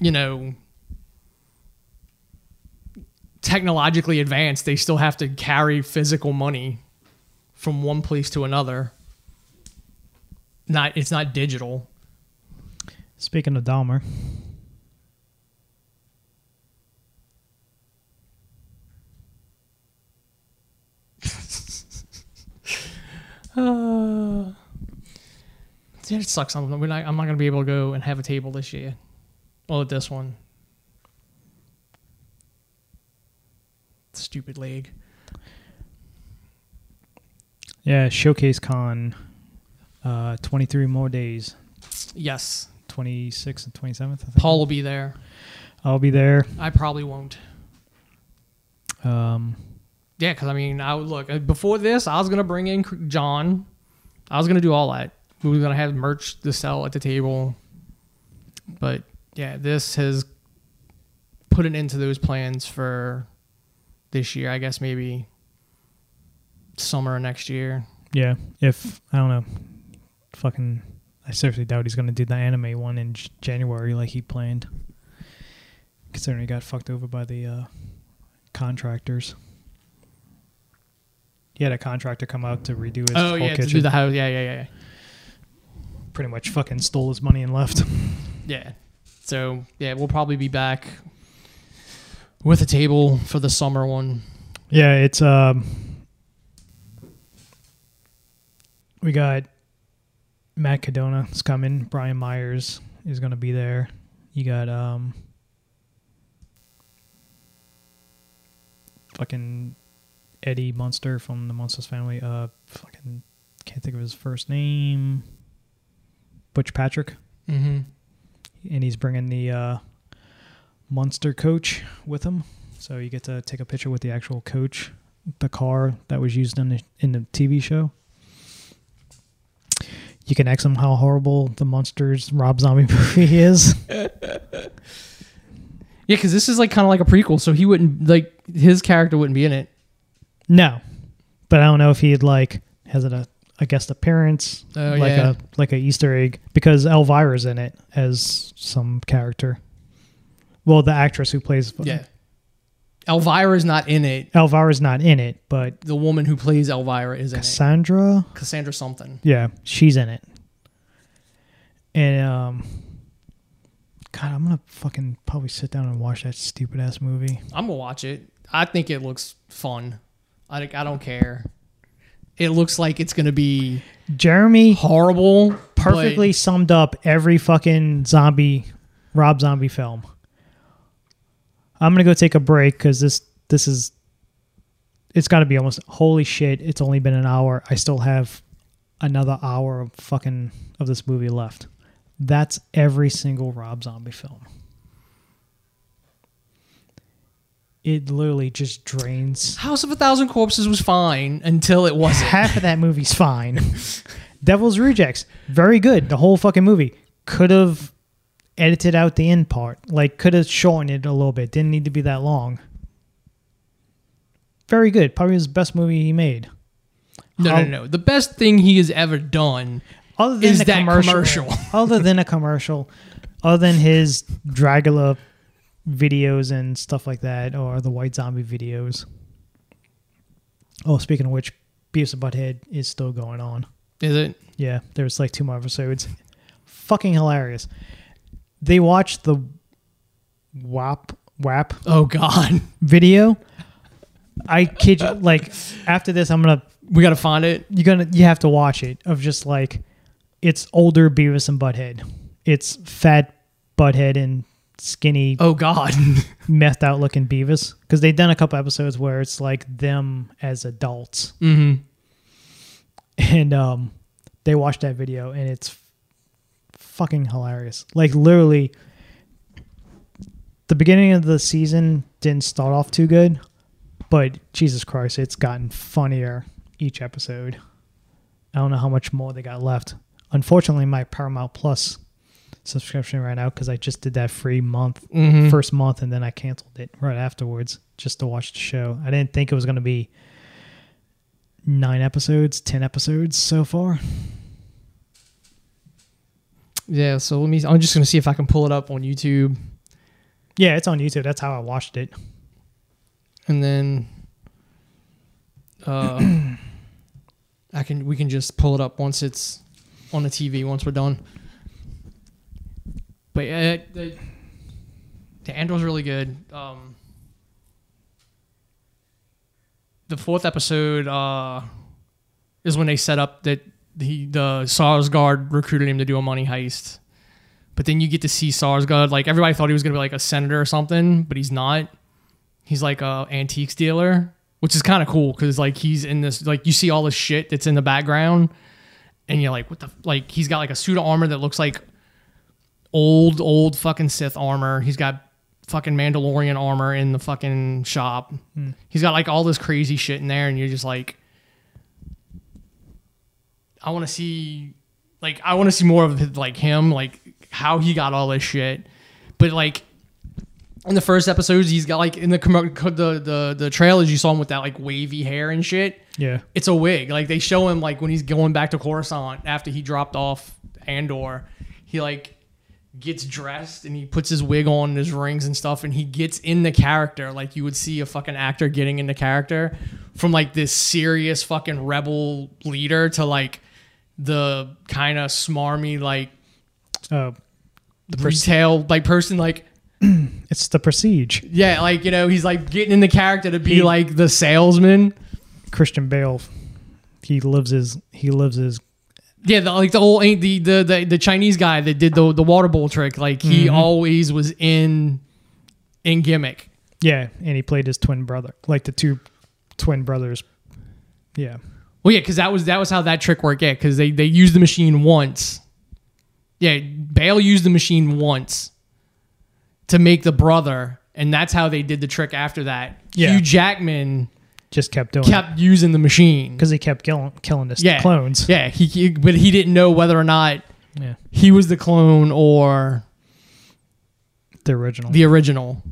you know, technologically advanced. They still have to carry physical money from one place to another not it's not digital. Speaking of Dahmer, Uh, it sucks. I'm, we're not, I'm not gonna be able to go and have a table this year. Well, at this one, stupid leg. yeah, Showcase Con, uh, 23 more days, Yes, 26th and 27th. I think. Paul will be there. I'll be there. I probably won't. Um, Yeah, because I mean, I would look uh, before this. I was gonna bring in John. I was gonna do all that. We were gonna have merch to sell at the table, but yeah, this has put an end to those plans for this year. I guess maybe summer next year. yeah, if I don't know, fucking, I seriously doubt he's gonna do the anime one in J- January like he planned. Considering he got fucked over by the uh, contractors. He had a contractor come out to redo his oh whole yeah, to kitchen. do the house. Yeah, yeah, yeah, Pretty much fucking stole his money and left. yeah. So yeah, we'll probably be back with a table for the summer one. Yeah, it's um we got Matt Cadona is coming, Brian Myers is gonna be there. You got um fucking Eddie Munster from the Munsters family, uh fucking can't think of his first name. Butch Patrick. Mm-hmm. And he's bringing the uh Munster coach with him. So you get to take a picture with the actual coach, the car that was used in the in the TV show. You can ask him how horrible the Munsters Rob Zombie movie is. Yeah, because this is like kind of like a prequel, so he wouldn't like his character wouldn't be in it. no, but I don't know if he'd like has it a, a guest appearance, Oh, like yeah. a like a Easter egg because Elvira's in it as some character. Well, the actress who plays Yeah. Elvira's not in it. Elvira's not in it, but The woman who plays Elvira is in it. Cassandra, Cassandra something. yeah, she's in it. And um, God, I'm gonna fucking probably sit down and watch that stupid ass movie. I'm gonna watch it. I think it looks fun. I I don't care. It looks like it's gonna be Jeremy horrible. perfectly summed up every fucking zombie Rob Zombie film. I'm gonna go take a break because this this is it's got to be almost holy shit. It's only been an hour. I still have another hour of fucking of this movie left. That's every single Rob Zombie film. It literally just drains. House of a Thousand Corpses was fine until it wasn't. Half of that movie's fine. Devil's Rejects, very good. The whole fucking movie could have edited out the end part. Like could have shortened it a little bit. Didn't need to be that long. Very good. Probably his best movie he made. No, How- no, no. The best thing he has ever done. Other than Is that commercial, commercial? other than a commercial, other than his Dracula videos and stuff like that, or the White Zombie videos. Oh, speaking of which, Beavis and Butthead is still going on. Is it? Yeah, there's like two more episodes. Fucking hilarious. They watched the WAP WAP Oh God. video. I kid you, like after this, I'm gonna We gotta find it. you're gonna you have to watch it of just like it's older Beavis and Butthead. It's fat Butthead and skinny Oh God. methed out looking Beavis because they've done a couple episodes where it's like them as adults hmm and um they watched that video and it's fucking hilarious like literally the beginning of the season didn't start off too good but jesus christ it's gotten funnier each episode i don't know how much more they got left unfortunately my paramount plus subscription ran out because i just did that free month hmm first month and then I canceled it right afterwards just to watch the show. I didn't think it was going to be nine episodes, 10 episodes so far. Yeah. So let me. I'm just gonna see if I can pull it up on YouTube, Yeah, it's on YouTube. That's how I watched it. and then uh, I can. We can just pull it up once it's on the TV. Once we're done. But yeah, the, the Andor's really good. Um, the fourth episode uh, is when they set up that he the Skarsgård recruited him to do a money heist. But then you get to see Skarsgård like everybody thought he was gonna be like a senator or something, but he's not. He's like a antiques dealer, which is kind of cool because like he's in this like you see all this shit that's in the background, and you're like, what the like he's got like a suit of armor that looks like old old fucking Sith armor. He's got fucking Mandalorian armor in the fucking shop. Hmm. He's got like all this crazy shit in there, and you're just like, I want to see, like, I want to see more of his- like him, like how he got all this shit. But like in the first episodes, he's got like in the the the the trailers, you saw him with that like wavy hair and shit Yeah. it's a wig. Like they show him like when he's going back to Coruscant after he dropped off Andor, he like gets dressed and he puts his wig on and his rings and stuff and he gets in the character like you would see a fucking actor getting into character from like this serious fucking rebel leader to like the kind of smarmy like Uh, the pres- retail like person like it's the Prestige. yeah like you know he's like getting in the character to be He- like the salesman Christian Bale. He lives his he lives his Yeah, the, like the old the, the the the Chinese guy that did the the water bowl trick. Like he always was in in gimmick. yeah, and he played his twin brother, like the two twin brothers. Yeah. Well, yeah, because that was that was how that trick worked. Yeah, because they they used the machine once. Yeah, Bale used the machine once to make the brother, and that's how they did the trick after that. Yeah. Hugh Jackman Just kept doing kept using the machine. because he kept killing killing his Yeah, clones. Yeah, he, he but he didn't know whether or not Yeah. he was the clone or The original. the original.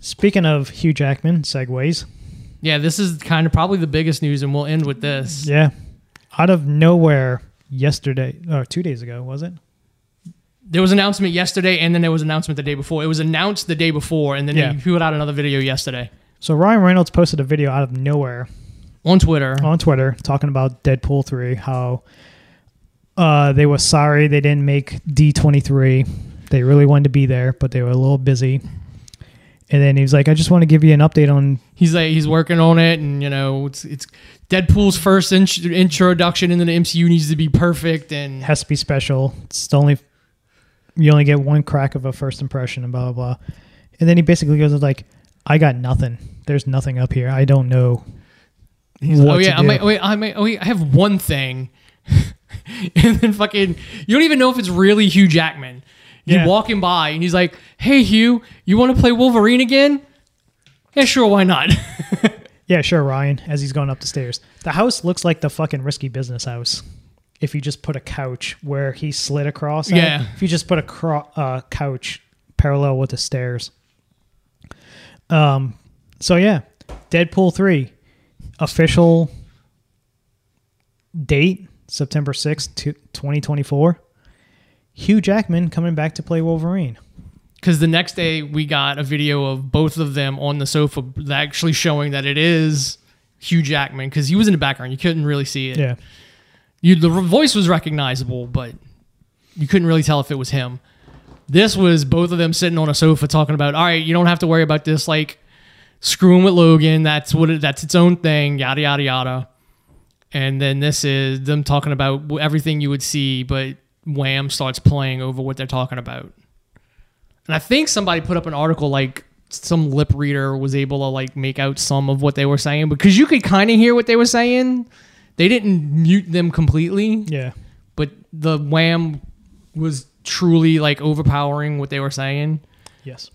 Speaking of Hugh Jackman, segues. Yeah, this is kind of probably the biggest news, and we'll end with this. Yeah. Out of nowhere yesterday or two days ago, was it? there was announcement yesterday, and then there was announcement the day before. It was announced the day before, and then Yeah. they put out another video yesterday So Ryan Reynolds posted a video out of nowhere on Twitter. on Twitter talking about Deadpool 3, how uh, they were sorry they didn't make D23. They really wanted to be there, but they were a little busy. And then he was like, I just want to give you an update on. He's like he's working on it, and you know it's it's Deadpool's first in- introduction into the MCU needs to be perfect, and has to be special. It's the only. You only get one crack of a first impression and blah, blah, blah. And then he basically goes like, I got nothing. There's nothing up here. I don't know. He's what like, oh to yeah, I do." might, oh, wait, I might, oh wait, I have one thing, and then fucking, you don't even know if it's really Hugh Jackman. You Yeah. walking by, and he's like, "Hey Hugh, you want to play Wolverine again?" Yeah, sure, why not? Yeah, sure, Ryan, as he's going up the stairs. The house looks like the fucking risky business house. If you just put a couch where he slid across, at, Yeah. If you just put a cro- uh, couch parallel with the stairs. Um. So yeah, Deadpool three, official date September sixth, twenty twenty four. Hugh Jackman coming back to play Wolverine. Because the next day we got a video of both of them on the sofa, actually showing that it is Hugh Jackman. Because he was in the background, you couldn't really see it. Yeah. you the voice was recognizable, but you couldn't really tell if it was him. This was both of them sitting on a sofa talking about, all right, you don't have to worry about this, like screwing with Logan. That's what it, that's its own thing. Yada yada yada. And then this is them talking about everything you would see, but Wham starts playing over what they're talking about. And I think somebody put up an article like some lip reader was able to like make out some of what they were saying because you could kind of hear what they were saying. They didn't mute them completely, Yeah. but the wham was truly like overpowering what they were saying. Yes.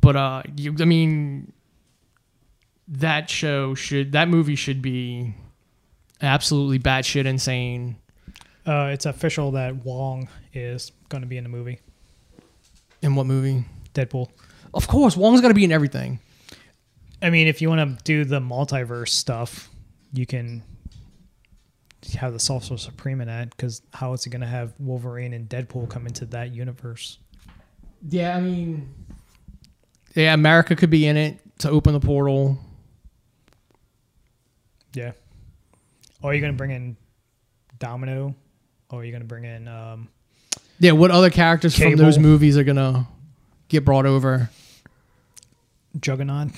But uh, you, I mean, that show should that movie should be absolutely batshit insane. Uh, it's official that Wong is going to be in the movie In what movie? Deadpool. Of course, Wong's got to be in everything. I mean, if you want to do the multiverse stuff, you can have the Sorcerer Supreme in that because how is it going to have Wolverine and Deadpool come into that universe? Yeah, I mean, yeah, America could be in it to open the portal. Yeah. Or are you going to bring in Domino? Or are you going to bring in um, Yeah, what other characters from those movies are gonna get brought over? Juggernaut?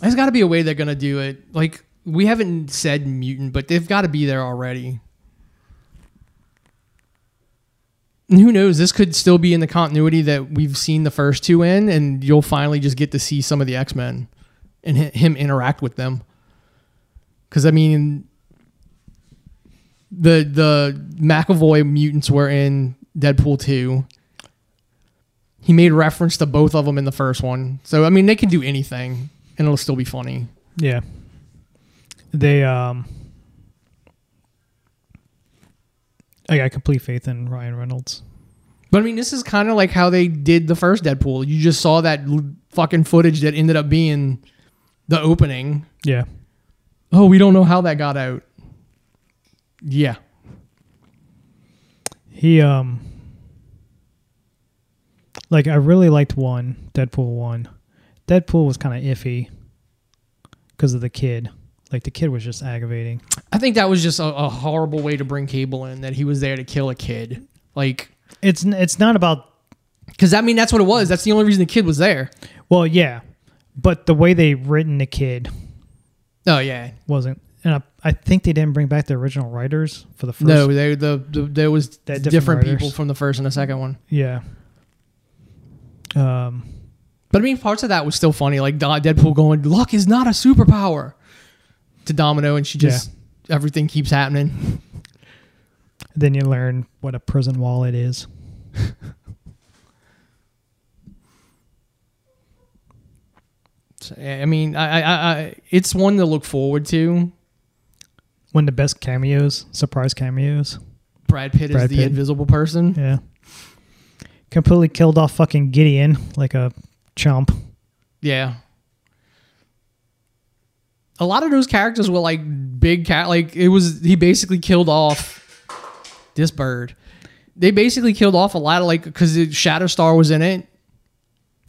There's got to be a way they're gonna do it. Like we haven't said mutant, but they've got to be there already. And who knows? This could still be in the continuity that we've seen the first two in, and you'll finally just get to see some of the X Men and hi- him interact with them. Because I mean, the the McAvoy mutants were in Deadpool two. He made reference to both of them in the first one, so I mean they can do anything, and it'll still be funny. Yeah. They, um, I got complete faith in Ryan Reynolds. But I mean, this is kind of like how they did the first Deadpool. You just saw that l- fucking footage that ended up being the opening. Yeah. Oh, we don't know how that got out. Yeah. He um like I really liked one, Deadpool 1. Deadpool was kind of iffy because of the kid. Like the kid was just aggravating. I think that was just a, a horrible way to bring Cable in, that he was there to kill a kid. Like, It's it's not about because I mean, that's what it was. That's the only reason the kid was there. well, yeah, but the way they written the kid Oh, yeah. wasn't and I, I think they didn't bring back the original writers for the first No, they, the, the there was different, different people from the first and the second one. Yeah. Um But I mean, parts of that was still funny. Like Deadpool going, "Luck is not a superpower," to Domino, and she just everything keeps happening. then you learn what a prison wallet is. So, I mean, I, I, I, it's one to look forward to. One of the best cameos, surprise cameos. Brad Pitt is Brad the Pitt. invisible person. Yeah. Completely killed off fucking Gideon like a chump. Yeah. A lot of those characters were like big cat. Like it was, he basically killed off this bird. they basically killed off a lot of like because Shatterstar was in it.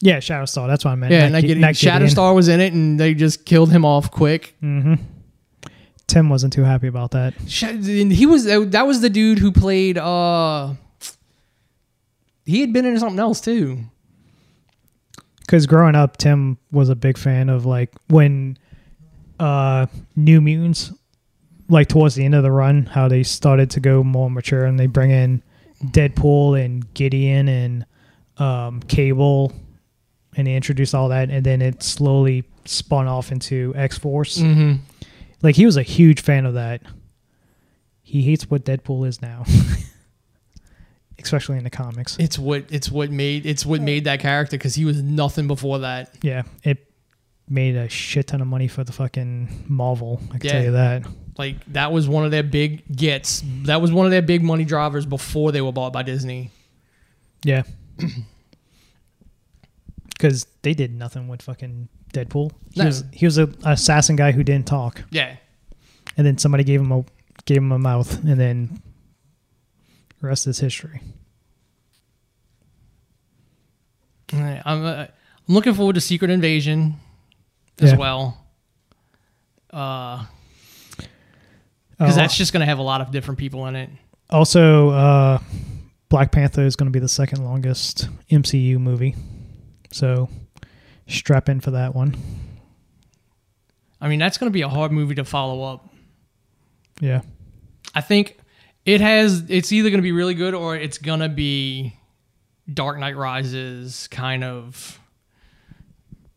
Yeah, Shadowstar. That's what I meant. Yeah, Not and not Gideon. Shatterstar was in it, and they just killed him off quick. Mm-hmm. Tim wasn't too happy about that. He was that was the dude who played. uh He had been in something else too. Because growing up, Tim was a big fan of like when uh New Mutants, like towards the end of the run, how they started to go more mature and they bring in Deadpool and Gideon and um, Cable, and they introduced all that, and then it slowly spun off into X Force. Mm-hmm. Like he was a huge fan of that. He hates what Deadpool is now, especially in the comics. It's what it's what made it's what made that character because he was nothing before that. Yeah, it made a shit ton of money for the fucking Marvel. I can Yeah. tell you that. Like that was one of their big gets. That was one of their big money drivers before they were bought by Disney. Yeah. Because they did nothing with fucking Deadpool. He No. was he was a assassin guy who didn't talk, Yeah, and then somebody gave him a gave him a mouth, and then the rest is history. I'm uh, I'm looking forward to Secret Invasion as Yeah. well. Uh, Uh, because that's just gonna have a lot of different people in it. also uh, Black Panther is going to be the second longest MCU movie, so strap in for that one. I mean, that's gonna be a hard movie to follow up. Yeah. I think it has. It's either gonna be really good or it's gonna be Dark Knight Rises kind of.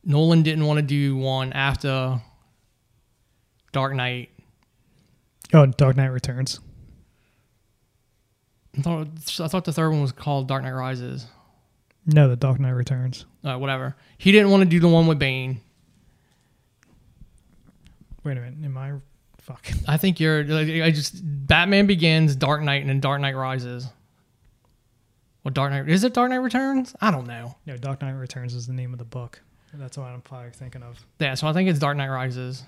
Nolan didn't want to do one after Dark Knight. Oh, Dark Knight Returns. I thought I thought the third one was called Dark Knight Rises. No, the Dark Knight Returns. Uh, whatever. He didn't want to do the one with Bane. Wait a minute, am I? Fuck. I think you're. Like, I just Batman Begins, Dark Knight, and then Dark Knight Rises. Well, Dark Knight is it Dark Knight Returns? I don't know. No, Dark Knight Returns is the name of the book. That's what I'm probably thinking of. Yeah, so I think it's Dark Knight Rises.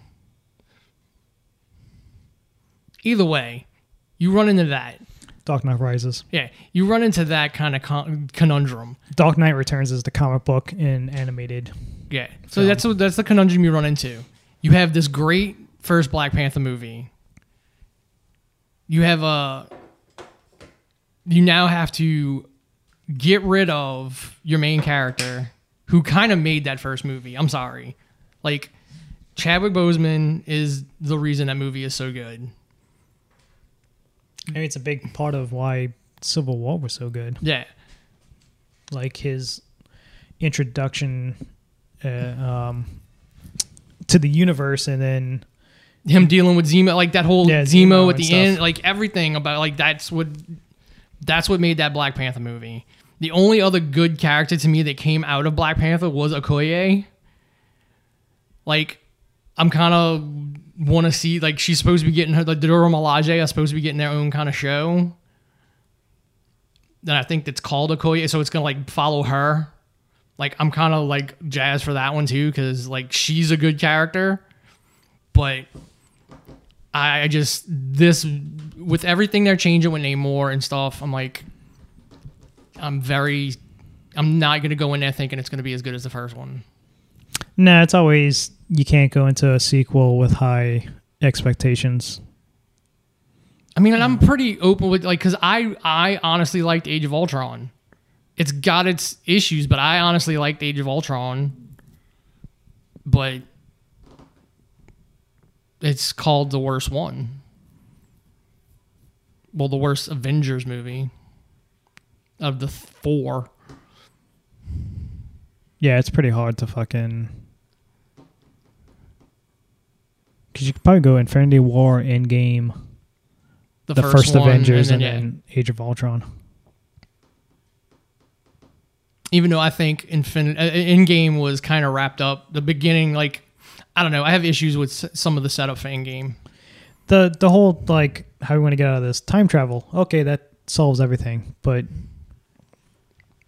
Either way, you run into that. Dark Knight Rises. Yeah, you run into that kind of con- conundrum. Dark Knight Returns is the comic book in animated. Yeah, so Film. that's what that's the conundrum you run into. You have this great first Black Panther movie. You have a. You now have to get rid of your main character, who kind of made that first movie. I'm sorry, like Chadwick Boseman is the reason that movie is so good. Mean, it's a big part of why Civil War was so good. Yeah, Like his introduction uh, um, to the universe, and then him dealing with Zemo, like that whole Yeah, Zemo, Zemo at the and end, like everything about like that's what that's what made that Black Panther movie. The only other good character to me that came out of Black Panther was Okoye. Like, I'm kind of want to see like she's supposed to be getting her the Dora Milaje are supposed to be getting their own kind of show. Then I think it's called Okoye, so it's gonna like follow her. Like I'm kind of like jazzed for that one too, because like she's a good character, but I just this with everything they're changing with Namor and stuff. I'm like, I'm very, I'm not gonna go in there thinking it's gonna be as good as the first one. nah, it's always you can't go into a sequel with high expectations. I mean, and I'm pretty open with like, cause I I honestly liked Age of Ultron. It's got its issues, but I honestly liked Age of Ultron. But it's called the worst one. Well, the worst Avengers movie of the four. Yeah, it's pretty hard to fucking. Because you could probably go Infinity War, Endgame, The, the, first, one, Avengers, and then, then, yeah. Age of Ultron. even though I think Infinite uh, Endgame was kind of wrapped up. The beginning, like I don't know, I have issues with some of the setup for Endgame. The the whole like how we want to get out of this time travel. Okay, that solves everything, but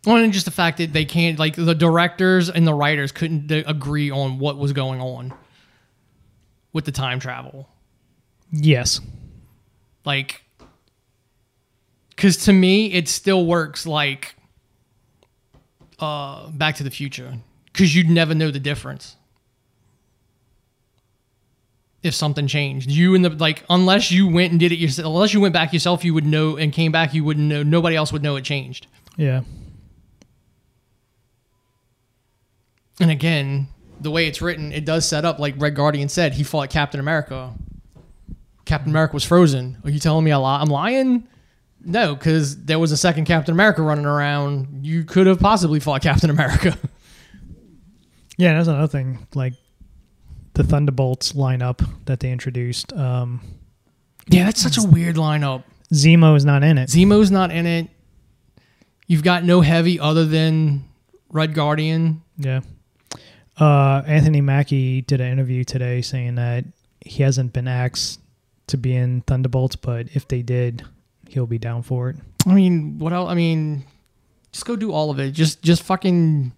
Well, and just the fact that they can't, like the directors and the writers couldn't d- agree on what was going on with the time travel. yes, Like, because to me it still works like uh Back to the Future because you'd never know the difference if something changed. You and the like unless you went and did it yourself, unless you went back yourself, you would know and came back, you wouldn't know. Nobody else would know it changed. Yeah. And again, the way it's written, it does set up like Red Guardian said. He fought Captain America. Captain America was frozen. Are you telling me li- I'm lying? No, because there was a second Captain America running around. You could have possibly fought Captain America. Yeah, that's another thing. Like the Thunderbolts lineup that they introduced. Um, yeah, that's such a weird lineup. Zemo is not in it. Zemo's not in it. You've got no heavy other than Red Guardian. Yeah. Uh, Anthony Mackie did an interview today saying that he hasn't been asked to be in Thunderbolts, but if they did, he'll be down for it. I mean, what else? I mean, just go do all of it. Just, just fucking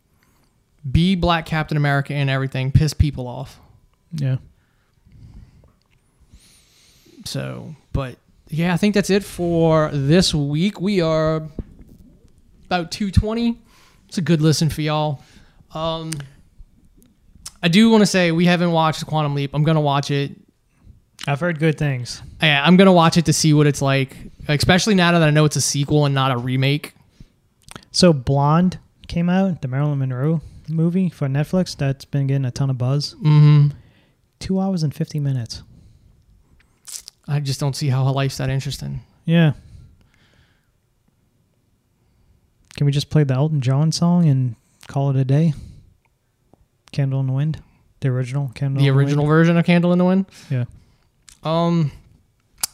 be Black Captain America and everything. Piss people off. Yeah. So, but yeah, I think that's it for this week. We are about 220. It's a good listen for y'all. Um, I do want to say we haven't watched Quantum Leap. I'm gonna watch it. I've heard good things. Yeah, I'm gonna watch it to see what it's like, especially now that I know it's a sequel and not a remake. So Blonde came out, the Marilyn Monroe movie for Netflix. That's been getting a ton of buzz. Mm-hmm. Two hours and fifty minutes. I just don't see how her life's that interesting. Yeah. Can we just play the Elton John song and call it a day? Candle in the Wind, the original Candle. The original Wind? version of Candle in the Wind. Yeah. Um,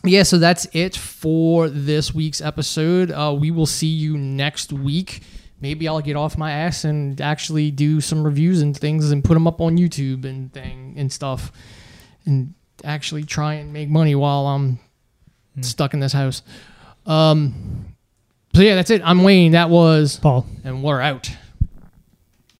yeah, so that's it for this week's episode. Uh, we will see you next week. Maybe I'll get off my ass and actually do some reviews and things and put them up on YouTube and thing and stuff, and actually try and make money while I'm Hmm. stuck in this house. Um, so yeah, that's it. I'm Wayne. That was, Paul. and we're out.